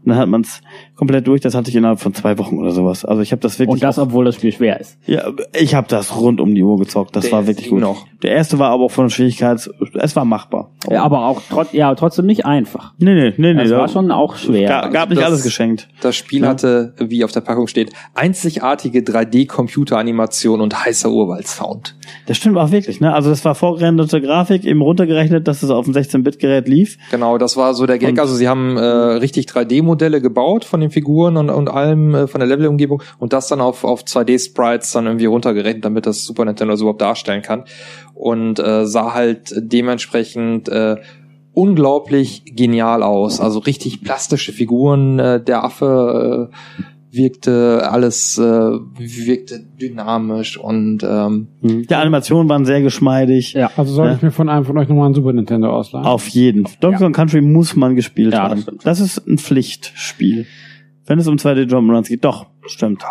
Und dann hat man es komplett durch. Das hatte ich innerhalb von zwei Wochen oder sowas. Also ich habe das wirklich. Und das, obwohl das Spiel schwer ist. ja, ich habe das rund um die Uhr gezockt. Das Der war wirklich gut. noch. Der erste war aber auch von der Schwierigkeits. Es war machbar. Ja, aber auch trotz, ja, trotzdem nicht einfach. Nee, nee, nee, nee. Es da- war schon auch schwer. Gab, gab nicht Das- alles geschenkt. Das Spiel Ja. hatte, wie auf der Packung steht, einzigartige 3D-Computeranimation und heißer Urwaldsound. Das stimmt auch wirklich, ne? Also das war vorgerenderte Grafik, eben runtergerechnet, dass es auf dem 16-Bit-Gerät lief. Genau, das war so der Gag. Und- also sie haben äh, richtig 3D-Modelle gebaut von den Figuren und, und allem äh, von der Levelumgebung und das dann auf, auf 2D-Sprites dann irgendwie runtergerechnet, damit das Super Nintendo das überhaupt darstellen kann. Und äh, sah halt dementsprechend äh, unglaublich genial aus. Also richtig plastische Figuren. Äh, der Affe äh, wirkte alles, äh, wirkte dynamisch und ähm, Die Animationen waren sehr geschmeidig. Ja. Also soll Ja. ich mir von einem von euch nochmal ein Super Nintendo ausleihen? Auf jeden. Donkey Kong Country muss man gespielt Ja, das haben. stimmt. Das ist ein Pflichtspiel. Wenn es um 2D Jump'n'Runs geht. Doch, stimmt.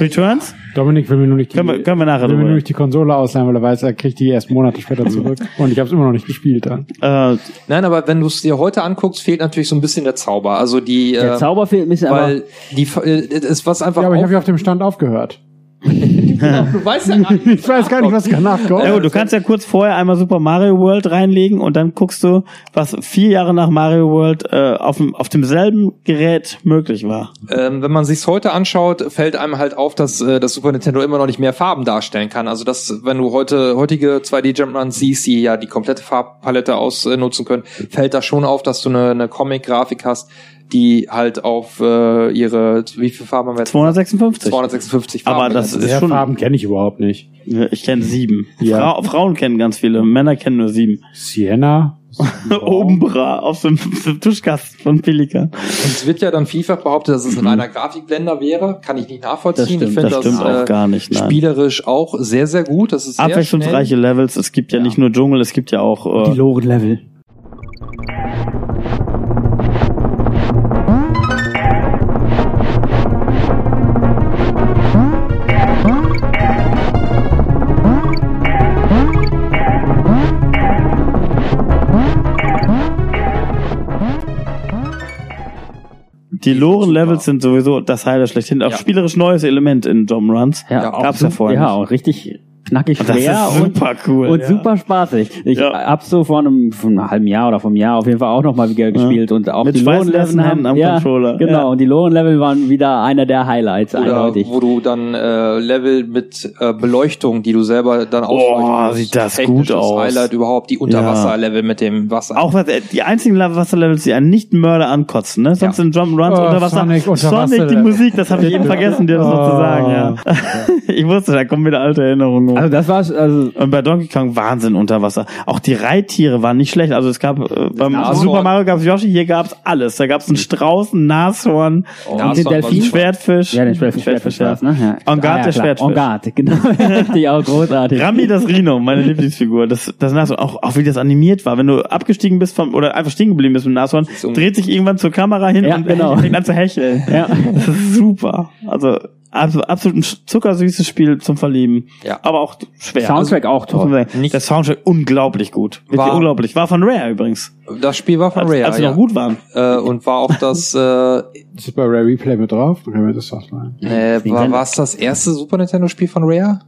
Returns? Dominik will mir nur nicht die, Können wir, können wir nachher will mir nur nicht die Konsole ausleihen, weil er weiß, er kriegt die erst Monate später zurück. Und ich habe es immer noch nicht gespielt dann. Äh, nein, aber wenn du es dir heute anguckst, fehlt natürlich so ein bisschen der Zauber. Also die Der äh, Zauber fehlt ein bisschen, aber weil die äh, es was einfach Ja, aber ich habe ja auf dem Stand aufgehört. Du weißt ja gar nicht, Ich weiß gar nicht, was danach kommt. ja du kannst ja kurz vorher einmal Super Mario World reinlegen und dann guckst du, was vier Jahre nach Mario World äh, auf, dem, auf demselben Gerät möglich war. ähm, wenn man sich's heute anschaut, fällt einem halt auf, dass äh, das Super Nintendo immer noch nicht mehr Farben darstellen kann. Also dass, wenn du heute heutige 2D Jumpruns siehst, die ja die komplette Farbpalette ausnutzen können, fällt da schon auf, dass du eine, eine Comic-Grafik hast, die halt auf äh, ihre wie viele Farben haben wir jetzt? 256. 256 Farben. Aber das ist schon. Farben kenne ich überhaupt nicht. Ich kenne sieben. Ja. Frau, Frauen kennen ganz viele, Männer kennen nur sieben. Sienna. Oben bra auf so einem, so einem Tuschkasten von Pelikan. Und es wird ja dann vielfach behauptet, dass es ein reiner Grafikblender wäre. Kann ich nicht nachvollziehen. Das ich stimmt, finde das stimmt auch äh, gar nicht, nein. Spielerisch auch sehr, sehr gut. Das ist sehr Abwechslungsreiche Levels. Es gibt ja, nicht nur Dschungel, es gibt ja auch. Äh, Loren-Level. Die Loren-Levels sind sowieso das Highlight schlechthin. Auch Ja. spielerisch neues Element in Jump'n'Runs. Ja, Ja, auch gab's ja vorher Ja, auch richtig knackig Und das schwer ist super cool. und ja. super spaßig. Ich Ja. hab's so vor einem, vor einem halben Jahr oder vom Jahr auf jeden Fall auch noch mal wieder gespielt und auch Mit die Loren-Level Händen am ja, Controller. Genau, Ja. und die Loren-Level waren wieder einer der Highlights, Oder eindeutig. wo du dann äh, Level mit äh, Beleuchtung, die du selber dann ausleuchten musst. sieht das Technisches gut aus. Highlight überhaupt, die Unterwasserlevel mit dem Wasser. Auch was, äh, die einzigen Wasserlevels, die einen nicht Mörder ankotzen, ne? Sonst Ja. sind Jump'n'Runs Oh, unter Wasser. Sonic unter Sonic, Wasser. die Musik, das habe ich eben vergessen, dir das noch zu Oh. sagen, ja. ich wusste, da kommen wieder alte Erinnerungen. Hoch. also das war, also, Und bei Donkey Kong Wahnsinn unter Wasser. Auch die Reittiere waren nicht schlecht. Also es gab äh, beim Nashorn. Super Mario gab es Yoshi, hier gab es alles. Da gab es einen Strauß, ein Nashorn, Oh, und Nashorn den Delfin, einen. Schwertfisch. ja, den Schwertfisch, Schwertfisch, ja. war's, ne? Ja. En garde, Ah, der klar. Schwertfisch. En garde, genau. Richtig, auch großartig. Rami das Rhino, meine Lieblingsfigur. Das, das Nashorn, auch, auch wie das animiert war. Wenn du abgestiegen bist vom, oder einfach stehen geblieben bist mit dem Nashorn, dreht sich irgendwann zur Kamera hin Ja, und genau. fängt an zu hecheln. Ja. Das ist super. Also, absolut, absolut ein zuckersüßes Spiel zum Verlieben. Ja. Aber auch schwer. Soundtrack auch Also, man toll. der Soundtrack unglaublich gut. Wirklich War- unglaublich. War von Rare übrigens. Das Spiel war von Als, Rare, als sie ja. noch gut waren. Äh, und war auch das, äh, Ist bei Rare Replay mit drauf? Wir das ausleihen. äh, war war's das erste Super Nintendo Spiel von Rare?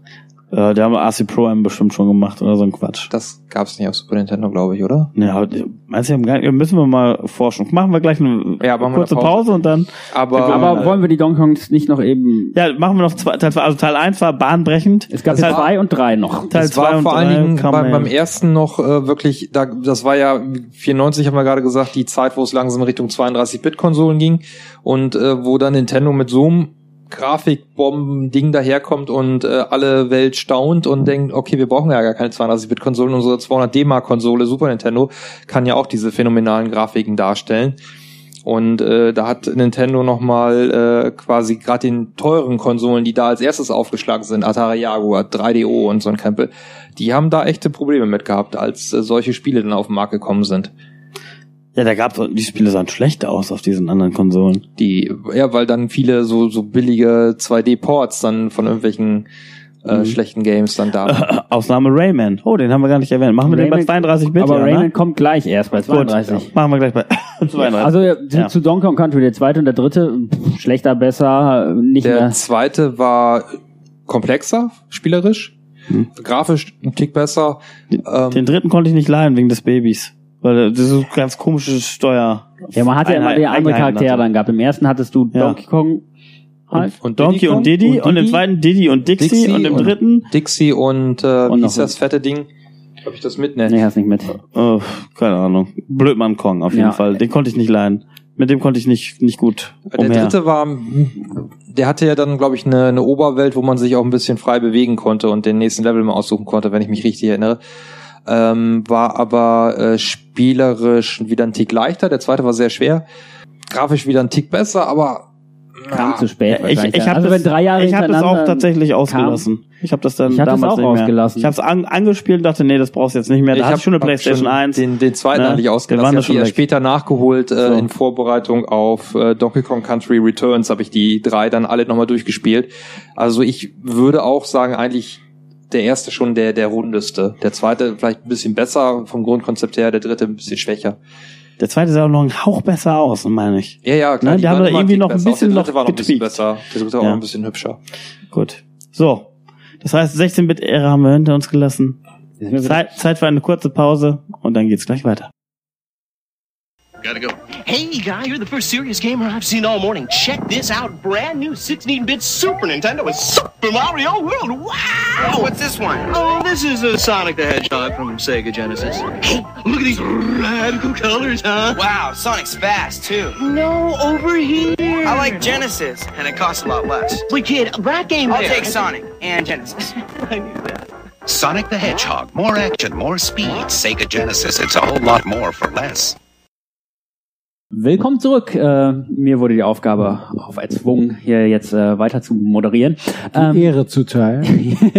Äh, die haben AC Pro M bestimmt schon gemacht oder so ein Quatsch. Das gab's nicht auf Super Nintendo, glaube ich, oder? Ja, meinst du, gar müssen wir mal forschen. Machen wir gleich eine Ja, wir kurze Pause. Pause. und dann. Aber, Aber wollen wir die Donkey Kongs nicht noch eben... Ja, machen wir noch zwei, Teil zwei. Also Teil 1 war bahnbrechend. Es gab heißt, zwei und drei noch. Teil es 2 war und vor allen drei Dingen kam beim, ja- beim ersten noch äh, wirklich, da, das war ja 94 haben wir gerade gesagt, die Zeit, wo es langsam Richtung 32-Bit-Konsolen ging und äh, wo dann Nintendo mit so einem Grafikbomben-Ding daherkommt und äh, alle Welt staunt und denkt, okay, wir brauchen ja gar keine 32-Bit-Konsolen, unsere 200 D-Mark-Konsole Super Nintendo kann ja auch diese phänomenalen Grafiken darstellen. Und äh, da hat Nintendo nochmal äh, quasi gerade den teuren Konsolen, die da als erstes aufgeschlagen sind, Atari Jaguar, 3DO und so ein Krempel, die haben da echte Probleme mit gehabt, als äh, solche Spiele dann auf den Markt gekommen sind. Ja, da gab's die Spiele sahen schlecht aus auf diesen anderen Konsolen. Die, ja, weil dann viele so, so billige 2D-Ports dann von irgendwelchen äh, Mhm. schlechten Games dann da waren. Ausnahme Rayman. Oh, den haben wir gar nicht erwähnt. Machen wir den bei Rayman- 32 Bit? Aber ja, Rayman ne? kommt gleich erst bei Gut, 32. machen wir gleich bei 32. Also ja, zu, Ja. zu Donkey Kong Country, der zweite und der dritte, pff, schlechter, besser, nicht Der mehr. zweite war komplexer, spielerisch, Hm. grafisch ein Tick besser. Ähm, Den dritten konnte ich nicht leihen wegen des Babys. Weil das ist so ganz komische Steuer. Ja, man hat ja immer die andere Charaktere dann gehabt. Im ersten hattest du Ja. Donkey Kong halt. und Donkey und Diddy und, im Diddy. zweiten Diddy und Dixie, Dixie und im und- dritten, Dixie und, äh, Und wie ist das fette Ding? Ob ich das mitnenne? Nee, hast nicht mit. oh, keine Ahnung, Blödmann Kong auf jeden Ja. Fall. Den konnte ich nicht leihen. Mit dem konnte ich nicht nicht gut Der umher. dritte war, der hatte ja dann, glaube ich, eine, eine Oberwelt, wo man sich auch ein bisschen frei bewegen konnte und den nächsten Level mal aussuchen konnte, wenn ich mich richtig erinnere. Ähm, war aber äh, spielerisch wieder ein Tick leichter. Der zweite war sehr schwer. Grafisch wieder ein Tick besser, aber Kam ja, zu spät ich ich habe also das, drei Jahre ich hab das auch tatsächlich ausgelassen. Ich habe das dann Ich hab das damals auch nicht mehr. ausgelassen. Ich habe es an, angespielt und dachte, nee, das brauchst du jetzt nicht mehr. Da hatte hab- ich schon eine PlayStation schon 1. Den, den zweiten Ne? hatte ich ausgelassen. Ich hab die schon erst weg. später nachgeholt äh, So. in Vorbereitung auf äh, Donkey Kong Country Returns habe ich die drei dann alle nochmal durchgespielt. Also ich würde auch sagen, eigentlich der erste schon der der rundeste. Der zweite vielleicht ein bisschen besser vom Grundkonzept her, der dritte ein bisschen schwächer. Der zweite sah auch noch einen Hauch besser aus, meine ich. Ja, ja, klar. Ne, die waren haben da immer irgendwie noch ein bisschen der noch war noch ein bisschen besser. Der dritte war Ja. auch ein bisschen hübscher. Gut. So. Das heißt, 16-Bit-Ära haben wir hinter uns gelassen. Zeit, Zeit für eine kurze Pause und dann geht's gleich weiter. Gotta go. Hey, guy, you're the first serious gamer I've seen all morning. Check this out. Brand new 16-bit Super Nintendo with Super Mario World. Wow! What's this one? Oh, this is a Sonic the Hedgehog from Sega Genesis. Hey, look at these radical colors, huh? Wow, Sonic's fast too. No, over here. I like Genesis, and it costs a lot less. Wait, kid, that game I'll there. take Sonic and Genesis. I knew that. Sonic the Hedgehog. More action, more speed. Sega Genesis. It's a whole lot more for less. Willkommen zurück. Äh, mir wurde die Aufgabe auferzwungen, hier jetzt äh, weiter zu moderieren. Ähm, Ehre zuteil.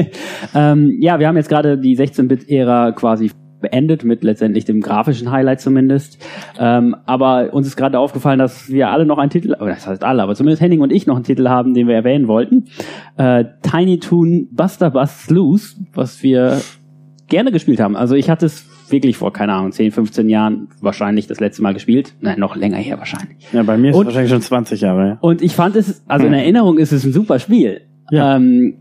ähm, ja, wir haben jetzt gerade die 16-Bit-Ära quasi beendet, mit letztendlich dem grafischen Highlight zumindest. Ähm, aber uns ist gerade aufgefallen, dass wir alle noch einen Titel, das heißt alle, aber zumindest Henning und ich noch einen Titel haben, den wir erwähnen wollten. Äh, Tiny Toon Buster Bust Loose, was wir gerne gespielt haben. Also ich hatte es wirklich vor, keine Ahnung, 10, 15 Jahren wahrscheinlich das letzte Mal gespielt. Nein, noch länger her wahrscheinlich. Ja, bei mir ist Und- es wahrscheinlich schon 20 Jahre. Ja. Und ich fand es, also in Erinnerung ist es ein super Spiel. Ja. Ähm,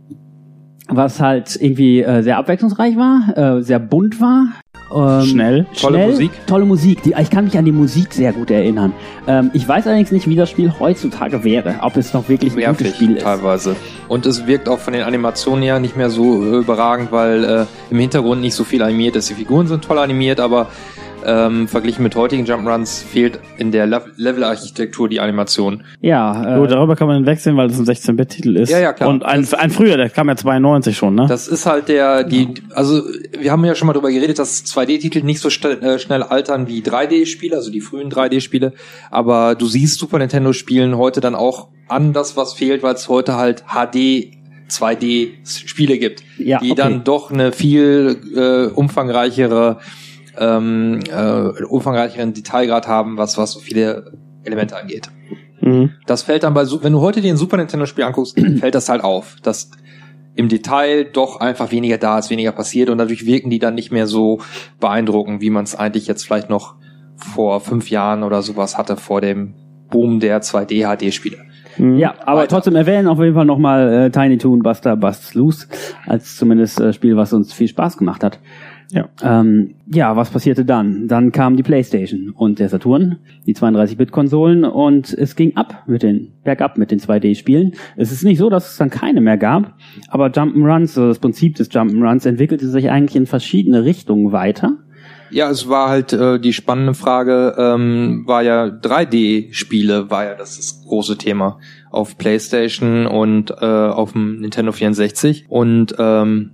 was halt irgendwie äh, sehr abwechslungsreich war, äh, sehr bunt war. Ähm, Schnell. Tolle schnell, Musik. Tolle Musik. Die, ich kann mich an die Musik sehr gut erinnern. Ähm, ich weiß allerdings nicht, wie das Spiel heutzutage wäre. Ob es noch wirklich ein gutes nervig Spiel ist. teilweise. Und es wirkt auch von den Animationen her nicht mehr so äh, überragend, weil äh, im Hintergrund nicht so viel animiert ist. Die Figuren sind toll animiert, aber ähm, verglichen mit heutigen Jump'n'Runs fehlt in der Le Level-Architektur die Animation. Ja, äh, Gut, darüber kann man wechseln, weil es ein 16-Bit-Titel ist. Ja, ja, klar. Und ein, ein früher, der kam ja 92 schon, ne? Das ist halt der, die, also wir haben ja schon mal darüber geredet, dass 2D-Titel nicht so schnell, äh, schnell altern wie 3D-Spiele, also die frühen 3D-Spiele. Aber du siehst Super Nintendo-Spielen heute dann auch an das, was fehlt, weil es heute halt HD 2D-Spiele gibt, Ja, die okay. dann doch eine viel äh, umfangreichere, ähm, äh, umfangreicheren Detailgrad haben, was was so viele Elemente angeht. mhm. Das fällt dann bei, wenn du heute dir ein Super Nintendo Spiel anguckst, fällt das halt auf, dass im Detail doch einfach weniger da ist, weniger passiert und dadurch wirken die dann nicht mehr so beeindruckend, wie man es eigentlich jetzt vielleicht noch vor fünf Jahren oder sowas hatte vor dem Boom der 2D HD Spiele. Ja, aber trotzdem erwähnen auf jeden Fall nochmal äh, Tiny Toon Buster Busts Loose als zumindest äh, Spiel, was uns viel Spaß gemacht hat. Ja. Ähm, ja, was passierte dann? Dann kam die PlayStation und der Saturn, die 32-Bit-Konsolen und es ging ab mit den bergab mit den 2D-Spielen. Es ist nicht so, dass es dann keine mehr gab, aber Jump'n'Runs, also das Prinzip des Jump'n'Runs entwickelte sich eigentlich in verschiedene Richtungen weiter. Ja, es war halt äh, die spannende Frage, ähm, war ja 3D-Spiele, war ja das, das große Thema auf PlayStation und äh, auf dem Nintendo 64 und ähm,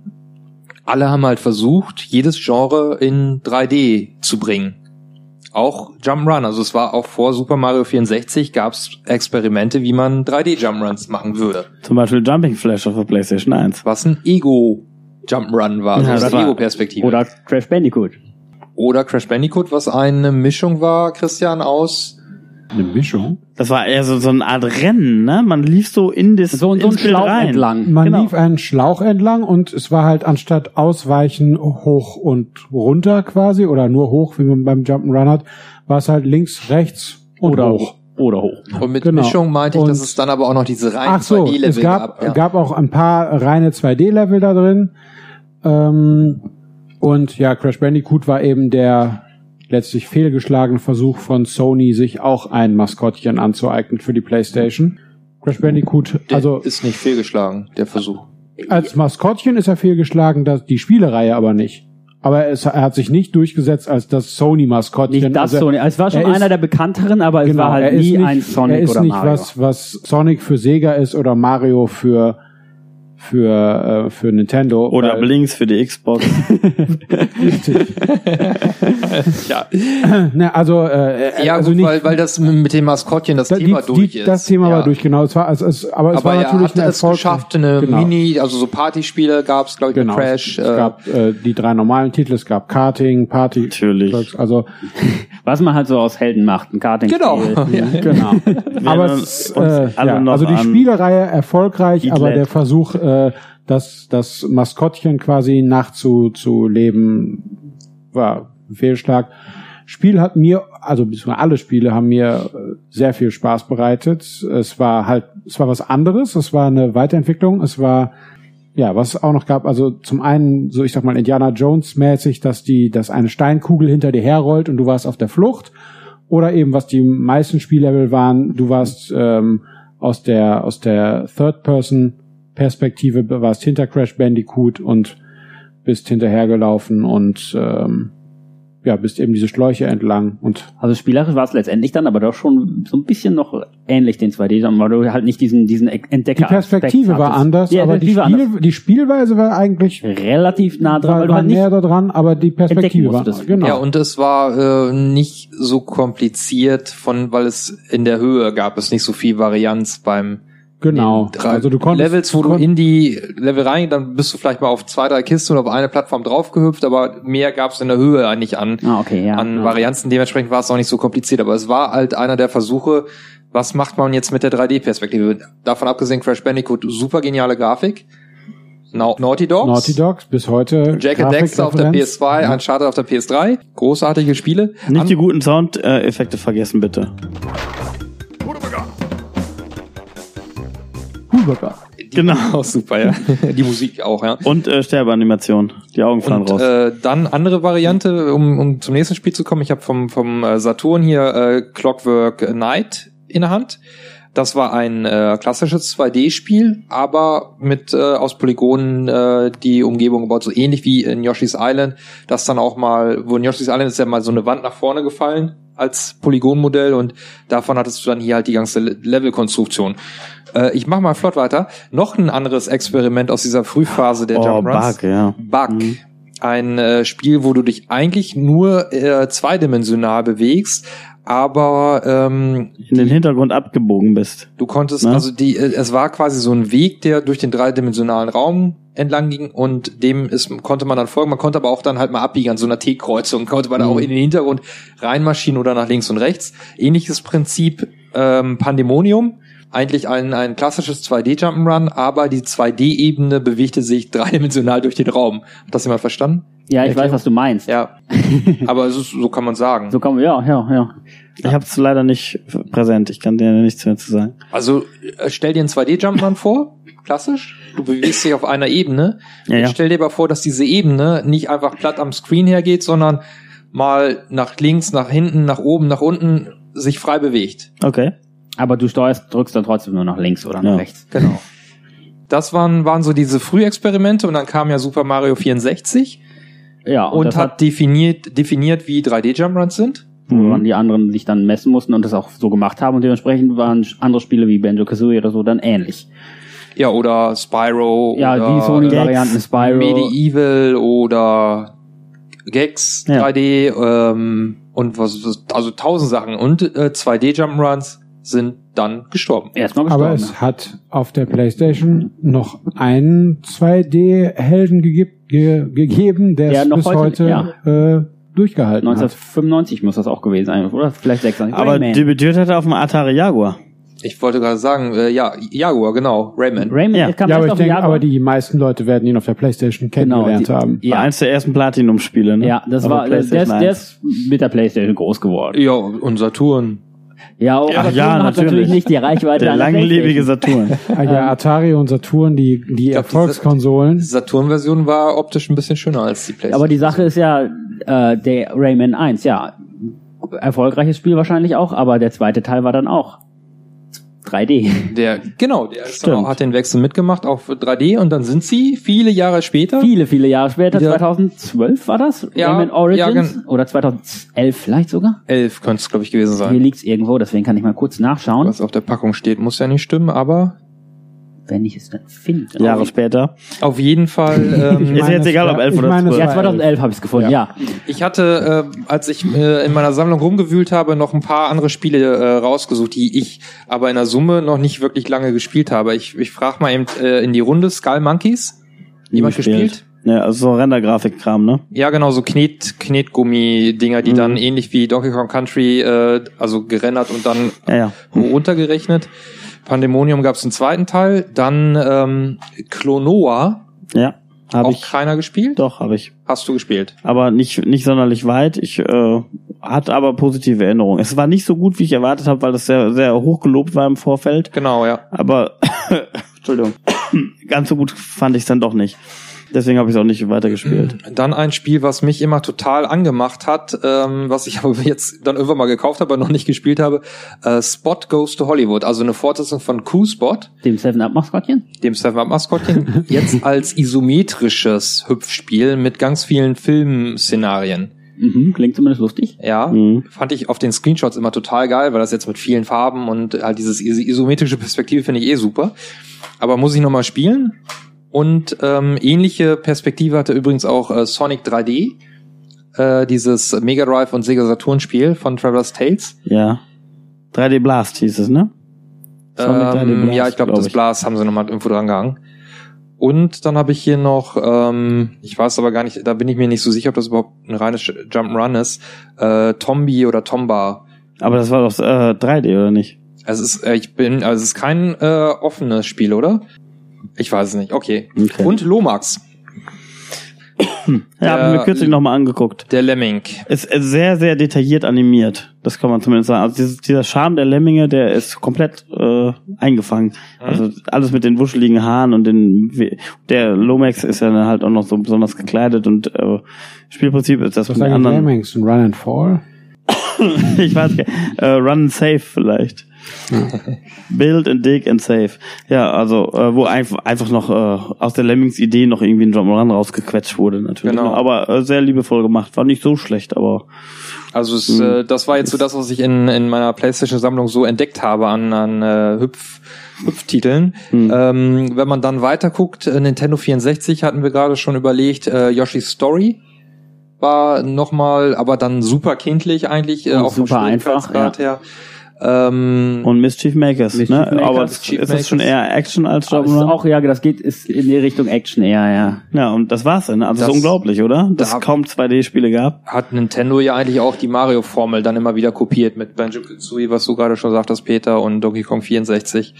alle haben halt versucht, jedes Genre in 3D zu bringen. Auch Jump'n'Run, also es war auch vor Super Mario 64 gab es Experimente, wie man 3D Jump'n'Runs machen würde. Zum Beispiel Jumping Flash auf der PlayStation 1. Was ein Ego Jump'n'Run war, also Ja, aus Ego-Perspektive. Oder Crash Bandicoot. Oder Crash Bandicoot, was eine Mischung war, Christian, aus Eine Mischung. Das war eher so, so eine Art Rennen, ne? Man lief so in das So, so Schlauch rein. entlang. Man Genau. lief einen Schlauch entlang und es war halt anstatt ausweichen hoch und runter quasi oder nur hoch, wie man beim Jump'n'Run hat, war es halt links, rechts und Oder hoch. Oder hoch. Und mit Genau. Mischung meinte ich, Und- dass es dann aber auch noch diese reinen Ach so, 2D-Level es gab, gab. Ja. gab auch ein paar reine 2D-Level da drin. Ähm, und ja, Crash Bandicoot war eben der letztlich fehlgeschlagene Versuch von Sony, sich auch ein Maskottchen anzueignen für die PlayStation. Crash Bandicoot, Der also ist nicht fehlgeschlagen, der Versuch. als Maskottchen ist er fehlgeschlagen, das, die Spielereihe aber nicht. Aber es, er hat sich nicht durchgesetzt als das Sony-Maskottchen. Nicht das Also, Sony. Es war schon er ist- einer der bekannteren, aber es Genau, war halt nie nicht, ein Sonic er ist oder nicht Mario. was, was Sonic für Sega ist oder Mario für für äh, für Nintendo Oder Weil- Blinks für die Xbox. Ja, Ne, also äh, ja also gut, nicht, weil, weil das mit dem Maskottchen das da- Thema die, durch die, ist. das Thema ja. war durch genau. Es war also es, aber es Aber war er natürlich hatte ein es Erfolg. geschafft, eine Genau. Mini, also so Partyspiele gab es, glaube ich, Genau. Crash. es äh, gab äh, die drei normalen Titel. Es gab Karting, Party. Natürlich. Also Was man halt so aus Helden macht, ein Karting. Genau. Ja. genau. aber es, äh, ja, also die Spielereihe erfolgreich, aber der Versuch, äh, das das Maskottchen quasi nachzuleben, war ein Fehlschlag. Spiel hat mir, also beziehungsweise alle Spiele haben mir äh, sehr viel Spaß bereitet. Es war halt, es war was anderes, es war eine Weiterentwicklung, es war ja, was es auch noch gab, also zum einen, so ich sag mal, Indiana Jones mäßig, dass die, dass eine Steinkugel hinter dir herrollt und du warst auf der Flucht. Oder eben, was die meisten Spiellevel waren, du warst ähm, aus der, aus der Third-Person-Perspektive, warst hinter Crash Bandicoot und bist hinterhergelaufen und ähm, ja, bist eben diese Schläuche entlang und Also spielerisch war es letztendlich dann aber doch schon so ein bisschen noch ähnlich den 2D, weil du halt nicht diesen, diesen Entdecker die Perspektive war anders, die aber die, Perspektive Spiel, die Spielweise war eigentlich anders. relativ nah dran, war, weil du war halt nicht näher da dran, aber die Perspektive war genau. Ja, und es war äh, nicht so kompliziert, von weil es in der Höhe gab es nicht so viel Varianz beim Genau. Also du konntest Levels, wo du in die Level rein, dann bist du vielleicht mal auf zwei, drei Kisten oder auf eine Plattform draufgehüpft, aber mehr gab es in der Höhe eigentlich an, Ah, okay, ja. an ja. Varianzen. Dementsprechend war es auch nicht so kompliziert, aber es war halt einer der Versuche, was macht man jetzt mit der 3D-Perspektive? Davon abgesehen, Crash Bandicoot, super geniale Grafik. Nau- Naughty Dogs. Naughty Dogs bis heute. Jack and Dexter auf der Grafikreferenz. PS2, Uncharted auf der PS3. Großartige Spiele. Nicht An- die guten Soundeffekte vergessen, bitte. Huberger. Genau. super, ja. Die Musik auch, ja. Und äh, Sterbeanimation. Die Augen fallen Und raus. äh, dann andere Variante, um, um zum nächsten Spiel zu kommen. Ich habe vom, vom äh, Saturn hier äh, Clockwork Night in der Hand. Das war ein äh, klassisches 2D-Spiel, aber mit äh, aus Polygonen äh, die Umgebung gebaut, so ähnlich wie in Yoshi's Island, das dann auch mal, wo in Yoshi's Island ist ja mal so eine Wand nach vorne gefallen als Polygonmodell und davon hattest du dann hier halt die ganze Le- Levelkonstruktion. Äh, ich mache mal flott weiter. Noch ein anderes Experiment aus dieser Frühphase der oh, Jump'n'Runs. Bug, ja. Bug. Ein äh, Spiel, wo du dich eigentlich nur äh, zweidimensional bewegst, aber ähm, In den Hintergrund abgebogen bist. du konntest, Ne? also die, äh, es war quasi so ein Weg, der durch den dreidimensionalen Raum entlang ging und dem ist, konnte man dann folgen. Man konnte aber auch dann halt mal abbiegen an so einer T-Kreuzung, konnte man da auch in den Hintergrund reinmaschinen oder nach links und rechts. Ähnliches Prinzip ähm, Pandemonium. Eigentlich ein, ein klassisches 2D Jump'n'Run, aber die 2D-Ebene bewegte sich dreidimensional durch den Raum. Hat das jemand verstanden? Ja, ich weiß, was du meinst. Ja. Aber es ist, so kann man sagen. So kann man, ja, ja, ja. Ich habe es leider nicht präsent. Ich kann dir nichts mehr zu sagen. Also äh, stell dir einen 2D-Jumpman vor, klassisch. Du bewegst dich auf einer Ebene. Ja, ja. Stell dir aber vor, dass diese Ebene nicht einfach platt am Screen hergeht, sondern mal nach links, nach hinten, nach oben, nach unten sich frei bewegt. Okay. Aber du steuerst, drückst dann trotzdem nur nach links oder nach Ja. rechts. Genau. Das waren, waren so diese Frühexperimente und dann kam ja Super Mario 64 Ja, und, und, das hat definiert, definiert, wie 3D-Jump-Runs sind. Wo dann die anderen sich dann messen mussten und das auch so gemacht haben und dementsprechend waren andere Spiele wie Banjo Kazooie oder so dann ähnlich. Ja, oder Spyro Ja, oder die Sony-Varianten Spyro. Medieval oder Gex Ja. 3D ähm, und was, was also tausend Sachen und äh, 2D Jump'n'Runs sind dann gestorben. Erstmal gestorben. Aber ja. es hat auf der PlayStation noch einen 2D-Helden gegeb, ge, gegeben, der Der es noch bis heute- heute, äh, durchgehalten hat. 1995 muss das auch gewesen sein, oder? Vielleicht 96. Aber Rayman. debütiert hat er auf dem Atari Jaguar. Ich wollte gerade sagen, äh, ja, Jaguar, genau, Rayman. Rayman Ja. kam Ja, aber ich auf denke, Jaguar. aber die meisten Leute werden ihn auf der PlayStation Genau, kennengelernt die- haben. Ja. War eins der ersten Platinum-Spiele. Ne? Ja, das Auf war, der der, der, ist, der 1. ist mit der Playstation groß geworden. Ja, und Saturn. Ja, auch Ja, ja, hat natürlich natürlich. nicht die Reichweite Der langlebige. Saturn. Ah, ja, Atari und Saturn, die, die glaub, Erfolgskonsolen. Die Saturn-Version war optisch ein bisschen schöner als die PlayStation. Aber die Sache ist ja, äh, der Rayman 1, ja, erfolgreiches Spiel wahrscheinlich auch, aber der zweite Teil war dann auch 3D. der, genau, der auch, hat den Wechsel mitgemacht auf 3D und dann sind sie viele Jahre später. Viele, viele Jahre später, Ja. 2012 war das? Ja, Rayman ja, Origins? gen- Oder 2011 vielleicht sogar? Elf könnte es, glaube ich, gewesen Hier sein. liegt's irgendwo, deswegen kann ich mal kurz nachschauen, Was auf der Packung steht, muss ja nicht stimmen, aber wenn ich es dann finde. Jahre später. auf jeden Fall. Ähm, Ist jetzt egal, ob 11 ich oder meine, es 12. Ja, war 2011 habe ich es gefunden, ja. Ich hatte, äh, als ich äh, in meiner Sammlung rumgewühlt habe, noch ein paar andere Spiele äh, rausgesucht, die ich aber in der Summe noch nicht wirklich lange gespielt habe. Ich, ich frage mal eben äh, in die Runde Skull Monkeys. Jemand gespielt? Ja, also so Rendergrafikkram, ne? Ja, genau, so Knet, Knetgummi-Dinger, die Mhm. dann ähnlich wie Donkey Kong Country, äh, also gerendert und dann Ja, ja. runtergerechnet. Pandemonium gab es einen zweiten Teil. Dann ähm, Klonoa, Ja, habe auch ich. keiner gespielt. Doch, habe ich. Hast du gespielt? Aber nicht, nicht sonderlich weit. Ich äh, hatte aber positive Erinnerungen. Es war nicht so gut, wie ich erwartet habe, weil das sehr, sehr hoch gelobt war im Vorfeld. Genau, ja. Aber Entschuldigung. Ganz so gut fand ich es dann doch nicht. Deswegen habe ich es auch nicht weitergespielt. Dann ein Spiel, was mich immer total angemacht hat, ähm, was ich aber jetzt dann irgendwann mal gekauft habe, aber noch nicht gespielt habe. Äh, Spot Goes to Hollywood, also eine Fortsetzung von Q-Spot, Dem 7-Up-Maskottchen? dem Seven-Up-Maskottchen, jetzt als isometrisches Hüpfspiel mit ganz vielen Filmszenarien. Mhm, klingt zumindest lustig. Ja, Mhm. fand ich auf den Screenshots immer total geil, weil das jetzt mit vielen Farben und halt dieses is- isometrische Perspektive finde ich eh super. Aber muss ich noch mal spielen? Und ähm, ähnliche Perspektive hatte übrigens auch äh, Sonic 3D, äh, dieses Mega Drive und Sega Saturn Spiel von Traveler's Tales. Ja. 3D Blast hieß es, ne? Sonic 3D Ähm, Blast, ja, ich glaube, glaub das. Blast haben sie nochmal irgendwo dran gehangen. Und dann habe ich hier noch, ähm, ich weiß aber gar nicht, da bin ich mir nicht so sicher, ob das überhaupt ein reines Jump'n'Run ist, äh, Tombi oder Tomba. Aber das war doch äh, 3D, oder nicht? Es ist, äh, ich bin, also es ist kein äh, offenes Spiel, oder? Ich weiß es nicht. Okay. Okay. Und Lomax, Ja, habe der- mir kürzlich nochmal angeguckt. der Lemming. Ist sehr, sehr detailliert animiert. Das kann man zumindest sagen. Also dieser Charme der Lemminge, der ist komplett äh, eingefangen. Also alles mit den wuscheligen Haaren und den We- der Lomax ist ja dann halt auch noch so besonders gekleidet und äh, Spielprinzip ist das Was mit den anderen. Lemmings? Ein Run and Fall? ich weiß nicht. Äh, run and save vielleicht. Build and dig and save. Ja, also äh, wo einfach einfach noch äh, aus der Lemmings Idee noch irgendwie ein Jump'n'Run rausgequetscht wurde natürlich. Genau. Aber äh, sehr liebevoll gemacht. War nicht so schlecht, aber Also es, Mhm. äh, das war jetzt so das, was ich in, in meiner PlayStation-Sammlung so entdeckt habe an, an äh, Hüpf, Hüpftiteln. Mhm. Ähm, wenn man dann weiter guckt, äh, Nintendo 64 hatten wir gerade schon überlegt, äh, Yoshi's Story war nochmal, aber dann super kindlich eigentlich, äh, Und auch super einfach, Schwierigkeitsgrad her. Ähm, und Mischief Makers, Mischief ne? Makers, aber das, ist das schon eher Action als Jump'n'Run? auch, ja, das geht, ist in die Richtung Action eher, ja. Ja, und das war's dann. Also das ist unglaublich, oder? Dass da- es kaum 2D-Spiele gab. hat Nintendo ja eigentlich auch die Mario-Formel dann immer wieder kopiert mit Banjo-Kazooie, was du gerade schon sagtest, Peter, und Donkey Kong 64.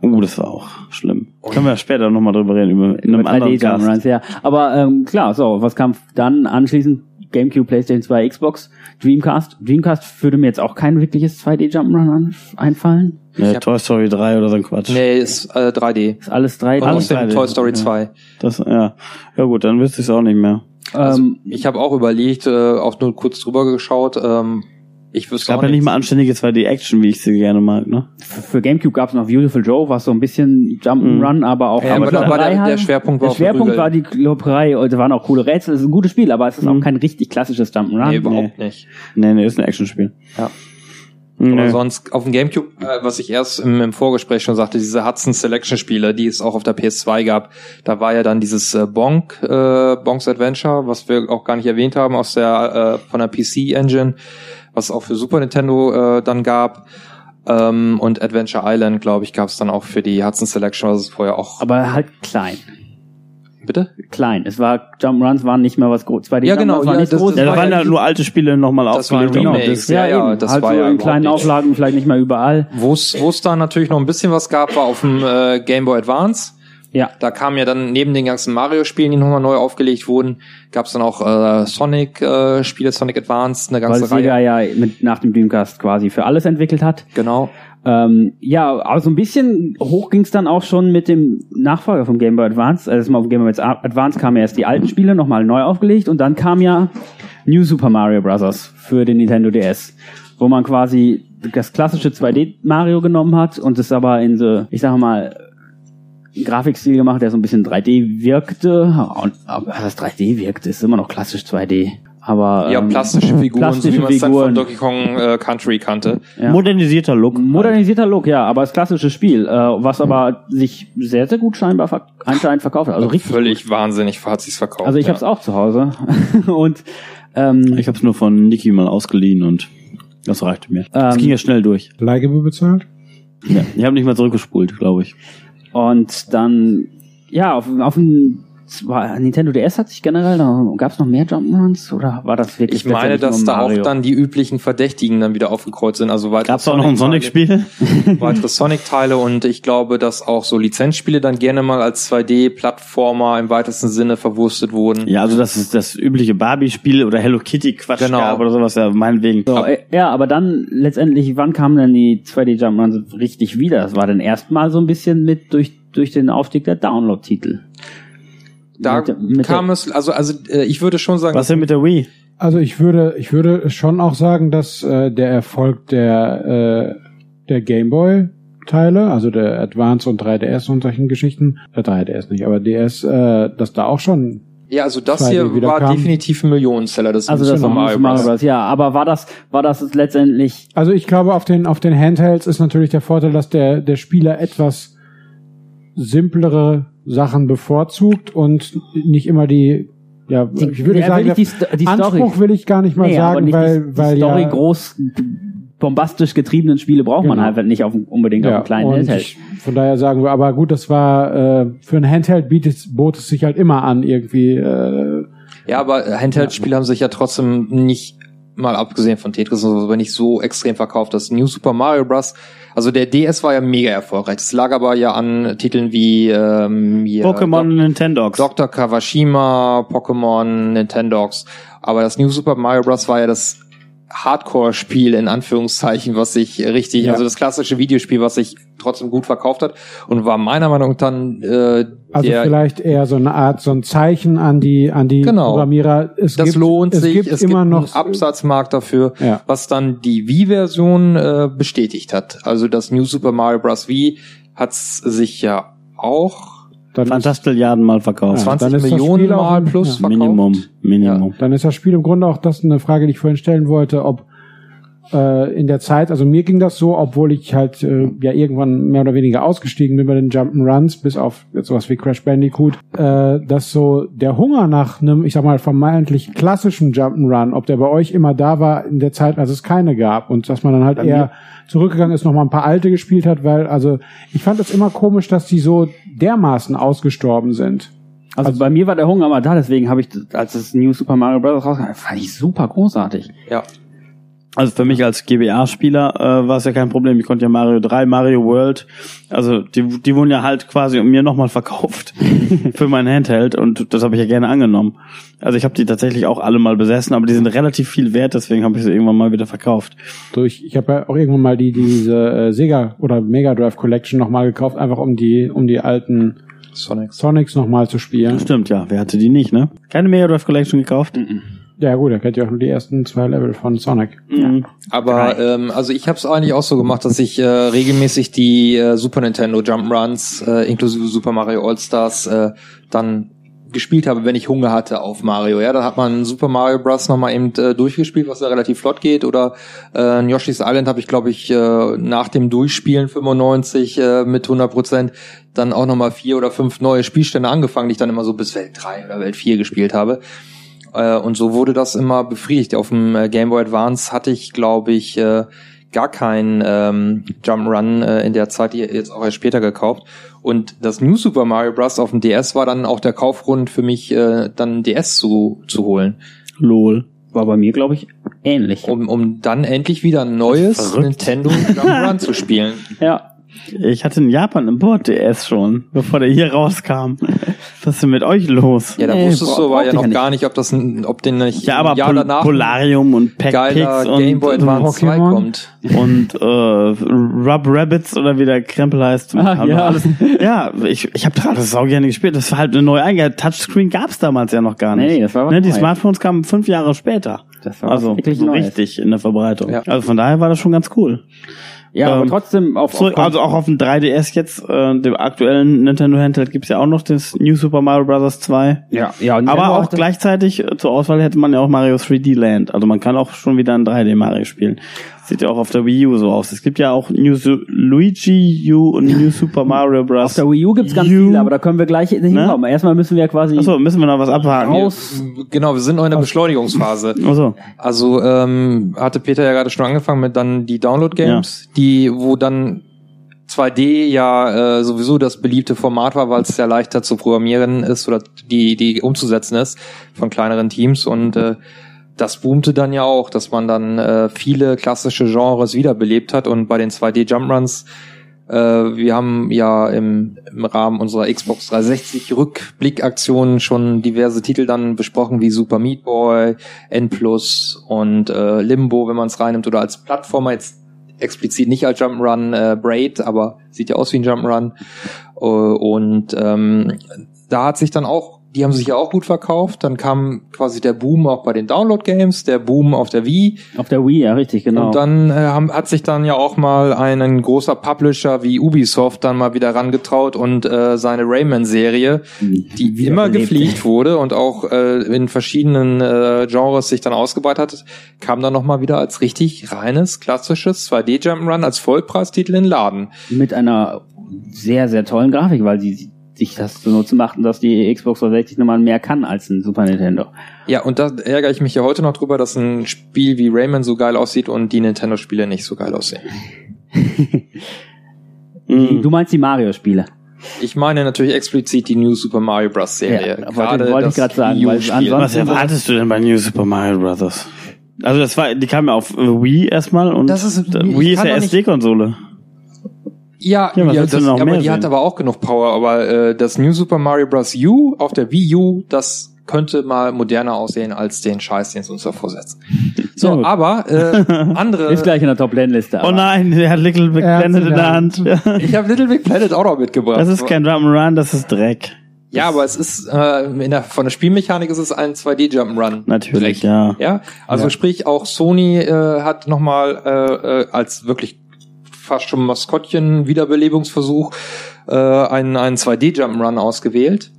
Oh, das war auch schlimm. Können wir später nochmal drüber reden, über in einem anderen 3D Cast. Ja. Aber ähm, klar, so, was kam dann anschließend? GameCube, PlayStation 2, Xbox, Dreamcast. Dreamcast würde mir jetzt auch kein wirkliches 2D Jump'n'Run an- einfallen. Ja, Toy Story 3 oder so ein Quatsch. Nee, ist äh, 3D. Ist alles 3D. Und dem 3D. Toy Story Ja. 2. Das, ja. ja gut, dann wüsste ich es auch nicht mehr. ähm, Ich habe auch überlegt, äh, auch nur kurz drüber geschaut. Ähm, ich Es wüsste gab auch ja nicht mal anständige 2D-Action, wie ich sie gerne mag, ne? für GameCube gab es noch Beautiful Joe, was so ein bisschen Jump'n'Run, aber auch Ja, aber da war der, der Schwerpunkt war der Schwerpunkt war die Klopperei und da waren auch coole Rätsel. Es ist ein gutes Spiel, aber es ist auch kein richtig klassisches Jump'n'Run. Nee, überhaupt nicht. Nee, nee, ist ein Actionspiel. Ja. Nee. Oder sonst auf dem Gamecube, äh, was ich erst im, im Vorgespräch schon sagte, diese Hudson Selection Spiele, die es auch auf der PS2 gab, da war ja dann dieses äh, Bonk, äh, Bonks Adventure, was wir auch gar nicht erwähnt haben, aus der äh, von der PC Engine, was es auch für Super Nintendo äh, dann gab. Ähm, und Adventure Island, glaube ich, gab es dann auch für die Hudson Selection, was es vorher auch. Aber halt klein. Bitte? Klein. Es war, Jump'n'Runs waren nicht mehr was groß. 2D Ja, genau, Jump'n'Runs waren ja, nicht das- groß. das Ja, da war waren ja ja nur alte Spiele nochmal Das aufgelegt. Remakes. Genau. Das- ja, ja, das halt war so ja in kleinen. Auflagen, vielleicht nicht mehr überall. Wo es wo es da natürlich noch ein bisschen was gab, war auf dem äh, Game Boy Advance. Ja. Da kam ja dann neben den ganzen Mario-Spielen, die nochmal neu aufgelegt wurden, gab es dann auch äh, Sonic-Spiele, Sonic Advance, eine Weil ganze Sega Reihe. ja mit, nach dem Dreamcast quasi für alles entwickelt hat. Genau. Ähm, ja, aber so ein bisschen hoch ging es dann auch schon mit dem Nachfolger vom Game Boy Advance. Also mal auf dem Game Boy Advance kamen ja erst die alten Spiele nochmal neu aufgelegt und dann kam ja New Super Mario Bros. für den Nintendo DS, wo man quasi das klassische 2D Mario genommen hat und es aber in so, ich sage mal, Grafikstil gemacht, der so ein bisschen 3D wirkte. Und, aber das 3D wirkte, ist immer noch klassisch 2D. Aber Ja, ähm, plastische Figuren, so wie plastische man es dann von Figuren. Donkey Kong äh, Country kannte. Ja. Modernisierter Look. Modernisierter Look, ja, aber das klassische Spiel, äh, was aber sich sehr, sehr gut scheinbar verk anscheinend verkauft hat. Also richtig. Völlig wahnsinnig hat sich's verkauft. Also ich ja. hab's auch zu Hause. und ähm, Ich habe es nur von Niki mal ausgeliehen und das reichte mir. Das Ähm, ging ja schnell durch. Leihgebühr bezahlt? Ja, ich habe nicht mal zurückgespult, glaube ich. Und dann, ja, auf, auf dem zwar, Nintendo DS hat sich generell, da gab's noch mehr Jump'n'Runs oder war das wirklich Ich meine, dass nur da auch dann die üblichen Verdächtigen dann wieder aufgekreuzt sind. Also weitere Gab es auch noch ein Sonic-Spiel? weitere Sonic-Teile und ich glaube, dass auch so Lizenzspiele dann gerne mal als 2D-Plattformer im weitesten Sinne verwurstet wurden. Ja, also das ist das übliche Barbie-Spiel oder Hello Kitty-Quatsch Genau. gab oder sowas, ja, meinetwegen. So, äh, ja, aber dann letztendlich, wann kamen denn die 2D Jump'n'Runs richtig wieder? Das war dann erstmal so ein bisschen mit durch, durch den Aufstieg der Download-Titel. Da Mit kam es, also, also äh, ich würde schon sagen, Was denn mit der Wii? Also ich würde, ich würde schon auch sagen, dass äh, der Erfolg der, äh, der Gameboy Teile, also der Advance und 3DS und solchen Geschichten, äh, 3DS nicht, aber DS, äh, dass da auch schon ja, also das 2D hier war kam. definitiv ein Millionenseller. Das Also ist das Mario Mario Bros. Bros. Ja, aber war das, war das letztendlich Also ich glaube, auf den, auf den Handhelds ist natürlich der Vorteil, dass der, der Spieler etwas simplere Sachen bevorzugt und nicht immer die, ja, Die- ich würde ja, sagen, will ich die die Anspruch Story- will ich gar nicht mal Nee, aber sagen, nicht weil, die, die weil Story ja, groß bombastisch getriebenen Spiele braucht man Genau. halt nicht auf, unbedingt auf ja, einem kleinen und Handheld. ich, von daher sagen wir, aber gut, das war äh, für ein Handheld bietet, bot es sich halt immer an, irgendwie äh, Ja, aber Handheld-Spiele haben sich ja trotzdem nicht mal abgesehen von Tetris und so, aber nicht so extrem verkauft. Das New Super Mario Bros. Also der DS war ja mega erfolgreich. Das lag aber ja an Titeln wie ähm, hier Pokémon und Nintendogs. Dr. Kawashima, Pokémon, Nintendogs. Aber das New Super Mario Bros. war ja das Hardcore-Spiel in Anführungszeichen, was sich richtig, Ja. also das klassische Videospiel, was sich trotzdem gut verkauft hat und war meiner Meinung nach dann äh, also vielleicht eher so eine Art, so ein Zeichen an die an die Genau. Programmierer. Es das gibt, lohnt es sich, Gibt es immer gibt noch einen Absatzmarkt dafür, Ja. was dann die Wii-Version äh, bestätigt hat. Also das New Super Mario Bros. Wii hat's sich ja auch dann ist, Fantastilliarden mal verkauft. Ja. 20 dann ist das Millionen Mal plus ja, verkauft. Minimum, Minimum. dann ist das Spiel im Grunde auch das eine Frage, die ich vorhin stellen wollte, ob äh, in der Zeit, also mir ging das so, obwohl ich halt äh, ja irgendwann mehr oder weniger ausgestiegen bin bei den Jump'n'Runs, bis auf jetzt sowas wie Crash Bandicoot, äh, dass so der Hunger nach einem, ich sag mal, vermeintlich klassischen Jump'n'Run, ob der bei euch immer da war in der Zeit, als es keine gab und dass man dann halt eher zurückgegangen ist, noch mal ein paar alte gespielt hat, weil also ich fand es immer komisch, dass die so dermaßen ausgestorben sind. Also, bei mir war der Hunger immer da, deswegen habe ich, als das New Super Mario Bros. rauskam, fand ich super großartig. Ja. Also für mich als GBA-Spieler äh, war es ja kein Problem. Ich konnte ja Mario 3, Mario World, also die, die wurden ja halt quasi mir nochmal verkauft für mein Handheld und das habe ich ja gerne angenommen. Also ich habe die tatsächlich auch alle mal besessen, aber die sind relativ viel wert, deswegen habe ich sie irgendwann mal wieder verkauft. Durch, ich habe ja auch irgendwann mal die diese äh, Sega oder Mega Drive Collection nochmal gekauft, einfach um die um die alten Sonics. Sonics nochmal zu spielen. Stimmt, ja. Wer hatte die nicht, ne? Keine Mega Drive Collection gekauft? Ja gut, er kennt ja auch nur die ersten zwei Level von Sonic. Mhm. Aber ähm, also ich habe es eigentlich auch so gemacht, dass ich äh, regelmäßig die äh, Super Nintendo Jump'n'Runs äh, inklusive Super Mario All Stars äh, dann gespielt habe, wenn ich Hunger hatte auf Mario. Ja, da hat man Super Mario Bros. nochmal eben äh, durchgespielt, was ja relativ flott geht. Oder äh, Yoshi's Island habe ich, glaube ich, äh, nach dem Durchspielen 95 äh, mit 100 Prozent dann auch nochmal vier oder fünf neue Spielstände angefangen, die ich dann immer so bis Welt 3 oder Welt 4 gespielt habe. Äh, und so wurde das immer befriedigt. Auf dem äh, Game Boy Advance hatte ich, glaube ich, äh, gar kein ähm, Jump'n'Run äh, in der Zeit, die jetzt auch erst später gekauft. Und das New Super Mario Bros. auf dem DS war dann auch der Kaufgrund für mich, äh, dann DS zu, zu holen. Lol. War bei mir, glaube ich, ähnlich. Um, um dann endlich wieder ein neues. Nintendo Jump'n'Run zu spielen. Ja. Ich hatte in Japan im Board DS schon, bevor der hier rauskam. Was ist denn mit euch los? Ja, da Nee, wusstest du aber ja noch gar nicht, ob das, ein- ob den nicht Ja, aber ein Jahr Pol danach Polarium und Pack geiler Picks Game Boy und, Advance 2 Pokémon. kommt. und äh, Rub Rabbits oder wie der Krempel heißt. Ah, ja. alles, ja, ich, ich habe gerade das auch gerne gespielt. Das war halt eine neue Eingabe. Touchscreen gab's damals ja noch gar nicht. Nee, das war was ne, Die. Smartphones kamen fünf Jahre später. Das war was also wirklich so Neues. richtig in der Verbreitung. Ja. Also von daher war das schon ganz cool. Ja, aber Ähm, trotzdem auf, auf also auch auf dem 3DS jetzt, äh, dem aktuellen Nintendo Handheld gibt's ja auch noch das New Super Mario Bros. 2. ja, ja, und Aber Nintendo auch gleichzeitig äh, zur Auswahl hätte man ja auch Mario 3D Land. Also man kann auch schon wieder ein 3D Mario spielen. Sieht ja auch auf der Wii U so aus. Es gibt ja auch New Su Luigi U und New Super Mario Bros. Auf der Wii U gibt's ganz U. viele, aber da können wir gleich hinkommen. Erstmal müssen wir quasi Achso, müssen wir noch was abhaken? raus. Genau, wir sind noch in der Beschleunigungsphase. Achso. Also ähm, hatte Peter ja gerade schon angefangen mit dann die Download-Games, die, wo dann 2D ja äh, sowieso das beliebte Format war, weil es ja leichter zu programmieren ist oder die, die umzusetzen ist von kleineren Teams und äh, das boomte dann ja auch, dass man dann äh, viele klassische Genres wiederbelebt hat und bei den 2D Jumpruns äh, wir haben ja im, im Rahmen unserer Xbox 360 Rückblickaktion schon diverse Titel dann besprochen, wie Super Meat Boy, N Plus und äh, Limbo, wenn man es reinnimmt, oder als Plattformer jetzt explizit nicht als Jump'n'Run äh, Braid, aber sieht ja aus wie ein Jump'n'Run. Äh, und ähm, da hat sich dann auch, die haben sich ja auch gut verkauft. Dann kam quasi der Boom auch bei den Download-Games, der Boom auf der Wii. Auf der Wii, ja, richtig, genau. Und dann äh, haben, hat sich dann ja auch mal ein, ein großer Publisher wie Ubisoft dann mal wieder rangetraut und äh, seine Rayman-Serie, die Wieder immer gepflegt wurde und auch äh, in verschiedenen äh, Genres sich dann ausgebreitet hat, kam dann nochmal wieder als richtig reines, klassisches 2D-Jump'n'Run als Vollpreistitel in den Laden. mit einer sehr, sehr tollen Grafik, weil sie sich das zu nutzen machten, dass die Xbox 360 nochmal mehr kann als ein Super Nintendo. Ja, und da ärgere ich mich ja heute noch drüber, dass ein Spiel wie Rayman so geil aussieht und die Nintendo-Spiele nicht so geil aussehen. Du meinst die Mario-Spiele? Ich meine natürlich explizit die New Super Mario Bros. Serie. Ja, wollte- wollte ich das grad sagen, weil ansonsten- Was erwartest du denn bei New Super Mario Bros.? Also das war, die kam ja auf Wii erstmal und Das ist- Wii ist ja SD-Konsole. Ja, Ja, ja, das, noch aber die sehen? hat aber auch genug Power. Aber äh, das New Super Mario Bros. U auf der Wii U, das könnte mal moderner aussehen als den Scheiß, den sie uns da vorsetzen. Ja, So, gut. aber äh, andere. Ist gleich in der Top-Liste. Oh nein, der hat Little Big Planet in der Hand. Ja. Ich habe Little Big Planet auch noch mitgebracht. Das ist kein Jump'n'Run, das ist Dreck. ja, aber es ist äh, in der, von der Spielmechanik ist es ein 2D Jump'n'Run. Natürlich, ja. Ja, also Ja. sprich auch Sony äh, hat nochmal äh, äh, als wirklich fast schon Maskottchen Wiederbelebungsversuch äh, einen, einen 2D Jump'n'Run ausgewählt.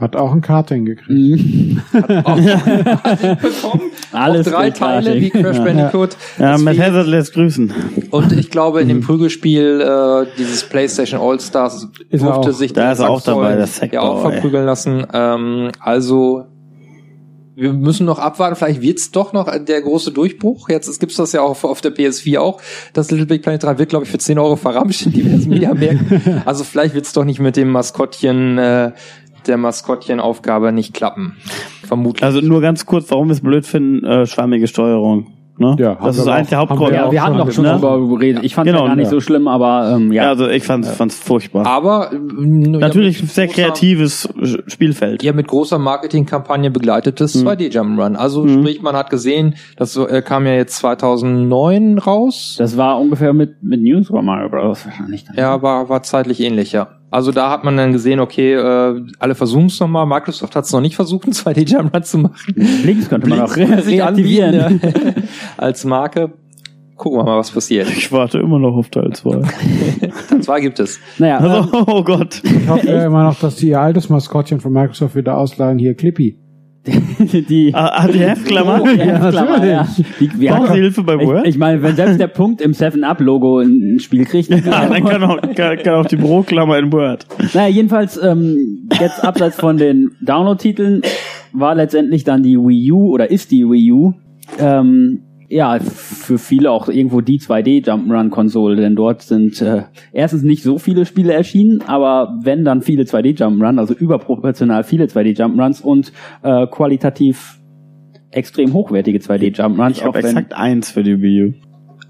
Hat auch ein Karting gekriegt. Mhm. Auch bekommen. Alles auch drei mit Karting. Teile wie Crash Bandicoot. Ja, Das Matt Spiel- Hazard lässt grüßen. und ich glaube, in dem Prügelspiel äh, dieses PlayStation All Stars Ist er durfte sich Da der ist er auch dabei, der Sackboy. ja auch verprügeln lassen. Ähm, also wir müssen noch abwarten, vielleicht wird's doch noch der große Durchbruch. Jetzt gibt's das ja auch auf, auf der PS4 auch. Das Little Big Planet 3 wird, glaube ich, für 10 Euro verramscht in diversen Mediamärkten. Also vielleicht wird's doch nicht mit dem Maskottchen, äh, der Maskottchenaufgabe nicht klappen. Vermutlich. Also nur ganz kurz, warum wir es blöd finden, äh, schwammige Steuerung. Ne? Ja, das ist eigentlich der auch- haben Hauptgrund. wir Ja, auch wir hatten schon doch schon ne? drüber geredet. Ich fand es Genau, ja gar nicht ja. so schlimm, aber ähm, ja. Ja, also ich fand's, fand's furchtbar. Aber äh, Natürlich ja, mit sehr großer- kreatives Spielfeld. Ja, mit großer Marketingkampagne begleitetes 2D Jump'n'Run. Also sprich, man hat gesehen, das äh, kam ja jetzt 2009 raus. das war ungefähr mit, mit News Super Mario Bros. wahrscheinlich. Dann. Ja, war, war zeitlich ähnlich, ja. Also da hat man dann gesehen, okay, äh, alle versuchen es nochmal. Microsoft hat es noch nicht versucht, einen 2D Jump'n'Run zu machen. Links könnte man auch re Sich anbieten, ja. Als Marke. Gucken wir mal, was passiert. Ich warte immer noch auf Teil 2. Teil 2 gibt es. Naja, ähm, Also, oh Gott. Ich hoffe ja immer noch, dass die ihr altes Maskottchen von Microsoft wieder ausleihen. Hier, Clippy. Die Ah, ah, die Heftklammer? Oh, ja, Heftklammer, ja. Die, Hilfe bei Word? Ich, ich meine, wenn selbst der Punkt im 7-Up-Logo ein ein Spiel kriegt, Ja, dann kann auch, kann, kann auch die Büroklammer in Word. Naja, jedenfalls, ähm, jetzt abseits von den Download-Titeln war letztendlich dann die Wii U oder ist die Wii U ähm, ja für viele auch irgendwo die 2D Jump'n'Run-Konsole, denn dort sind äh, erstens nicht so viele Spiele erschienen, aber wenn dann viele 2D Jump'n'Run, also überproportional viele 2D Jump'n'Runs und äh, qualitativ extrem hochwertige 2D Jump'n'Runs. Ich habe exakt eins für die Wii U.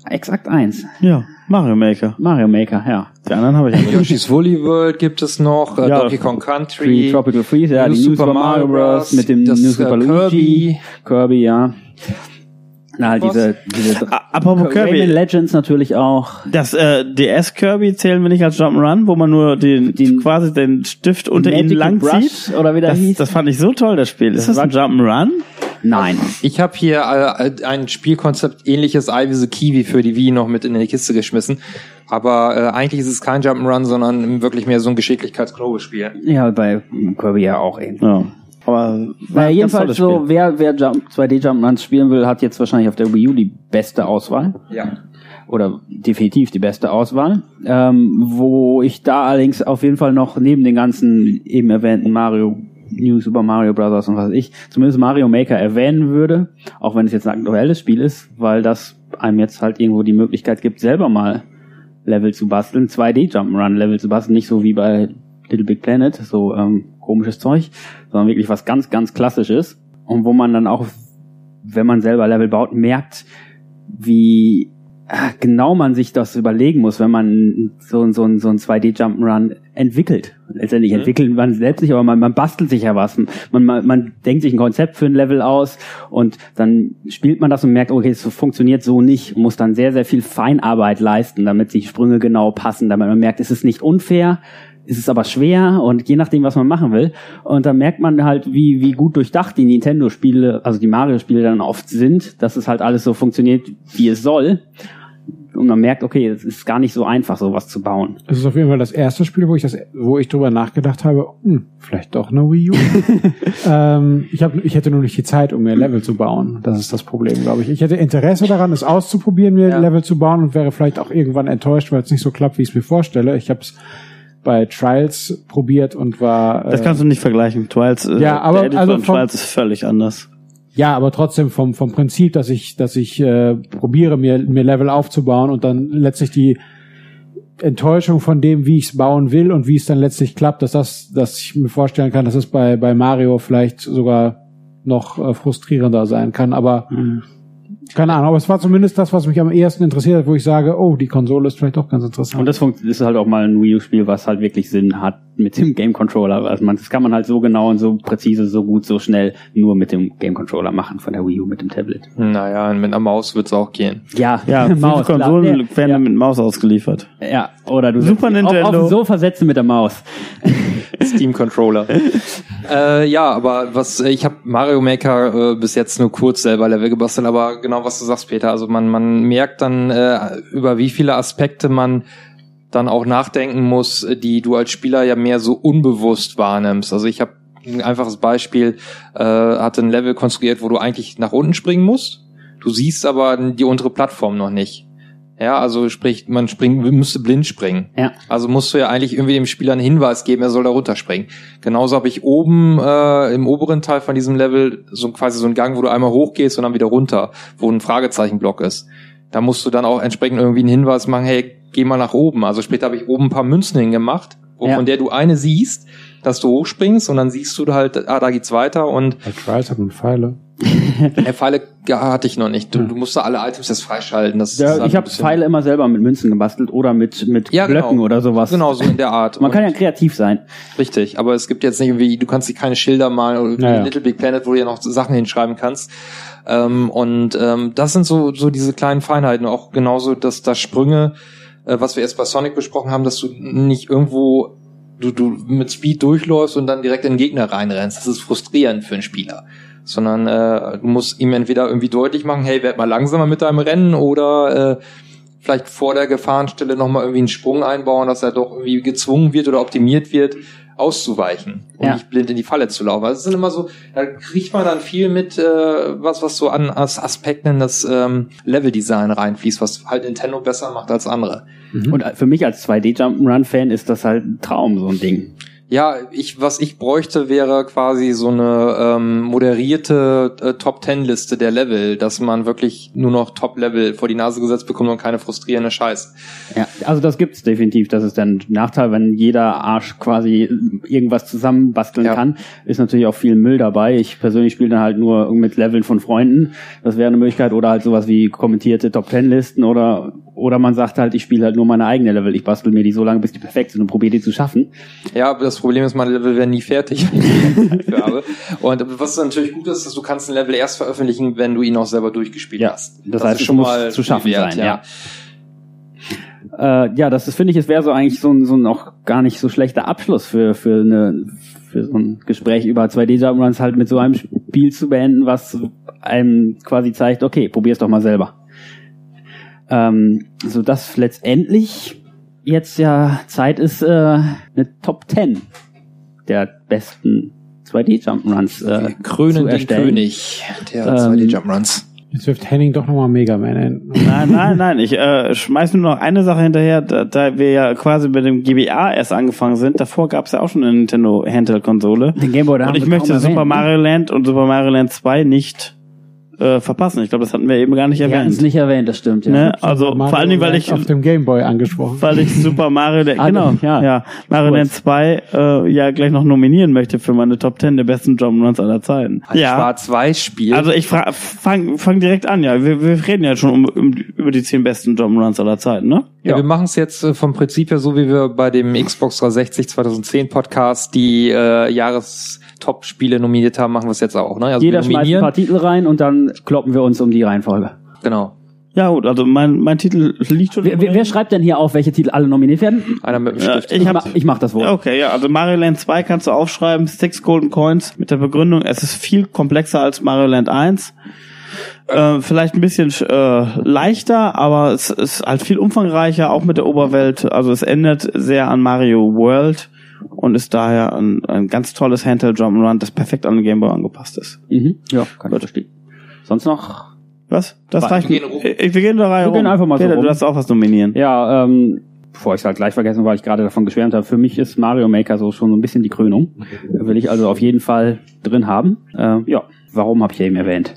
exakt eins. Ja, Mario Maker. Mario Maker, ja. Die anderen habe ich alle. Yoshi's Woolly World gibt es noch, äh, Ja. Donkey Kong Free Country, Tropical Freeze, ja, New die New Super Mario Bros. mit dem das, New äh, Super Luigi, Kirby. Kirby, ja. Na, halt diese, diese Apropos Rayman Kirby. Legends natürlich auch. Das äh, DS Kirby zählen wir nicht als Jump'n'Run, wo man nur den, Den- quasi den Stift unter ihnen lang zieht. oder wie Das, hieß. das fand ich so toll, das Spiel. Ist das ein Jump'n'Run? Nein. Ich habe hier äh, ein Spielkonzept ähnliches Eye wie the Kiwi für die Wii noch mit in die Kiste geschmissen. Aber äh, eigentlich ist es kein Jump'n'Run, sondern wirklich mehr so ein Geschicklichkeits-Knobelspiel. Ja, bei Kirby ja auch irgendwie. Ja. Aber Naja, jedenfalls so, wer, wer Jump, 2D Jump'n'Runs spielen will, hat jetzt wahrscheinlich auf der Wii U die beste Auswahl. Ja. oder definitiv die beste Auswahl. Ähm, wo ich da allerdings auf jeden Fall noch neben den ganzen eben erwähnten Mario, New Super Mario Bros. und was weiß ich, zumindest Mario Maker erwähnen würde, auch wenn es jetzt ein aktuelles Spiel ist, weil das einem jetzt halt irgendwo die Möglichkeit gibt, selber mal Level zu basteln, 2D Jump'n'Run Level zu basteln, nicht so wie bei Little Big Planet, so ähm, komisches Zeug, sondern wirklich was ganz, ganz klassisches und wo man dann auch, wenn man selber Level baut, merkt, wie ah, genau man sich das überlegen muss, wenn man so, so, so ein 2D Jump'n'Run entwickelt. Letztendlich Mhm. entwickelt man selbst nicht, aber man, man bastelt sich ja was. Man, man, man denkt sich ein Konzept für ein Level aus und dann spielt man das und merkt, okay, es funktioniert so nicht, muss dann sehr, sehr viel Feinarbeit leisten, damit die Sprünge genau passen, damit man merkt, es ist nicht unfair, es ist aber schwer und je nachdem, was man machen will. Und dann merkt man halt, wie, wie gut durchdacht die Nintendo-Spiele, also die Mario-Spiele dann oft sind, dass es halt alles so funktioniert, wie es soll. Und man merkt, okay, es ist gar nicht so einfach, sowas zu bauen. Es ist auf jeden Fall das erste Spiel, wo ich das, wo ich drüber nachgedacht habe, hm, vielleicht doch eine Wii U. ähm, ich, hab, ich hätte nur nicht die Zeit, um mir Level zu bauen. Das ist das Problem, glaube ich. Ich hätte Interesse daran, es auszuprobieren, mir Ja. Level zu bauen und wäre vielleicht auch irgendwann enttäuscht, weil es nicht so klappt, wie ich es mir vorstelle. Ich habe es bei Trials probiert und war. Das kannst du nicht vergleichen. Trials, äh, Ja, aber der also von Trials ist völlig anders. Ja, aber trotzdem vom, vom Prinzip, dass ich, dass ich äh, probiere, mir, mir Level aufzubauen und dann letztlich die Enttäuschung von dem, wie ich es bauen will und wie es dann letztlich klappt, dass das, dass ich mir vorstellen kann, dass es bei, bei Mario vielleicht sogar noch äh, frustrierender sein kann. Aber keine Ahnung, aber es war zumindest das, was mich am ehesten interessiert hat, wo ich sage, oh, die Konsole ist vielleicht doch ganz interessant. Und das ist halt auch mal ein Wii U-Spiel, was halt wirklich Sinn hat mit dem Game Controller. Also man, das kann man halt so genau und so präzise, so gut, so schnell nur mit dem Game Controller machen von der Wii U mit dem Tablet. Naja, mit einer Maus wird's auch gehen. Ja, Ja, viele Maus. Konsolen Ja, werden ja. mit Maus ausgeliefert. Ja, oder du Super Nintendo. Auf, auf Sofa setzen mit der Maus. Steam Controller. äh, ja, aber was ich habe Mario Maker äh, bis jetzt nur kurz selber Level gebastelt, aber genau was du sagst, Peter. Also man man merkt dann äh, über wie viele Aspekte man dann auch nachdenken muss, die du als Spieler ja mehr so unbewusst wahrnimmst. Also ich habe ein einfaches Beispiel, äh, hatte ein Level konstruiert, wo du eigentlich nach unten springen musst. Du siehst aber die untere Plattform noch nicht. Ja, also sprich, man springt, müsste blind springen. Ja. Also musst du ja eigentlich irgendwie dem Spieler einen Hinweis geben, er soll da runterspringen. Genauso habe ich oben äh, im oberen Teil von diesem Level so quasi so einen Gang, wo du einmal hochgehst und dann wieder runter, wo ein Fragezeichenblock ist. Da musst du dann auch entsprechend irgendwie einen Hinweis machen, hey, geh mal nach oben. Also später habe ich oben ein paar Münzen hingemacht, wo Ja. von der du eine siehst, dass du hochspringst und dann siehst du halt, ah, da geht's weiter und Bei Trials hat man Pfeile. Ja, Pfeile ja, hatte ich noch nicht. Du, du musst da alle Items jetzt freischalten. Das ist Ja, halt ich habe Pfeile immer selber mit Münzen gebastelt oder mit, mit Ja, Blöcken genau. oder sowas. Genau, so in der Art. Man kann ja Und- kreativ sein. Richtig, aber es gibt jetzt nicht irgendwie, du kannst dir keine Schilder malen oder wie Ja, ja. Little Big Planet, wo du ja noch Sachen hinschreiben kannst. Ähm, und ähm, das sind so, so diese kleinen Feinheiten. Auch genauso, dass da Sprünge, äh, was wir erst bei Sonic besprochen haben, dass du nicht irgendwo du, du mit Speed durchläufst und dann direkt in den Gegner reinrennst. Das ist frustrierend für einen Spieler. Sondern äh, du musst ihm entweder irgendwie deutlich machen, hey, werd mal langsamer mit deinem Rennen oder äh, vielleicht vor der Gefahrenstelle nochmal irgendwie einen Sprung einbauen, dass er doch irgendwie gezwungen wird oder optimiert wird, auszuweichen und Ja. nicht blind in die Falle zu laufen. Also es sind immer so, da kriegt man dann viel mit, äh, was, was so an As Aspekten in das ähm, Leveldesign reinfließt, was halt Nintendo besser macht als andere. Und für mich als 2D-Jump'n'Run-Fan ist das halt ein Traum, so ein Ding. Ja, ich, was ich bräuchte, wäre quasi so eine ähm, moderierte äh, Top-Ten-Liste der Level, dass man wirklich nur noch Top-Level vor die Nase gesetzt bekommt und keine frustrierende Scheiße. Ja, also das gibt's definitiv. Das ist dann ein Nachteil, wenn jeder Arsch quasi irgendwas zusammenbasteln Ja. kann. Ist natürlich auch viel Müll dabei. Ich persönlich spiele dann halt nur mit Leveln von Freunden. Das wäre eine Möglichkeit. Oder halt sowas wie kommentierte Top-Ten-Listen oder oder man sagt halt, ich spiele halt nur meine eigene Level. Ich bastel mir die so lange, bis die perfekt sind und probiere die zu schaffen. Ja, aber das Problem ist, meine Level werden nie fertig, wenn ich keine Zeit habe. Und was natürlich gut ist, dass du kannst ein Level erst veröffentlichen, wenn du ihn auch selber durchgespielt Ja, hast. das heißt, es muss zu schaffen sein, ja. Äh, ja, das ist, finde ich, es wäre so eigentlich so ein, so ein auch gar nicht so schlechter Abschluss für, für, eine, für so ein Gespräch über 2D-Jump'n'Runs halt mit so einem Spiel zu beenden, was einem quasi zeigt, okay, probier's doch mal selber. Ähm, so dass letztendlich jetzt ja Zeit ist, äh, eine Top 10 der besten 2D-Jump'n'Runs äh, Wir krönen zu den erstellen. König der Ähm, 2D Jump'n'Runs. Jetzt wirft Henning doch nochmal Mega Man ein. Nein, nein, nein. Ich äh, schmeiß nur noch eine Sache hinterher, da, da wir ja quasi mit dem GBA erst angefangen sind. Davor gab es ja auch schon eine Nintendo Handheld-Konsole. Den Gameboy, da Und haben ich wir möchte Super erwähnt, ne? Mario Land und Super Mario Land 2 nicht äh, verpassen. Ich glaube, das hatten wir eben gar nicht Wir hatten es erwähnt. nicht erwähnt, das stimmt, ja. Ne? Also Mario vor allen Dingen, weil ich auf dem Gameboy angesprochen. weil ich Super Mario Land, Ah, genau, ja. ja, Mario. Land 2 äh, ja gleich noch nominieren möchte für meine Top 10 der besten Jump'n'Runs aller Zeiten. Ein ja. Schwarz-Weiß-Spiel. Also ich fang, fang direkt an, ja. Wir, wir reden ja schon um, um, über die zehn besten Jump'n'Runs aller Zeiten, ne? Ja, wir machen es jetzt äh, vom Prinzip her so, wie wir bei dem Xbox 360 2010 Podcast die äh, Jahrestop-Spiele nominiert haben, machen wir es jetzt auch. Ne? Also Jeder schmeißt ein paar Titel rein und dann kloppen wir uns um die Reihenfolge. Genau. Ja gut, also mein, mein Titel liegt schon. Wer, wer, schreibt denn hier auf, welche Titel alle nominiert werden? Einer mit dem Ja, Stift. ich Ich, hab, mach, ich mach das wohl. Okay, ja, also Mario Land 2 kannst du aufschreiben, Six Golden Coins mit der Begründung, es ist viel komplexer als Mario Land 1. Äh, vielleicht ein bisschen äh, leichter, aber es ist halt viel umfangreicher, auch mit der Oberwelt. Also es ändert sehr an Mario World und ist daher ein, ein ganz tolles Handheld Jump'n'Run, das perfekt an den Game Boy angepasst ist. Mhm. Ja, kann ich verstehen. Sonst noch? Was? Das reicht. Ich- Wir gehen da rein. Wir gehen einfach mal so Peter, rum. du darfst auch was nominieren. Ja, ähm, bevor ich es halt gleich vergessen, weil ich gerade davon geschwärmt habe, für mich ist Mario Maker so schon so ein bisschen die Krönung. Will ich also auf jeden Fall drin haben. Äh, ja, warum habe ich ja eben erwähnt?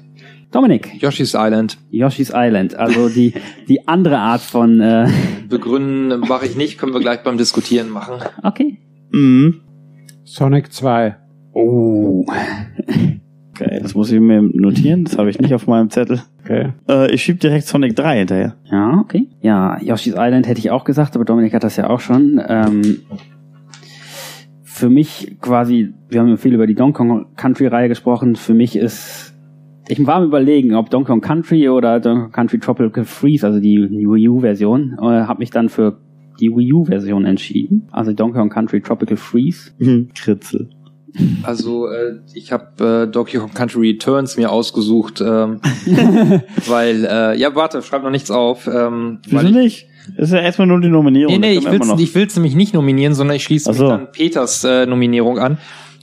Dominik, Yoshi's Island. Yoshi's Island, also die, die andere Art von, äh, Begründen mache ich nicht, können wir gleich beim Diskutieren machen. okay. Mhm. Sonic 2. Oh. Okay, das muss ich mir notieren. Das habe ich nicht auf meinem Zettel. Okay. Äh, ich schieb direkt Sonic 3 hinterher. Ja, okay. Ja, Yoshi's Island hätte ich auch gesagt, aber Dominik hat das ja auch schon. Ähm, für mich quasi, wir haben ja viel über die Donkey Kong Country Reihe gesprochen. Für mich ist, ich war am überlegen, ob Donkey Kong Country oder Donkey Kong Country Tropical Freeze, also die, die Wii U Version, äh, habe mich dann für die Wii U Version entschieden. Also Donkey Kong Country Tropical Freeze. Kritzel. Also äh, ich habe äh, Donkey Kong Country Returns mir ausgesucht, ähm, weil äh, ja warte, schreib noch nichts auf. Ähm, Wieso nicht? Das ist ja erstmal nur die Nominierung. nee, nee, ich will's, ich will's nämlich nicht nominieren, sondern ich schließe so. mich dann Peters äh, Nominierung an,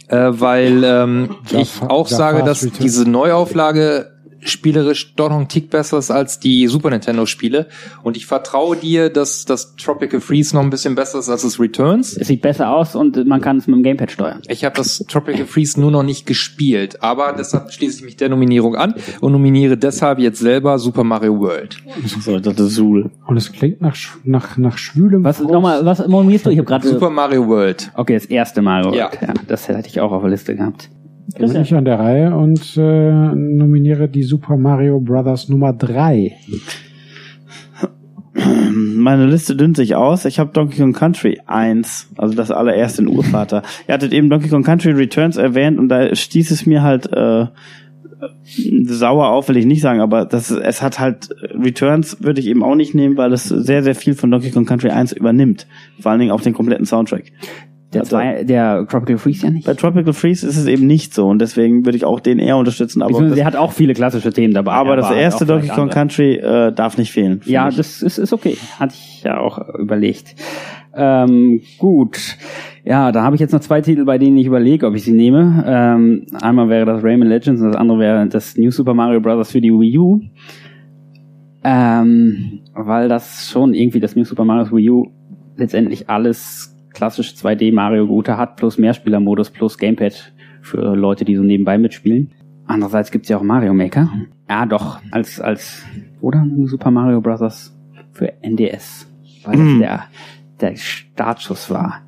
äh, weil ähm, ich auch sage, dass diese Neuauflage spielerisch doch noch einen Tick besser ist als die Super Nintendo Spiele und ich vertraue dir, dass das Tropical Freeze noch ein bisschen besser ist als das Returns. Es sieht besser aus und man kann es mit dem Gamepad steuern. Ich habe das Tropical Freeze nur noch nicht gespielt, aber deshalb schließe ich mich der Nominierung an und nominiere deshalb jetzt selber Super Mario World. So, ich dachte Suhl. Und es klingt nach, nach, nach schwülem Was, nochmal, was nominierst du? Ich habe gerade Super Mario World. Okay, das erste Mal. Ja. ja. Das hätte ich auch auf der Liste gehabt. Dann bin ich an der Reihe und äh, nominiere die Super Mario Brothers Nummer 3. Meine Liste dünnt sich aus. Ich habe Donkey Kong Country 1, also das allererste in Urvater. Ihr hattet eben Donkey Kong Country Returns erwähnt und da stieß es mir halt äh, sauer auf, will ich nicht sagen, aber das, es hat halt Returns würde ich eben auch nicht nehmen, weil es sehr, sehr viel von Donkey Kong Country 1 übernimmt. Vor allen Dingen auch den kompletten Soundtrack. Der, Also- zwei, der Tropical Freeze ja nicht. Bei Tropical Freeze ist es eben nicht so und deswegen würde ich auch den eher unterstützen. Aber, das, der hat auch viele klassische Themen dabei. aber das erste Donkey Kong. Country äh, darf nicht fehlen. Ja, ich. das ist, ist okay. Hatte ich ja auch überlegt. Ähm, gut. Ja, da habe ich jetzt noch zwei Titel, bei denen ich überlege, ob ich sie nehme. Ähm, einmal wäre das Rayman Legends und das andere wäre das New Super Mario Bros. für die Wii U. Ähm, weil das schon irgendwie das New Super Mario Wii U letztendlich alles klassisch 2D Mario Gute hat, plus Mehrspielermodus, plus Gamepad für Leute, die so nebenbei mitspielen. Andererseits gibt's ja auch Mario Maker. Ja, doch, als, als, oder? New Super Mario Bros. für NDS. Weil das Mhm. der, der Startschuss war.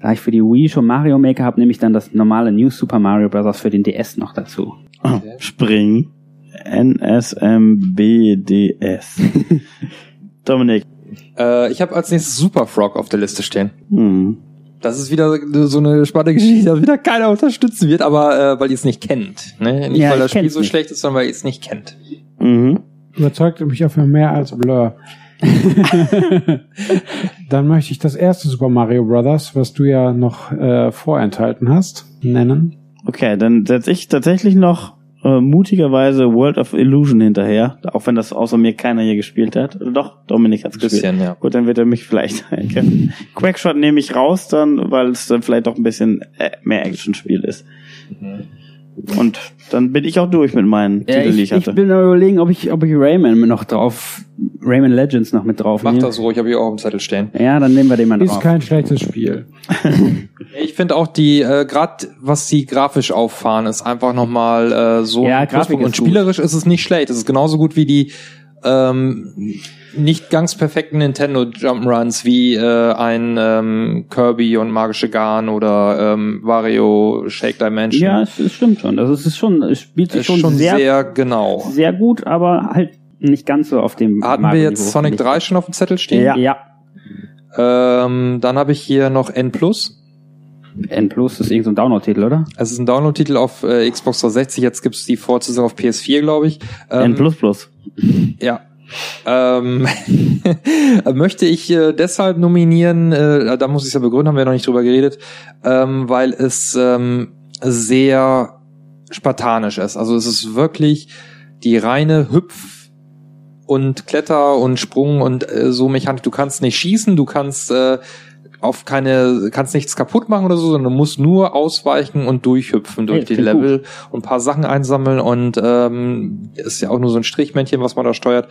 Da ich für die Wii schon Mario Maker habe, nehme ich dann das normale New Super Mario Bros. für den DS noch dazu. Oh, Spring. NSMBDS. Dominik. Äh, ich habe als nächstes Super Frog auf der Liste stehen. Hm. Das ist wieder so eine spannende Geschichte, die wieder keiner unterstützen wird, aber äh, weil ihr es nicht kennt. Ne? Nicht Ja, weil das Spiel so nicht. schlecht ist, sondern weil ihr es nicht kennt. Mhm. Überzeugte mich auf mehr als Blur. Dann möchte ich das erste Super Mario Brothers, was du ja noch äh, vorenthalten hast, nennen. Okay, dann setze ich tatsächlich noch äh, mutigerweise World of Illusion hinterher, auch wenn das außer mir keiner hier gespielt hat. Oder Doch, Dominik hat's gespielt. bisschen, ja. Gut, dann wird er mich vielleicht erkennen. Quackshot nehme ich raus dann, weil es dann vielleicht doch ein bisschen äh, mehr Action-Spiel ist. Und dann bin ich auch durch mit meinen Ja, Titeln, die ich, ich ich hatte. bin am überlegen, ob ich, ob ich Rayman noch drauf, Rayman Legends noch mit drauf Macht nehme. das ruhig, habe ich auch auf dem Zettel stehen. Ja, dann nehmen wir den mal Ist drauf. kein schlechtes Spiel. Ich finde auch die, äh, gerade was die grafisch auffahren, ist einfach nochmal äh, so Ja, Grafik ist Und gut. spielerisch ist es nicht schlecht. Es ist genauso gut wie die ähm, nicht ganz perfekten Nintendo Jump'n'Runs wie äh, ein ähm, Kirby und Magische Garn oder ähm, Wario Shake Dimension. Ja, es, es stimmt schon. Also es ist schon, es spielt sich schon, schon sehr, sehr, genau. sehr gut, aber halt nicht ganz so auf dem Hatten wir Mario-Niveau, jetzt Sonic finde 3 schon auf dem Zettel stehen? Ja. Ja. Ähm, dann habe ich hier noch N+. N Plus ist irgendein so ein Download-Titel, oder? Es ist ein Download-Titel auf äh, Xbox 360. Jetzt gibt's die Fortsetzung auf PS4, glaube ich. Ähm, N++. Ja. Ähm, möchte ich äh, deshalb nominieren, äh, da muss ich es ja begründen, haben wir noch nicht drüber geredet, ähm, weil es ähm, sehr spartanisch ist. Also es ist wirklich die reine Hüpf- und Kletter- und Sprung- und äh, so Mechanik. Du kannst nicht schießen, du kannst äh, auf keine, kannst nichts kaputt machen oder so, sondern musst nur ausweichen und durchhüpfen durch Hey, die Level und ein paar Sachen einsammeln und ähm, ist ja auch nur so ein Strichmännchen, was man da steuert.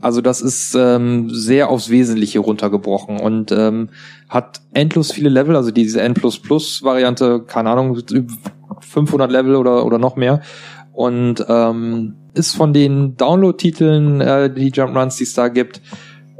Also das ist ähm, sehr aufs Wesentliche runtergebrochen und ähm, hat endlos viele Level, also diese N++ Variante, keine Ahnung, 500 Level oder oder noch mehr. Und ähm, ist von den Download-Titeln, äh, die Jump Runs, die es da gibt,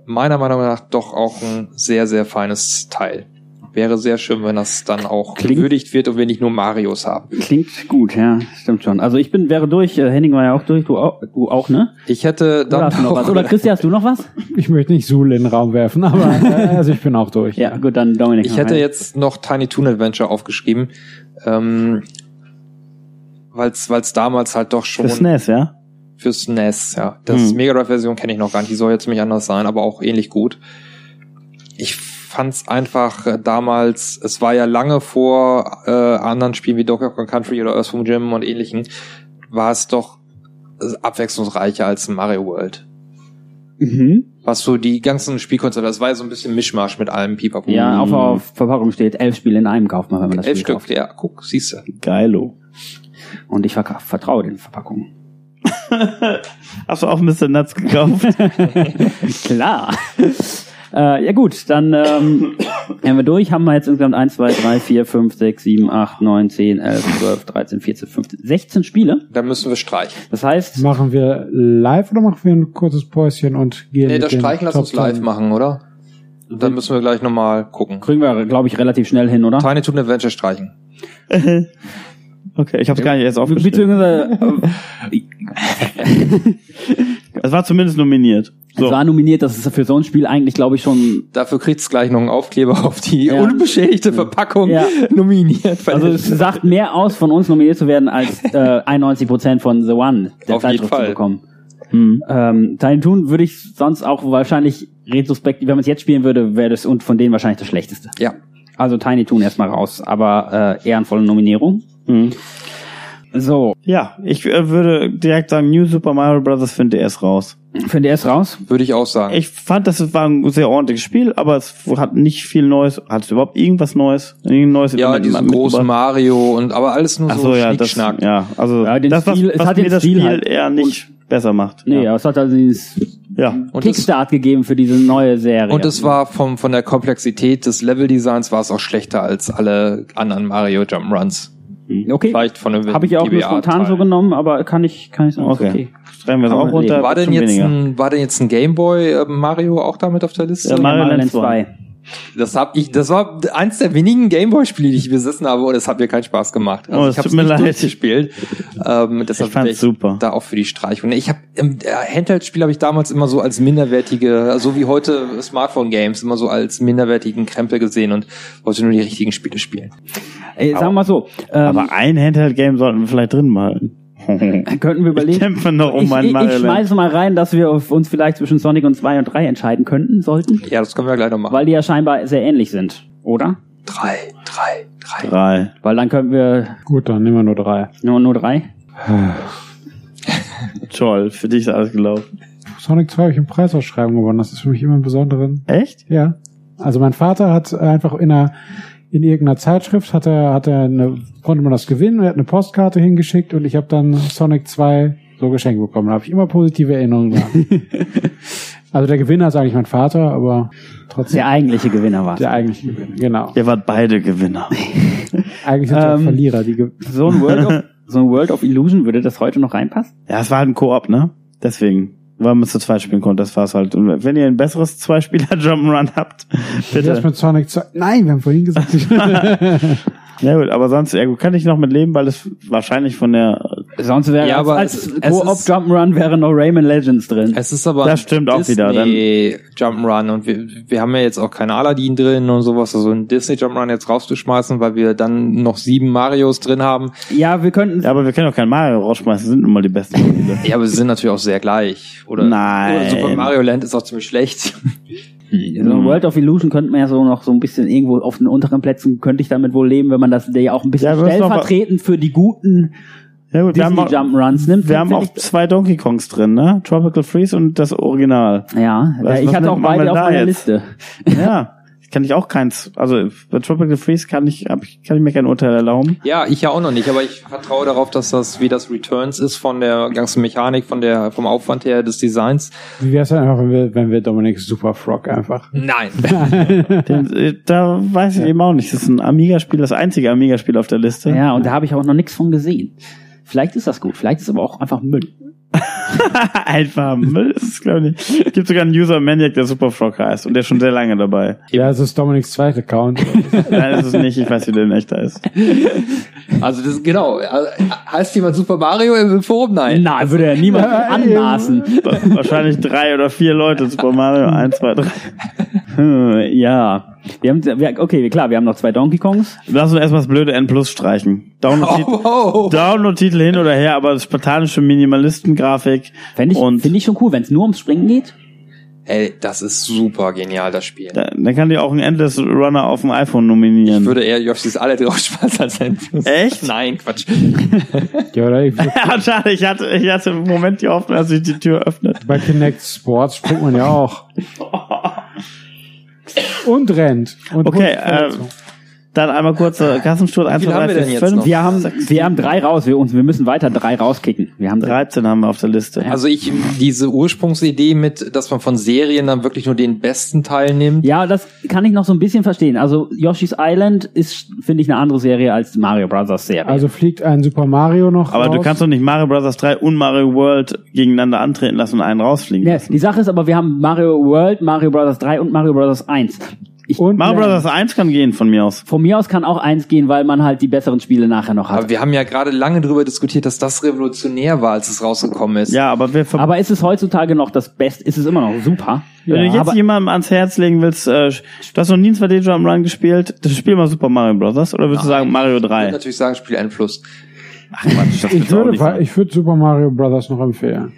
meiner Meinung nach doch auch ein sehr, sehr feines Teil. Wäre sehr schön, wenn das dann auch Klingt- gewürdigt wird und wir nicht nur Marios haben. Klingt gut, ja, stimmt schon. Also ich bin, wäre durch, äh, Henning war ja auch durch, du auch, du auch ne? Ich hätte Oder dann du noch auch, was? Oder Christi, hast du noch was? Ich möchte nicht Suhl in den Raum werfen, aber äh, also ich bin auch durch. Ja, gut, dann Dominik. ich hätte einen. jetzt noch Tiny Toon Adventure aufgeschrieben, ähm, weil es damals halt doch schon Für SNES, ja? Fürs NES, ja. Das Hm. Mega Drive Version kenne ich noch gar nicht, die soll jetzt ziemlich anders sein, aber auch ähnlich gut. Ich fand's einfach äh, damals, es war ja lange vor äh, anderen Spielen wie Donkey Kong Country oder Earthworm Jim und ähnlichen, war es doch äh, abwechslungsreicher als Mario World. Mhm. Was so die ganzen Spielkonzepte, das war ja so ein bisschen Mischmasch mit allem Pipapo. Ja, auf, auf Verpackung steht, elf Spiele in einem kauft man, wenn man das Elf Spiel Stück, kauft. ja, guck, siehst du. Geilo. Und ich vertraue den Verpackungen. Hast du auch Mr. Nuts gekauft? Klar. äh, ja gut, dann ähm, haben wir durch, haben wir jetzt insgesamt 1, 2, 3, 4, 5, 6, 7, 8, 9, 10, 11, 12, 13, 14, 15, 16 Spiele. Da müssen wir streichen. Das heißt, Machen wir live oder machen wir ein kurzes Päuschen und gehen Nee, das Streichen lass uns live 10? machen, oder? Und dann müssen wir gleich nochmal gucken. kriegen wir, glaube ich, relativ schnell hin, oder? Tiny Toon Adventure streichen. Okay, ich habe es gar nicht erst aufgeschrieben. Beziehungsweise, Es war zumindest nominiert. So. es war nominiert, das ist für so ein Spiel eigentlich, glaube ich, schon Dafür kriegt's gleich noch einen Aufkleber auf die Ja. unbeschädigte Verpackung Ja. nominiert. Also es sagt mehr aus, von uns nominiert zu werden, als äh, 91% von The One der Auf jeden Zeitschrift zu Fall. bekommen. Hm. Ähm, Tiny Toon würde ich sonst auch wahrscheinlich retrospektiv, wenn man es jetzt spielen würde, wäre das und von denen wahrscheinlich das schlechteste. ja. Also Tiny Toon erstmal raus, aber äh, ehrenvolle Nominierung. Hm. So, Ja, ich äh, würde direkt sagen, New Super Mario Bros. für den DS raus. für den DS raus. Würde ich auch sagen. Ich fand, das war ein sehr ordentliches Spiel, aber es hat nicht viel Neues. Hat es überhaupt irgendwas Neues? Irgendein neues ja, Element diesen großen Mario und aber alles nur Ach so so, ja, das, Schnickschnack. ja, also Ja, den das, was, Stil- es was hat mir den das Spiel halt. eher nicht besser macht. Nee, ja. aber es hat also dieses ja. Und das, Kickstart gegeben für diese neue Serie. und es war vom, von der Komplexität des Leveldesigns war es auch schlechter als alle anderen Mario Jump'n'Runs. okay. Vielleicht von einem Habe ich auch nur spontan so genommen, aber kann ich, kann ich sagen, Okay. okay. Schreiben wir es auch runter. War denn jetzt weniger. ein, war denn jetzt ein Gameboy äh, Mario auch damit auf der Liste? Ja, Mario Mario Land Land 2. Das hab ich, das war eins der wenigen Gameboy-Spiele, die ich besessen habe, und es hat mir keinen Spaß gemacht. Also Oh, ich es habe tut mir nicht leid. durchgespielt. Ähm, deshalb Ich fand's super. Da auch für die Streichung. Ich habe im äh, Handheld-Spiel habe ich damals immer so als minderwertige, so wie heute Smartphone-Games, immer so als minderwertigen Krempel gesehen und wollte nur die richtigen Spiele spielen. Ey, sagen wir mal so, ähm, Aber ein Handheld-Game sollten wir vielleicht drin behalten. könnten wir überlegen. Ich kämpfe noch um ich, mein ich, ich schmeiße mal rein, dass wir auf uns vielleicht zwischen Sonic und 2 und 3 entscheiden könnten, sollten. Ja, das können wir gleich noch machen. Weil die ja scheinbar sehr ähnlich sind, oder? drei, drei, drei. Drei. Weil dann könnten wir Gut, dann nehmen wir nur drei. nur, nur drei. Toll, für dich ist alles gelaufen. Sonic 2 habe ich eine Preisausschreibung gewonnen. Das ist für mich immer ein besonderen. Echt? Ja. Also mein Vater hat einfach in einer in irgendeiner Zeitschrift hat er hat er eine konnte man das gewinnen, er hat eine Postkarte hingeschickt und ich habe dann Sonic 2 so geschenkt bekommen. Da habe ich immer positive Erinnerungen dran. also der Gewinner ist eigentlich mein Vater, aber trotzdem Der eigentliche Gewinner war der eigentliche Gewinner. Genau. Ihr wart beide Gewinner. Eigentlich sind Ähm, Verlierer, die ge So ein World of, so ein World of Illusion, würde das heute noch reinpassen? Ja, es war halt ein Koop, ne? Deswegen. Weil man zu zweit spielen konnte, das war's halt. Und wenn ihr ein besseres Zwei-Spieler-Jump'n'Run habt, Wie wär's bitte. mit Sonic 2? Nein, wir haben vorhin gesagt, Ja gut, aber sonst, ja gut, kann ich noch mit leben, weil es wahrscheinlich von der, Sonst wäre Ja, als, aber als es Co-op ist- Jump'n'Run wäre noch Rayman Legends drin. Es ist aber Das stimmt auch wieder, dann- Disney Jump'n'Run und wir, wir haben ja jetzt auch keine Aladdin drin und sowas, also ein Disney Jump'n'Run jetzt rauszuschmeißen, weil wir dann noch sieben Marios drin haben. Ja, wir könnten ja, aber wir können auch kein Mario rausschmeißen, sind nun mal die besten Spiele. Ja, aber sie sind natürlich auch sehr gleich. Oder, Nein. oder Super Mario Land ist auch ziemlich schlecht. So ein World of Illusion könnte man ja so noch so ein bisschen irgendwo auf den unteren Plätzen könnte ich damit wohl leben, wenn man das ja auch ein bisschen Ja, stellvertretend für die guten Ja gut, wir haben, auch, nimmt. wir haben auch zwei Donkey Kongs drin, ne? Tropical Freeze und das Original. ja, Was- ich was hatte auch beide auf meiner jetzt? Liste. Ja. Kann ich auch keins, also bei Tropical Freeze kann ich, kann ich mir kein Urteil erlauben. Ja, ich ja auch noch nicht, aber ich vertraue darauf, dass das wie das Returns ist von der ganzen Mechanik, von der, vom Aufwand her des Designs. wie wär's denn einfach, wenn wir, wenn wir Dominic Super Frog einfach. Nein. Den, äh, da weiß ich eben auch nicht. Das ist ein Amiga-Spiel, das einzige Amiga-Spiel auf der Liste. Ja, und da habe ich auch noch nichts von gesehen. Vielleicht ist das gut, vielleicht ist es aber auch einfach Müll. Einfach Müll ist es, glaube ich. nicht. Es gibt sogar einen User Maniac, der Super Frog heißt und der ist schon sehr lange dabei. Ja, es ist Dominics zweiter Account. Nein, das ist es nicht. Ich weiß, wie der in echter ist. Also das genau. Also, heißt jemand Super Mario im Forum? Nein. Na, würde ja niemand anmaßen. Wahrscheinlich drei oder vier Leute. Super Mario, eins, zwei, drei. Hm, ja. Wir haben, wir, okay, klar, wir haben noch zwei Donkey Kongs. Lass uns erstmal das blöde N Plus streichen. Download-Titel Oh, oh. Download hin oder her, aber das spartanische Minimalistengrafik. Fände ich, Und- finde ich schon cool, wenn es nur ums Springen geht. Ey, das ist super genial, das Spiel. Da- Dann kann die auch einen Endless Runner auf dem iPhone Ich nominieren. würde eher Yoshi's alle draufschmeißen als ein Echt? Nein, Quatsch. ja, oder ich, Ja, schade, ich hatte, ich hatte im Moment die Hoffnung, dass sich die Tür öffnet. bei Kinect Sports springt man ja auch. Und rennt. Und Okay, äh, Verletzung. dann einmal kurz äh, Kassensturz 1, viel 2, haben 3, wir 4, denn jetzt 5. noch? Wir haben, wir haben drei raus, wir, uns, wir müssen weiter drei rauskicken. Wir haben drei. 13 haben wir auf der Liste. Also ich, diese Ursprungsidee mit, dass man von Serien dann wirklich nur den besten Teil nimmt. Ja, das kann ich noch so ein bisschen verstehen. Also Yoshi's Island ist, finde ich, eine andere Serie als Mario Bros. Serie. Also fliegt ein Super Mario noch Aber raus. du kannst doch nicht Mario Bros. 3 und Mario World gegeneinander antreten lassen und einen rausfliegen Ja, lassen. die Sache ist aber, wir haben Mario World, Mario Bros. 3 und Mario Bros. 1. ich, Und Mario. Bros. 1 kann gehen von mir aus. von mir aus kann auch eins gehen, weil man halt die besseren Spiele nachher noch hat. Aber wir haben ja gerade lange darüber diskutiert, dass das revolutionär war, als es rausgekommen ist. Ja, aber wir ver Aber ist es heutzutage noch das Beste? Ist es immer noch super? Wenn du jetzt jemandem ans Herz legen willst, äh, du hast noch nie ein 2D Jump Run gespielt, das spiel mal Super Mario Bros. Oder würdest du sagen Mario Ich würde 3? natürlich sagen, Spiel N Plus. Ach das Ich würde, ich würde Super Mario Brothers noch empfehlen.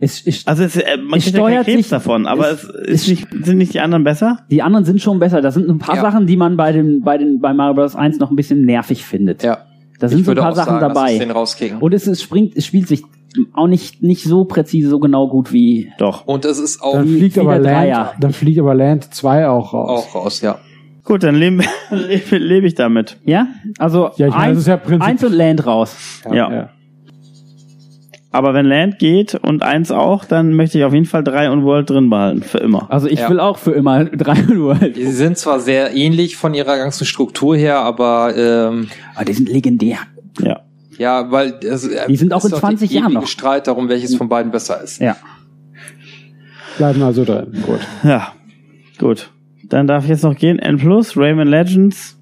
Es, es, Also es, äh, man Es kriegt ja steuert Krebs sich- davon, aber es, es- ist nicht, sind nicht die anderen besser? die anderen sind schon besser. Das sind ein paar Ja. Sachen, die man bei den, bei den, bei Mario Bros. 1 noch ein bisschen nervig findet. Ja. Da sind ich so ein paar auch Sachen sagen, dabei. Und es, es springt, es spielt sich auch nicht, nicht so präzise, so genau gut wie, Doch. Und es ist auch, Dann fliegt aber Land, Dreier. dann fliegt aber Land 2 auch raus. auch raus, ja. Gut, dann lebe lebe lebe ich damit. ja? Also, Ja, ich meine, das eins, ist ja eins und Land raus. Ja. Ja. Aber wenn Land geht und eins auch, dann möchte ich auf jeden Fall drei und World drin behalten. Für immer. Also ich Ja. will auch für immer drei World. Sie sind zwar sehr ähnlich von ihrer ganzen Struktur her, aber ähm, Aber die sind legendär. Ja. ja, weil es, äh, Die sind auch ist in doch 20 die Jahren noch. Streit darum, welches von beiden besser ist. Ja. Bleiben also drin. Gut. Ja. Gut. Dann darf ich jetzt noch gehen. N Plus, Rayman Legends,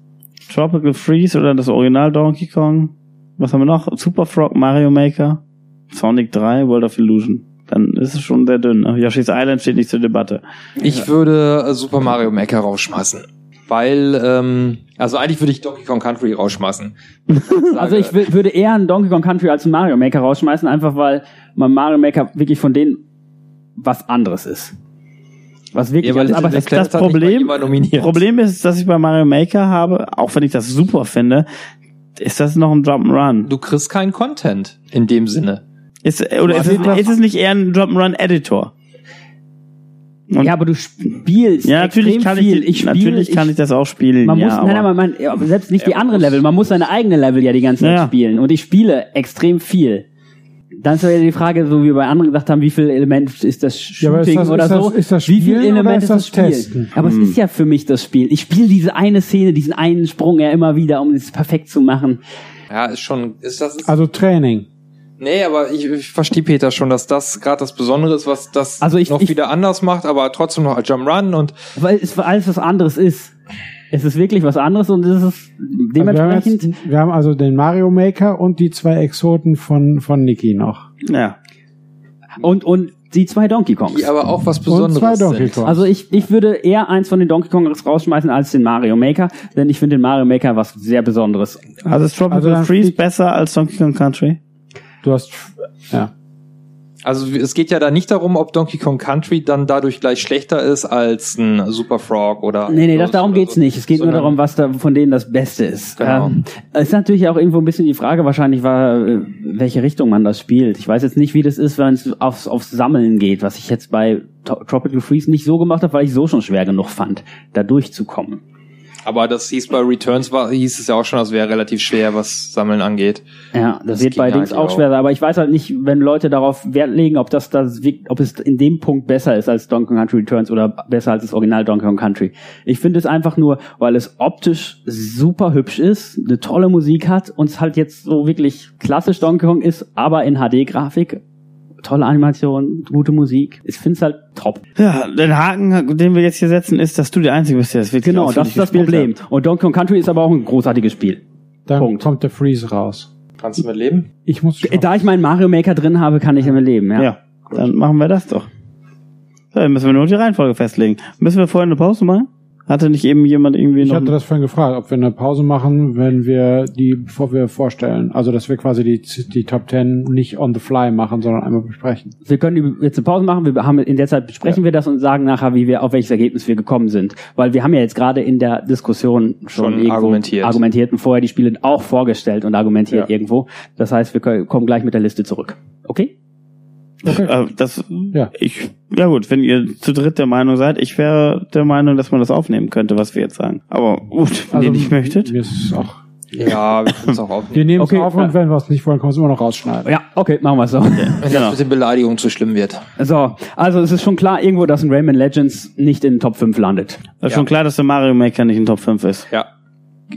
Tropical Freeze oder das Original Donkey Kong. Was haben wir noch? Super Frog, Mario Maker, Sonic 3, World of Illusion. Dann ist es schon sehr dünn. Yoshi's Island steht nicht zur Debatte. Ich würde Super Mario Maker rausschmeißen. Weil, ähm, also eigentlich würde ich Donkey Kong Country rausschmeißen. Also ich würde eher einen Donkey Kong Country als einen Mario Maker rausschmeißen, einfach weil man Mario Maker wirklich von denen was anderes ist. Was wirklich Ja, anderes, aber das mal Problem. Problem ist, dass ich bei Mario Maker habe, auch wenn ich das super finde, ist das noch ein Jump'n'Run. Du kriegst keinen Content in dem Sinne. Ist, oder ist es, ist es nicht eher ein Jump'n'Run-Editor? Und- ja, aber du spielst Ja, natürlich extrem kann viel. ich, spiele, natürlich kann ich das auch spielen. Man ja, muss, nein, nein, aber- man, ja, selbst nicht die Ja, anderen Level, man muss seine eigene Level ja die ganze Zeit Ja, ja. spielen. Und ich spiele extrem viel. Dann ist ja die Frage, so wie bei anderen gesagt haben, wie viel Element ist das Ja, aber ist Shooting das- oder ist das- so? ist das wie viel Element ist das Spiel? Testen? Aber Hm. es ist ja für mich das Spiel. Ich spiele diese eine Szene, diesen einen Sprung ja immer wieder, um es perfekt zu machen. Ja, ist schon, ist das, ist, Also Training. Nee, aber ich, ich verstehe Peter schon, dass das gerade das Besondere ist, was das Also ich- noch ich- wieder anders macht, aber trotzdem noch als Jump Run und Weil es alles was anderes ist. Es ist wirklich was anderes und es ist Also wir, haben dementsprechend. jetzt, wir haben also den Mario Maker und die zwei Exoten von, von Niki noch. ja. und, und die zwei Donkey Kongs. die aber auch was Und Besonderes zwei Donkey sind. Kongs. Also ich, ich würde eher eins von den Donkey Kongs rausschmeißen als den Mario Maker, denn ich finde den Mario Maker was sehr Besonderes. Also ist Tropical Also Freeze besser als Donkey Kong Country? Du hast, ja. Also es geht ja da nicht darum, ob Donkey Kong Country dann dadurch gleich schlechter ist als ein Super Frog oder. Nee, nee, das, darum geht's so. nicht. Es geht nur Sondern- darum, was da von denen das Beste ist. Genau. Ähm, es ist natürlich auch irgendwo ein bisschen die Frage, wahrscheinlich war, welche Richtung man das spielt. Ich weiß jetzt nicht, wie das ist, wenn es aufs, aufs Sammeln geht, was ich jetzt bei Tropical Freeze nicht so gemacht habe, weil ich so schon schwer genug fand, da durchzukommen. Aber das hieß bei Returns war, hieß es ja auch schon, das wäre relativ schwer, was Sammeln angeht. Ja, das, Das wird bei Dings auch auch. schwer sein, aber ich weiß halt nicht, wenn Leute darauf Wert legen, ob das, das ob es in dem Punkt besser ist als Donkey Kong Country Returns oder besser als das Original Donkey Kong Country. Ich finde es einfach nur, weil es optisch super hübsch ist, eine tolle Musik hat und es halt jetzt so wirklich klassisch Donkey Kong ist, aber in HD-Grafik. Tolle Animation, gute Musik. Ich finde es halt top. Ja, den Haken, den wir jetzt hier setzen, ist, dass du der Einzige bist, der das wirklich Genau, das ist das Problem. hat. Und Donkey Kong Country ist aber auch ein großartiges Spiel. Dann Punkt. kommt der Freeze raus. Kannst du mit leben? Ich muss Da ich meinen Mario Maker drin habe, kann ich damit leben, ja. Ja, dann machen wir das doch. So, dann müssen wir nur die Reihenfolge festlegen. Müssen wir vorher eine Pause machen? Hatte nicht eben jemand irgendwie Ich noch... hatte das vorhin gefragt, ob wir eine Pause machen, wenn wir die, bevor wir vorstellen. Also, dass wir quasi die, die Top Ten nicht on the fly machen, sondern einmal besprechen. Wir können die- jetzt eine Pause machen. Wir haben in der Zeit besprechen wir das und sagen nachher, wie wir auf welches Ergebnis wir gekommen sind, weil wir haben ja jetzt gerade in der Diskussion schon, Schon irgendwo argumentiert. argumentiert und vorher die Spiele auch vorgestellt und argumentiert Ja. irgendwo. Das heißt, wir können, kommen gleich mit der Liste zurück. Okay? Äh, das, Ja. ich, ja gut, wenn ihr zu dritt der Meinung seid, ich wäre der Meinung, dass man das aufnehmen könnte, was wir jetzt sagen. Aber gut, wenn ihr nicht möchtet. Mir ist es auch. Ja, wir können es auch aufnehmen. Wir nehmen Okay, es auf ja. und wenn wir es nicht wollen, können wir es immer noch rausschneiden. Ja, okay, machen wir so. Wenn Genau. das mit den Beleidigungen zu schlimm wird. So, also es ist schon klar irgendwo, dass ein Rayman Legends nicht in den Top 5 landet. Das ist Ja. schon klar, dass der Mario Maker nicht in Top 5 ist. Ja.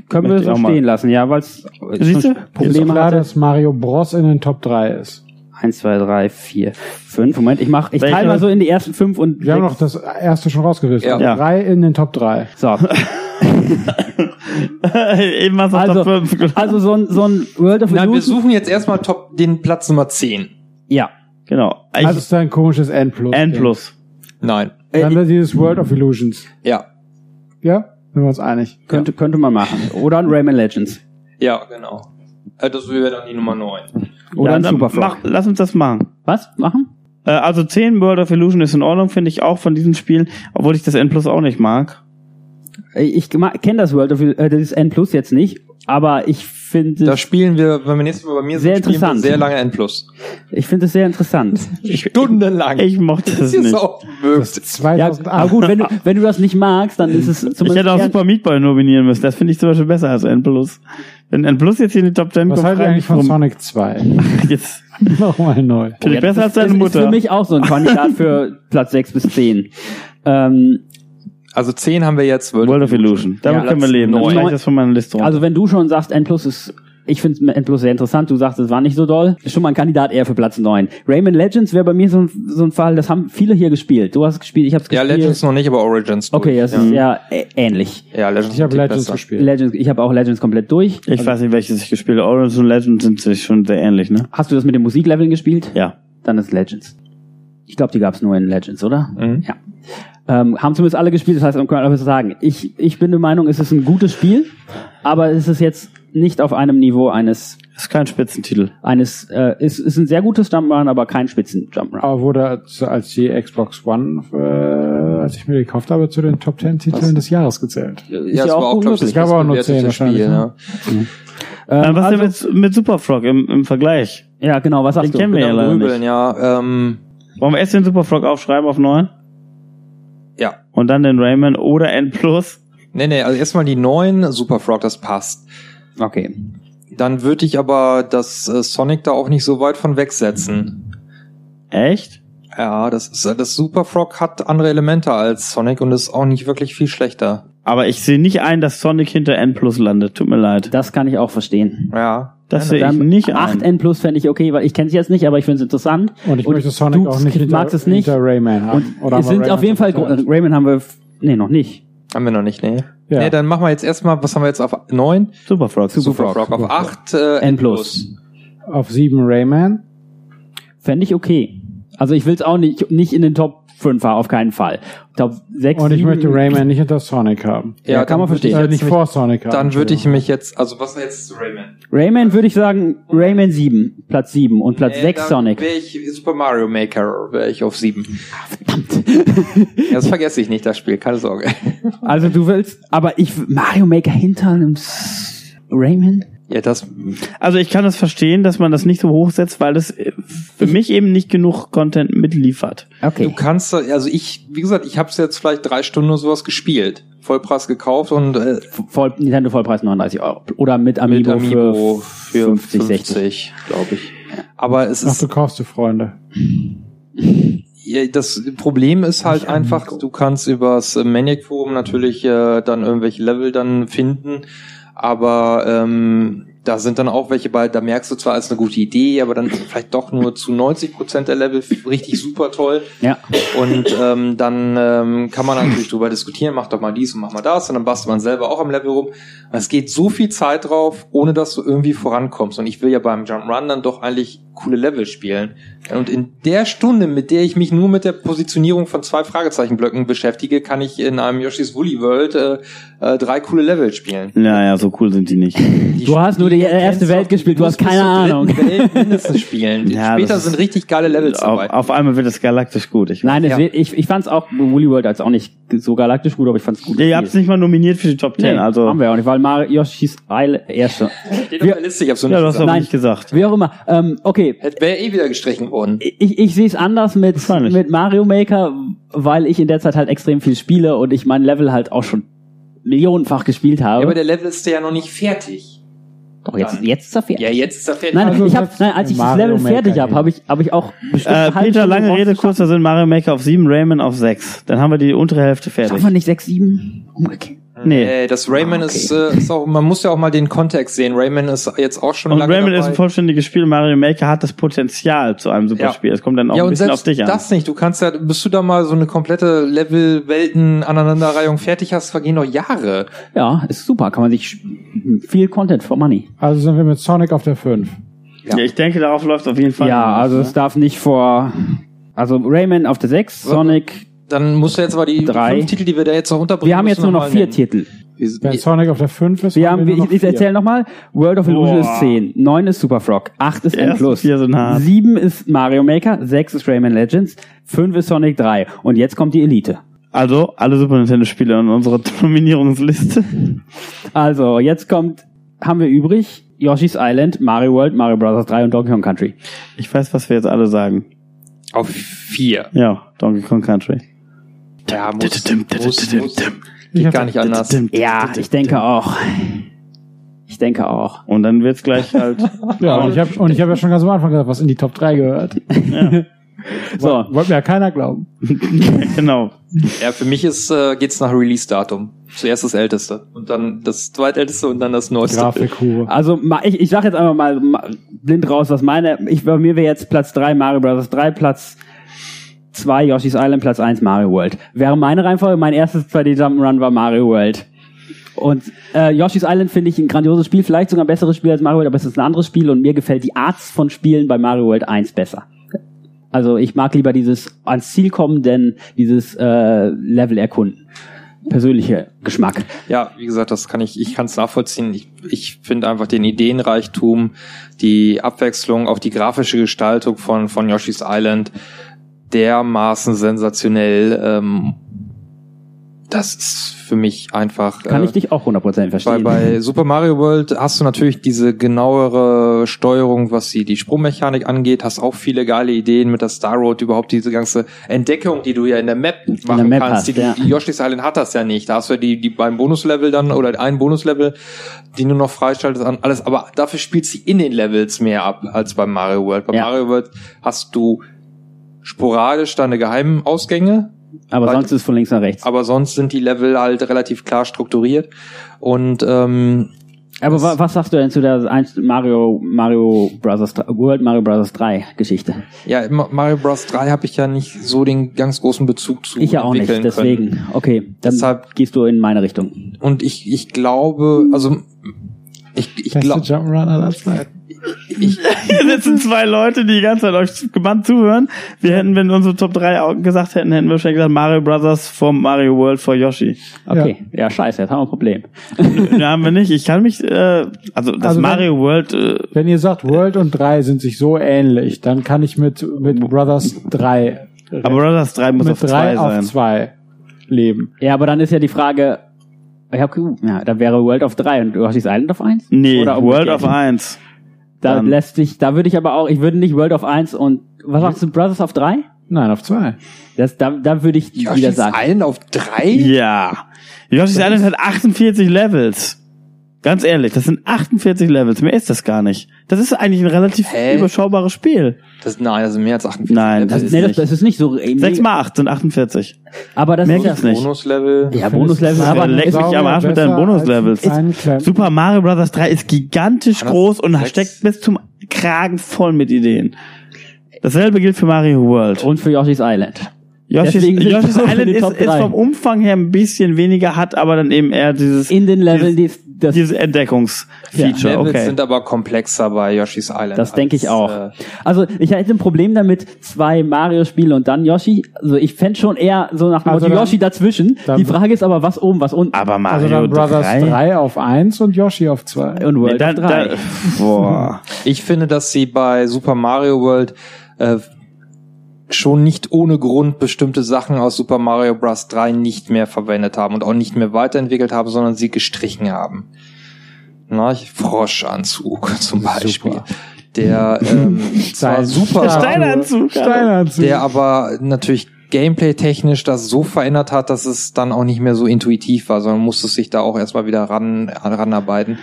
Können Möchte wir so stehen lassen, ja, weil es Siehst du? Ist Probleme klar, hatte. dass Mario Bros in den Top 3 ist. Eins, zwei, drei, vier, fünf. Moment, ich mach, ich Welche? teile mal so in die ersten fünf und Wir haben sechs. noch das erste schon rausgewählt. Ja. Also Ja. Drei in den Top 3. So, Eben was auf also, Top 5. also so ein, so ein World of Nein, wir Illusion. suchen jetzt erstmal Top, den Platz Nummer 10. Ja. Genau. Ich, Das ist ein komisches N plus. N plus. Nein. Äh, Dann wäre dieses World of Illusions. Ja. Ja? Sind wir uns einig? könnte, könnte man machen. Oder ein Rayman Legends. Ja, genau. Äh, Das wäre dann die Nummer 9. Oder ja, ein Superfrog. mach, lass uns das machen. Was? Machen? Äh, also 10 World of Illusion ist in Ordnung, finde ich auch von diesen Spielen, obwohl ich das N plus auch nicht mag. Ich kenne das World of äh, das N Plus jetzt nicht, aber ich finde Da spielen wir, wenn wir nächstes Mal bei mir Sehr sind, interessant. sehr lange N+. ich finde es sehr interessant. Stundenlang. Ich mochte das das ist nicht. auch mögt. Ja, 2008. aber gut, wenn du, wenn du das nicht magst, dann ist es Ich zumindest hätte auch Super Meat Boy nominieren müssen. Das finde ich zum Beispiel besser als N plus. Wenn N plus jetzt hier in die Top 10 Was kommt, frage eigentlich ich von warum. Sonic 2? Jetzt Nochmal neu. finde ich besser als das deine ist, Ist Mutter. für mich auch so ein Kandidat für Platz 6 bis 10. Ähm, Also 10 haben wir jetzt. World of Illusion. Damit Ja, können wir leben. Dann neun. schneide ich das von meiner Liste runter. also wenn du schon sagst, N Plus ist, ich finde N Plus sehr interessant, du sagst, es war nicht so doll, ist schon mal ein Kandidat eher für Platz 9. Rayman Legends wäre bei mir so ein, so ein Fall, das haben viele hier gespielt. Du hast gespielt, ich habe Ja, gespielt. Legends noch nicht, aber Origins. durch. Okay, das ja. ist ja ä- ähnlich. Ja, Legends Ich habe ist Legends besser. gespielt. Legends, ich habe auch Legends komplett durch. ich weiß nicht, welches ich gespielt habe. Origins und Legends sind sich schon sehr ähnlich, ne? Hast du das mit den Musikleveln gespielt? Ja. Dann ist Legends. Ich glaube, die gab es nur in Legends, oder? Mhm. Ja. Ähm, haben zumindest alle gespielt, das heißt, man kann alles sagen. Ich, ich bin der Meinung, es ist ein gutes Spiel, aber es ist jetzt nicht auf einem Niveau eines, Ist kein Spitzentitel. eines, äh, es ist ein sehr gutes Jump'n'Run, aber kein Spitzen-Jump'n'Run. Aber wurde als, als die Xbox One, äh, als ich mir gekauft habe, zu den Top 10 Titeln des Jahres gezählt. Ist Ja, es war auch, gut glaube ich, das möglich. gab auch nur bestbewertete 10 wahrscheinlich, Spiel, ne? ja. Ähm, Äh, was also, denn mit, mit Super Frog im, im Vergleich? ja, genau, was sagst Den kennen du? wir ja Genau, leider Grübeln, nicht. ja. Ähm, Wollen wir erst den Super Frog aufschreiben auf 9? ja. Und dann den Rayman oder N plus? Nee, nee, also erstmal die 9, Super Frog, das passt. Okay. Dann würde ich aber das äh, Sonic da auch nicht so weit von wegsetzen. Echt? Ja, das ist, das Super Frog hat andere Elemente als Sonic und ist auch nicht wirklich viel schlechter. Aber ich sehe nicht ein, dass Sonic hinter N plus landet. Tut mir leid. Das kann ich auch verstehen. Ja. Das sehe ich Dann nicht 8 ein. N Plus fände ich okay, weil ich kenne es jetzt nicht, aber ich finde es interessant. Und ich möchte Sonic du auch nicht hinter, magst es nicht. hinter Rayman haben. Und Oder haben es wir sind Rayman auf jeden Fall? Rayman haben wir, nee, noch nicht. Haben wir noch nicht, nee. Ja. Nee, dann machen wir jetzt erstmal, was haben wir jetzt auf 9? Super Frog. Super Frog. Auf 8 äh, N Plus. Auf 7 Rayman. Fände ich okay. Also ich will es auch nicht, nicht in den Top 5 haben, auf keinen Fall. Top 6, Und ich 7, möchte Rayman nicht hinter Sonic haben. Ja, kann man verstehen. ich Äh, jetzt nicht vor Sonic haben. Dann würde ich mich jetzt, also was ist jetzt Rayman? Rayman würde ich sagen, Rayman 7, Platz 7 und Platz 6 Sonic. Wäre ich Super Mario Maker, wäre ich auf 7. Verdammt. Ja, das vergesse ich nicht, das Spiel, keine Sorge. Also du willst, aber ich, Mario Maker hinter einem Rayman? Ja, das, Also ich kann das verstehen, dass man das nicht so hochsetzt, weil das äh, für mich eben nicht genug Content mitliefert. Okay. du kannst, also ich, wie gesagt, ich habe es jetzt vielleicht drei Stunden oder sowas gespielt. Vollpreis gekauft und äh, Voll, Nintendo Vollpreis 39 Euro. Oder mit Amiibo, mit Amiibo für, für 50, 60. 50, glaube ich. Aber es Ach, ist, du kaufst dir Freunde. ja, das Problem ist halt einfach, du kannst übers Maniac Forum natürlich äh, dann irgendwelche Level dann finden, aber ähm, da sind dann auch welche bei, da merkst du zwar, ist eine gute Idee, aber dann vielleicht doch nur zu 90 Prozent der Level richtig super toll. Ja. Und ähm, dann ähm, kann man natürlich drüber diskutieren, mach doch mal dies und mach mal das und dann bastelt man selber auch am Level rum. Es geht so viel Zeit drauf, ohne dass du irgendwie vorankommst. Und ich will ja beim Jump'n'Run dann doch eigentlich coole Level spielen. Und in der Stunde, mit der ich mich nur mit der Positionierung von zwei Fragezeichenblöcken beschäftige, kann ich in einem Yoshi's Woolly World äh, äh, drei coole Level spielen. Naja, so cool sind die nicht. Die Du hast nur die erste Welt gespielt, du hast keine Ahnung. Welt mindestens spielen. Ja, Später sind richtig geile Levels Auf, dabei. auf einmal wird es galaktisch gut. Ich Nein, Ja. wird, ich, ich fand es auch, Woolly World als auch nicht so galaktisch gut, aber ich fand es gut. Ja, ihr habt es nicht mal nominiert für die Top 10, nee, also. haben wir auch nicht, weil Mario Yoshi's Isle erste. Steht auf der Liste, ich hab's so Ja, nicht du hast gesagt. Nein. nicht gesagt. Wie auch immer. Ähm, okay, Hätte wäre eh wieder gestrichen worden. ich, ich sehe es anders mit, mit Mario Maker, weil ich in der Zeit halt extrem viel spiele und ich mein Level halt auch schon millionenfach gespielt habe. Ja, aber der Level ist ja noch nicht fertig. Doch, jetzt, Dann. jetzt ist er fertig. Ja, jetzt ist er fertig. Nein, Also ich hab, nein, als ich das Mario Level Maker fertig habe, habe ich, habe ich auch bestimmt Äh, Peter, lange Rede, kurzer Sinn, Mario Maker auf 7, Rayman auf 6. Dann haben wir die untere Hälfte Schaffen wir fertig. nicht 6, 7? Umgekehrt. Nee. Äh, das Rayman Ah, okay. ist, äh, ist auch, man muss ja auch mal den Kontext sehen. Rayman ist jetzt auch schon Und lange Rayman dabei. ist ein vollständiges Spiel. Mario Maker hat das Potenzial zu einem super Ja. Spiel. Es kommt dann auch ja, ein bisschen auf dich an. das nicht. Du kannst ja, bis du da mal so eine komplette Level-Welten-Aneinanderreihung fertig hast, vergehen noch Jahre. Ja, ist super. Kann man sich viel Content for money. Also sind wir mit Sonic auf der 5. ja. ich denke, darauf läuft auf jeden Fall. Ja, also es darf nicht vor. Also Rayman auf der 6, Sonic. Dann musst du jetzt aber die, Drei. fünf Titel, die wir da jetzt noch unterbringen Wir haben jetzt nur noch vier nennen. Titel. Wenn Sonic auf der 5 ist, Wir haben, nur ich, noch ich erzähle nochmal, World of Illusion Boah. ist 10, 9 ist Super Frog, 8 ist N+, ersten vier sind hart. 7 ist Mario Maker, 6 ist Rayman Legends, 5 ist Sonic 3 und jetzt kommt die Elite. Also, alle Super Nintendo-Spiele in unserer Nominierungsliste. Also, jetzt kommt, haben wir übrig, Yoshi's Island, Mario World, Mario Bros. 3 und Donkey Kong Country. Ich weiß, was wir jetzt alle sagen. Auf vier. Ja, Donkey Kong Country. Ja, muss, muss, muss, Ich geht gar nicht anders. Ja, ich denke auch. Ich denke auch. Und dann wird's gleich halt. Ja, und ich habe und ich habe ja schon ganz am Anfang gesagt, was in die Top 3 gehört. So, Wollte mir ja keiner glauben. genau. Ja, für mich ist, äh, geht's nach Release-Datum. Zuerst das älteste und dann das zweitälteste und dann das neueste. Grafikhure. also ich, ich sag jetzt einfach mal ma- blind raus, was meine, ich, bei mir wäre jetzt Platz 3 Mario Bros. 3, Platz 2 Yoshi's Island, Platz 1 Mario World. Wäre meine Reihenfolge, mein erstes 2D Jump'n'Run war Mario World. Und äh, Yoshi's Island finde ich ein grandioses Spiel, vielleicht sogar ein besseres Spiel als Mario World, aber es ist ein anderes Spiel und mir gefällt die Art von Spielen bei Mario World 1 besser. Also ich mag lieber dieses ans Ziel kommen, denn dieses äh, Level erkunden. Persönlicher Geschmack. Ja, wie gesagt, das kann ich, ich kann es nachvollziehen. Ich, ich finde einfach den Ideenreichtum, die Abwechslung, auch die grafische Gestaltung von, von Yoshi's Island dermaßen sensationell. Ähm, das ist für mich einfach. Kann äh, ich dich auch 100% Bei, verstehen. bei Super Mario World hast du natürlich diese genauere Steuerung, was die, die Sprungmechanik angeht, hast auch viele geile Ideen mit der Star Road, überhaupt diese ganze Entdeckung, die du ja in der Map machen Map kannst. hast, die, ja. die Yoshi's Island hat das ja nicht. Da hast du ja die, die beim Bonuslevel dann oder ein Bonuslevel, die nur noch freischaltest an alles, aber dafür spielt sie in den Levels mehr ab als beim Mario World. Bei Ja. Mario World hast du sporadisch deine geheimen Ausgänge, aber weil- sonst ist von links nach rechts. aber sonst sind die Level halt relativ klar strukturiert und ähm, Aber wa was sagst du denn zu der 1 Mario Mario Brothers World Mario Brothers 3 Geschichte? Ja, Ma- Mario Bros. 3 habe ich ja nicht so den ganz großen Bezug zu Ich ja auch nicht, deswegen. Können. Okay, dann Deshalb- gehst du in meine Richtung. Und ich, ich glaube, also ich, ich glaube, Jump'n'Run aller Zeiten. Ich, Hier sitzen zwei Leute, die die ganze Zeit euch gebannt zuhören. Wir hätten, wenn wir unsere Top 3 auch gesagt hätten, hätten wir wahrscheinlich gesagt Mario Brothers vor Mario World vor Yoshi. Okay, ja, scheiße, jetzt haben wir ein Problem. Ja, haben wir nicht. Ich kann mich, äh, also das Also wenn- Mario World, äh, Wenn ihr sagt, World und 3 sind sich so ähnlich, dann kann ich mit, mit Brothers 3, aber Brothers 3 muss mit auf 2 3 auf sein. 2 leben. Ja, aber dann ist ja die Frage, ich hab, ja, da wäre World auf 3 und Yoshi's Island auf 1? Nee, Oder World of 1. Da Dann- lässt sich, da würde ich aber auch, ich würde nicht World auf 1 und, was sagst du, Brothers auf 3? Nein, auf 2. Das, da, da würde ich wieder Yoshi's sagen. Island auf 3? Ja. Yoshi's Island hat 48 Levels. Ganz ehrlich, das sind 48 Levels. Mehr ist das gar nicht. Das ist eigentlich ein relativ Hä? überschaubares Spiel. Das, nein, das sind mehr als 48. Nein, Level. das ist nee, das, nicht. das ist nicht so, äh, 6 mal 8 sind 48. aber das Mehr ist ja, gibt's nicht. Bonuslevel. ja, Bonuslevel, Ja, aber leck mich am Arsch mit deinen Bonuslevels. Super Mario Bros. 3 ist gigantisch das groß und sechs- steckt bis zum Kragen voll mit Ideen. Dasselbe gilt für Mario World. und für Yoshi's Island. Yoshi's, Yoshi's Island ist, ist vom Umfang her ein bisschen weniger, hat aber dann eben eher dieses, In den Leveln, die, das, dieses Entdeckungsfeature. Levels okay. sind aber komplexer bei Yoshi's Island. Das denke ich auch. äh, Also ich hätte ein Problem damit, zwei Mario-Spiele und dann Yoshi. Also ich fände schon eher so nach dem Also Motto dann- Yoshi dazwischen. dann- Die Frage ist aber, was oben, was unten. aber Mario Also dann Brothers 3? 3 auf 1 und Yoshi auf 2. und Nee, World da, of 3. da, boah. Ich finde, dass sie bei Super Mario World äh, schon nicht ohne Grund bestimmte Sachen aus Super Mario Bros. 3 nicht mehr verwendet haben und auch nicht mehr weiterentwickelt haben, sondern sie gestrichen haben. Na, ich- Froschanzug zum Beispiel. Super. Der ähm, zwar super, Steinanzug. Steinanzug. der aber natürlich gameplay-technisch das so verändert hat, dass es dann auch nicht mehr so intuitiv war, sondern musste sich da auch erstmal wieder ran, ranarbeiten.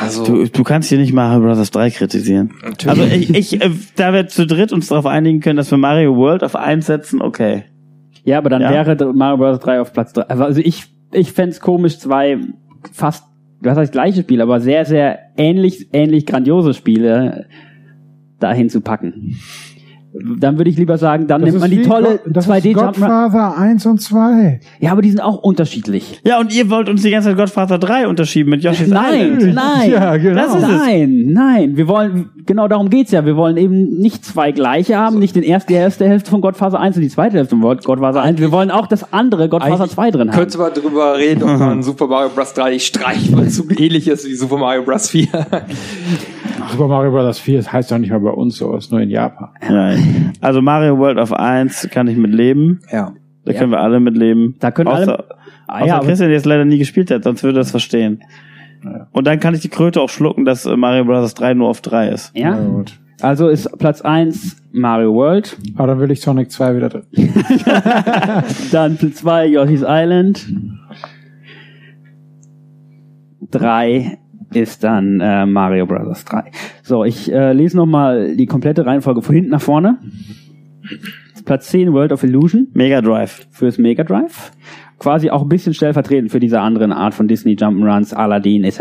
Also, Du, du kannst hier nicht Mario Bros. 3 kritisieren. Also ich, ich äh, da wir zu dritt uns darauf einigen können, dass wir Mario World auf 1 setzen, okay. Ja, aber dann Ja. wäre Mario Bros. 3 auf Platz 3. Also ich ich fänd's komisch, zwei fast, was heißt gleiche Spiele, aber sehr, sehr ähnlich, ähnlich grandiose Spiele dahin zu packen. Dann würde ich lieber sagen, dann nimmt man die tolle Go- das 2D ist Godfather 1 und 2. Ja, aber die sind auch unterschiedlich. Ja, und ihr wollt uns die ganze Zeit Godfather 3 unterschieben mit Yoshi's Nein, Island. nein. Ja, genau. Das ist es. Nein, nein, wir wollen, genau darum geht's ja. Wir wollen eben nicht zwei gleiche haben, nicht den erste, die erste Hälfte von Godfather 1 und die zweite Hälfte von Godfather 1. Wir wollen auch das andere Godfather 2 drin haben. Könnte man drüber reden, ob man Super Mario Bros. 3 streicht, weil es so ähnlich ist wie Super Mario Bros. 4. Super Mario Bros. 4 das heißt doch nicht mal bei uns so, ist nur in Japan. Nein. Also Mario World of 1 kann ich mit leben. Ja. Da können wir alle mit leben. Da können außer, alle- Ah, außer ja, aber- Christian, der es leider nie gespielt hat, sonst würde er das verstehen. Und dann kann ich die Kröte auch schlucken, dass äh, Mario Bros. 3 nur auf 3 ist. Ja? Also ist Platz 1 Mario World, Aber dann will ich Sonic 2 wieder drin. dann Platz 2 Yoshi's Island, 3 ist dann äh, Mario Bros. 3. So, ich äh, lese nochmal die komplette Reihenfolge von hinten nach vorne. Platz 10 World of Illusion Mega Drive. fürs Mega Drive. Quasi auch ein bisschen stellvertretend für diese anderen Art von Disney Jump'n'Runs, Aladdin etc.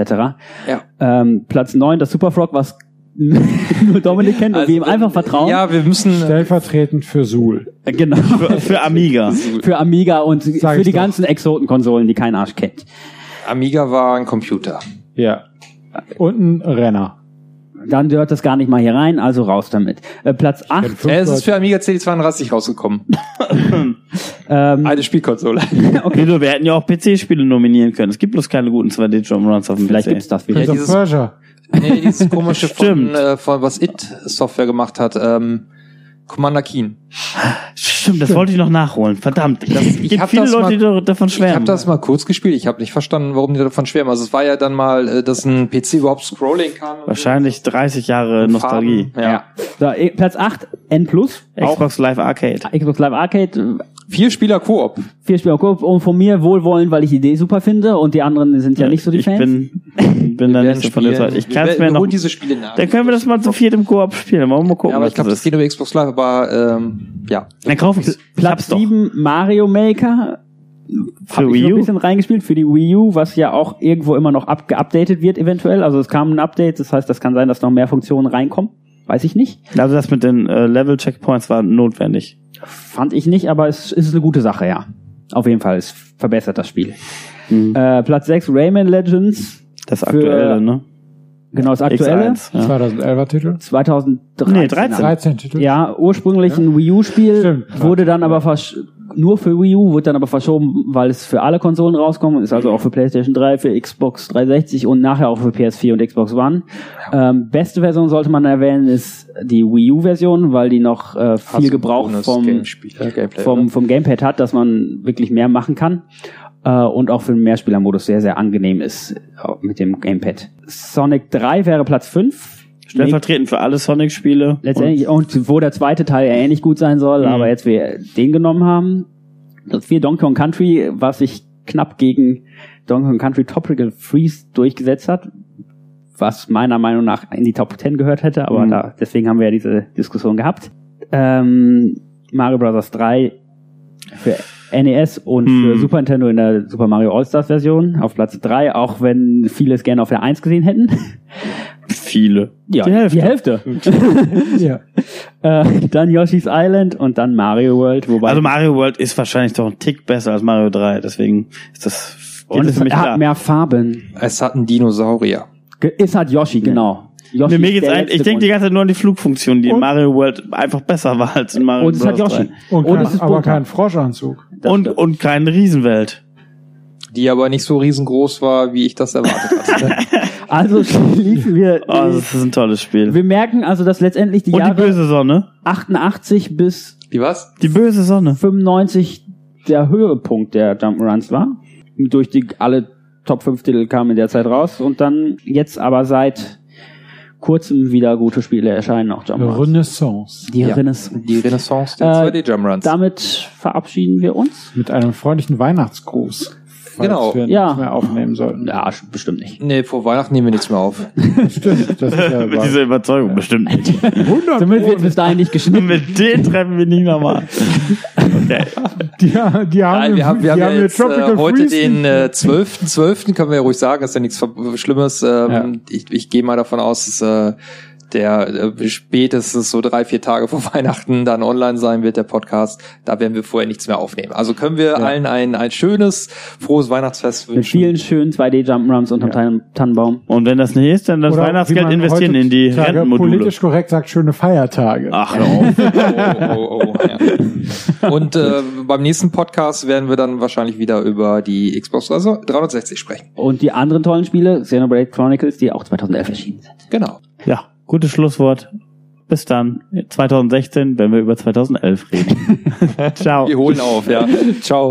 Ja. Ähm, Platz 9 das Super Frog, was nur Dominik kennt und wir ihm einfach vertrauen. Ja, wir müssen. Stellvertretend für Suhl. Äh, Genau. Für, für Amiga. Für Amiga und Sag für die doch. ganzen Exotenkonsolen, die kein Arsch kennt. Amiga war ein Computer. Ja. Und ein Renner. Dann gehört das gar nicht mal hier rein, also raus damit. Äh, Platz 8, Fünf Äh, es ist für Amiga CD32 rausgekommen. ähm, Eine Spielkonsole. Okay, du, wir hätten ja auch PC-Spiele nominieren können. Es gibt bloß keine guten 2D-Jump-Runs auf dem vielleicht PC. gibt's das wieder. Prince of dieses- Persia. nee, dieses komische von, äh, von was It Software gemacht hat. Ähm, Commander Keen. Stimmt, das wollte ich noch nachholen. Verdammt. Das Ich gibt hab viele das Leute, mal- die da- davon Ich schwärmen. habe das mal kurz gespielt. Ich habe nicht verstanden, warum die davon schwärmen. Also es war ja dann mal, äh, dass ein PC überhaupt Scrolling kann. Wahrscheinlich 30 Jahre. Nostalgie. Ja. So, eh, Platz 8, N+, Xbox Live Arcade. Xbox Live Arcade, Vier Spieler Koop. vier Spieler Koop und von mir wohlwollend, weil ich die Idee super finde und die anderen sind ja nicht so die ich Fans. bin, bin da nicht so von der Zeit. Ich kann es mir noch. diese Spiele nach. Dann können wir das mal zu viert im Koop spielen. Wollen wir mal gucken, ja, aber ich glaube, das das geht über Xbox Live, aber ähm, ja. Dann ich's. Ich Platz hab's doch. 7, Mario Maker. Für Hab ich Wii noch ein bisschen reingespielt für die Wii U, was ja auch irgendwo immer noch up geupdatet wird eventuell. Also es kam ein Update, das heißt, das kann sein, dass noch mehr Funktionen reinkommen. Weiß ich nicht. Also das mit den äh, Level-Checkpoints war notwendig. Fand ich nicht, aber es ist eine gute Sache, ja. Auf jeden Fall, es verbessert das Spiel. Mhm. Äh, Platz 6, Rayman Legends. Das Für- aktuelle, ne? Genau, das aktuelle. X1. Ja. 2011er Titel. 2013. Nee, 13. 13 Titel. Ja, ursprünglich ein Wii U-Spiel, wurde dann aber versch nur für Wii U, wurde dann aber verschoben, weil es für alle Konsolen rauskommt, ist also auch für PlayStation 3, für Xbox 360 und nachher auch für PS4 und Xbox One. Ähm, beste Version sollte man erwähnen, ist die Wii U-Version, weil die noch äh, viel Also Gebrauch vom, Gamespiel, äh, Gameplay, vom, vom Gamepad hat, dass man wirklich mehr machen kann. Äh, und auch für den Mehrspielermodus sehr, sehr angenehm ist äh, mit dem Gamepad. Sonic 3 wäre Platz 5. Stellvertretend für alle Sonic-Spiele. Letztendlich, und, wo der zweite Teil ja ähnlich gut sein soll, Mhm. aber jetzt wir den genommen haben. Das vier Donkey Kong Country, was sich knapp gegen Donkey Kong Country Tropical Freeze durchgesetzt hat, was meiner Meinung nach in die Top 10 gehört hätte, aber Mhm. da, deswegen haben wir ja diese Diskussion gehabt. Ähm, Mario Bros. 3 für NES und Mhm. für Super Nintendo in der Super Mario All-Stars Version auf Platz 3, auch wenn viele es gerne auf der 1 gesehen hätten. Viele. Ja, Die Hälfte. Die Hälfte. Ja. Äh, dann Yoshi's Island und dann Mario World, wobei Also Mario World ist wahrscheinlich doch ein Tick besser als Mario 3, deswegen ist das und es für mich hat klar. mehr Farben. Es hat einen Dinosaurier. Es hat Yoshi, genau. Yoshi mir geht's ein, ich denke die ganze Zeit nur an die Flugfunktion, die in Und- Mario World einfach besser war als in Mario und es hat. Yoshi. 3. Und, Und kein, es ist aber kein Froschanzug. Das Und, stimmt. und keine Riesenwelt. Die aber nicht so riesengroß war, wie ich das erwartet hatte. Also schließen wir. Oh, das ist ein tolles Spiel. wir merken also, dass letztendlich die Und die Jahre böse Sonne. 88 bis Wie was? Die böse Sonne. 95 der Höhepunkt der Jump'n'Runs war. Durch die alle Top 5 Titel kamen in der Zeit raus und dann jetzt aber seit kurzem wieder gute Spiele erscheinen, auch Jump'n'Runs. Renaissance. Die Ja. Renaissance. Die Renaissance der Äh, 2D-Jump'n'Runs. Damit verabschieden wir uns. Mit einem freundlichen Weihnachtsgruß. Falls Genau. wir Ja. nichts mehr aufnehmen sollten. Ja, bestimmt nicht. Nee, vor Weihnachten nehmen wir nichts mehr auf. Stimmt, das ist ja Mit dieser Überzeugung bestimmt nicht. Damit wird bis dahin nicht geschnitten. Mit denen treffen wir nicht nochmal. Die, die haben, Nein, wir haben, wir haben ja jetzt äh, Tropical heute Freeze. den äh, 12.12., 12. können wir ja ruhig sagen, ist ja nichts Schlimmes. Ähm, Ja. Ich, ich gehe mal davon aus, dass äh, der äh, spätestens so drei, vier Tage vor Weihnachten dann online sein wird, der Podcast. Da werden wir vorher nichts mehr aufnehmen. Also können wir allen ein, ein schönes, frohes Weihnachtsfest Mit wünschen. vielen schönen 2D-Jump'n'Runs unterm Tan- Tannenbaum. Und wenn das nicht ist, dann das Oder Weihnachtsgeld investieren in die heutzutage Rentenmodule. Politisch korrekt sagt, schöne Feiertage. Ach, auf. Oh, oh, oh, ja. Und äh, beim nächsten Podcast werden wir dann wahrscheinlich wieder über die Xbox 360 sprechen. Und die anderen tollen Spiele, Xenoblade Chronicles, die auch 2011 erschienen sind. Genau. Gutes Schlusswort. Bis dann. 2016, wenn wir über 2011 reden. Ciao. Wir holen auf, ja. Ciao.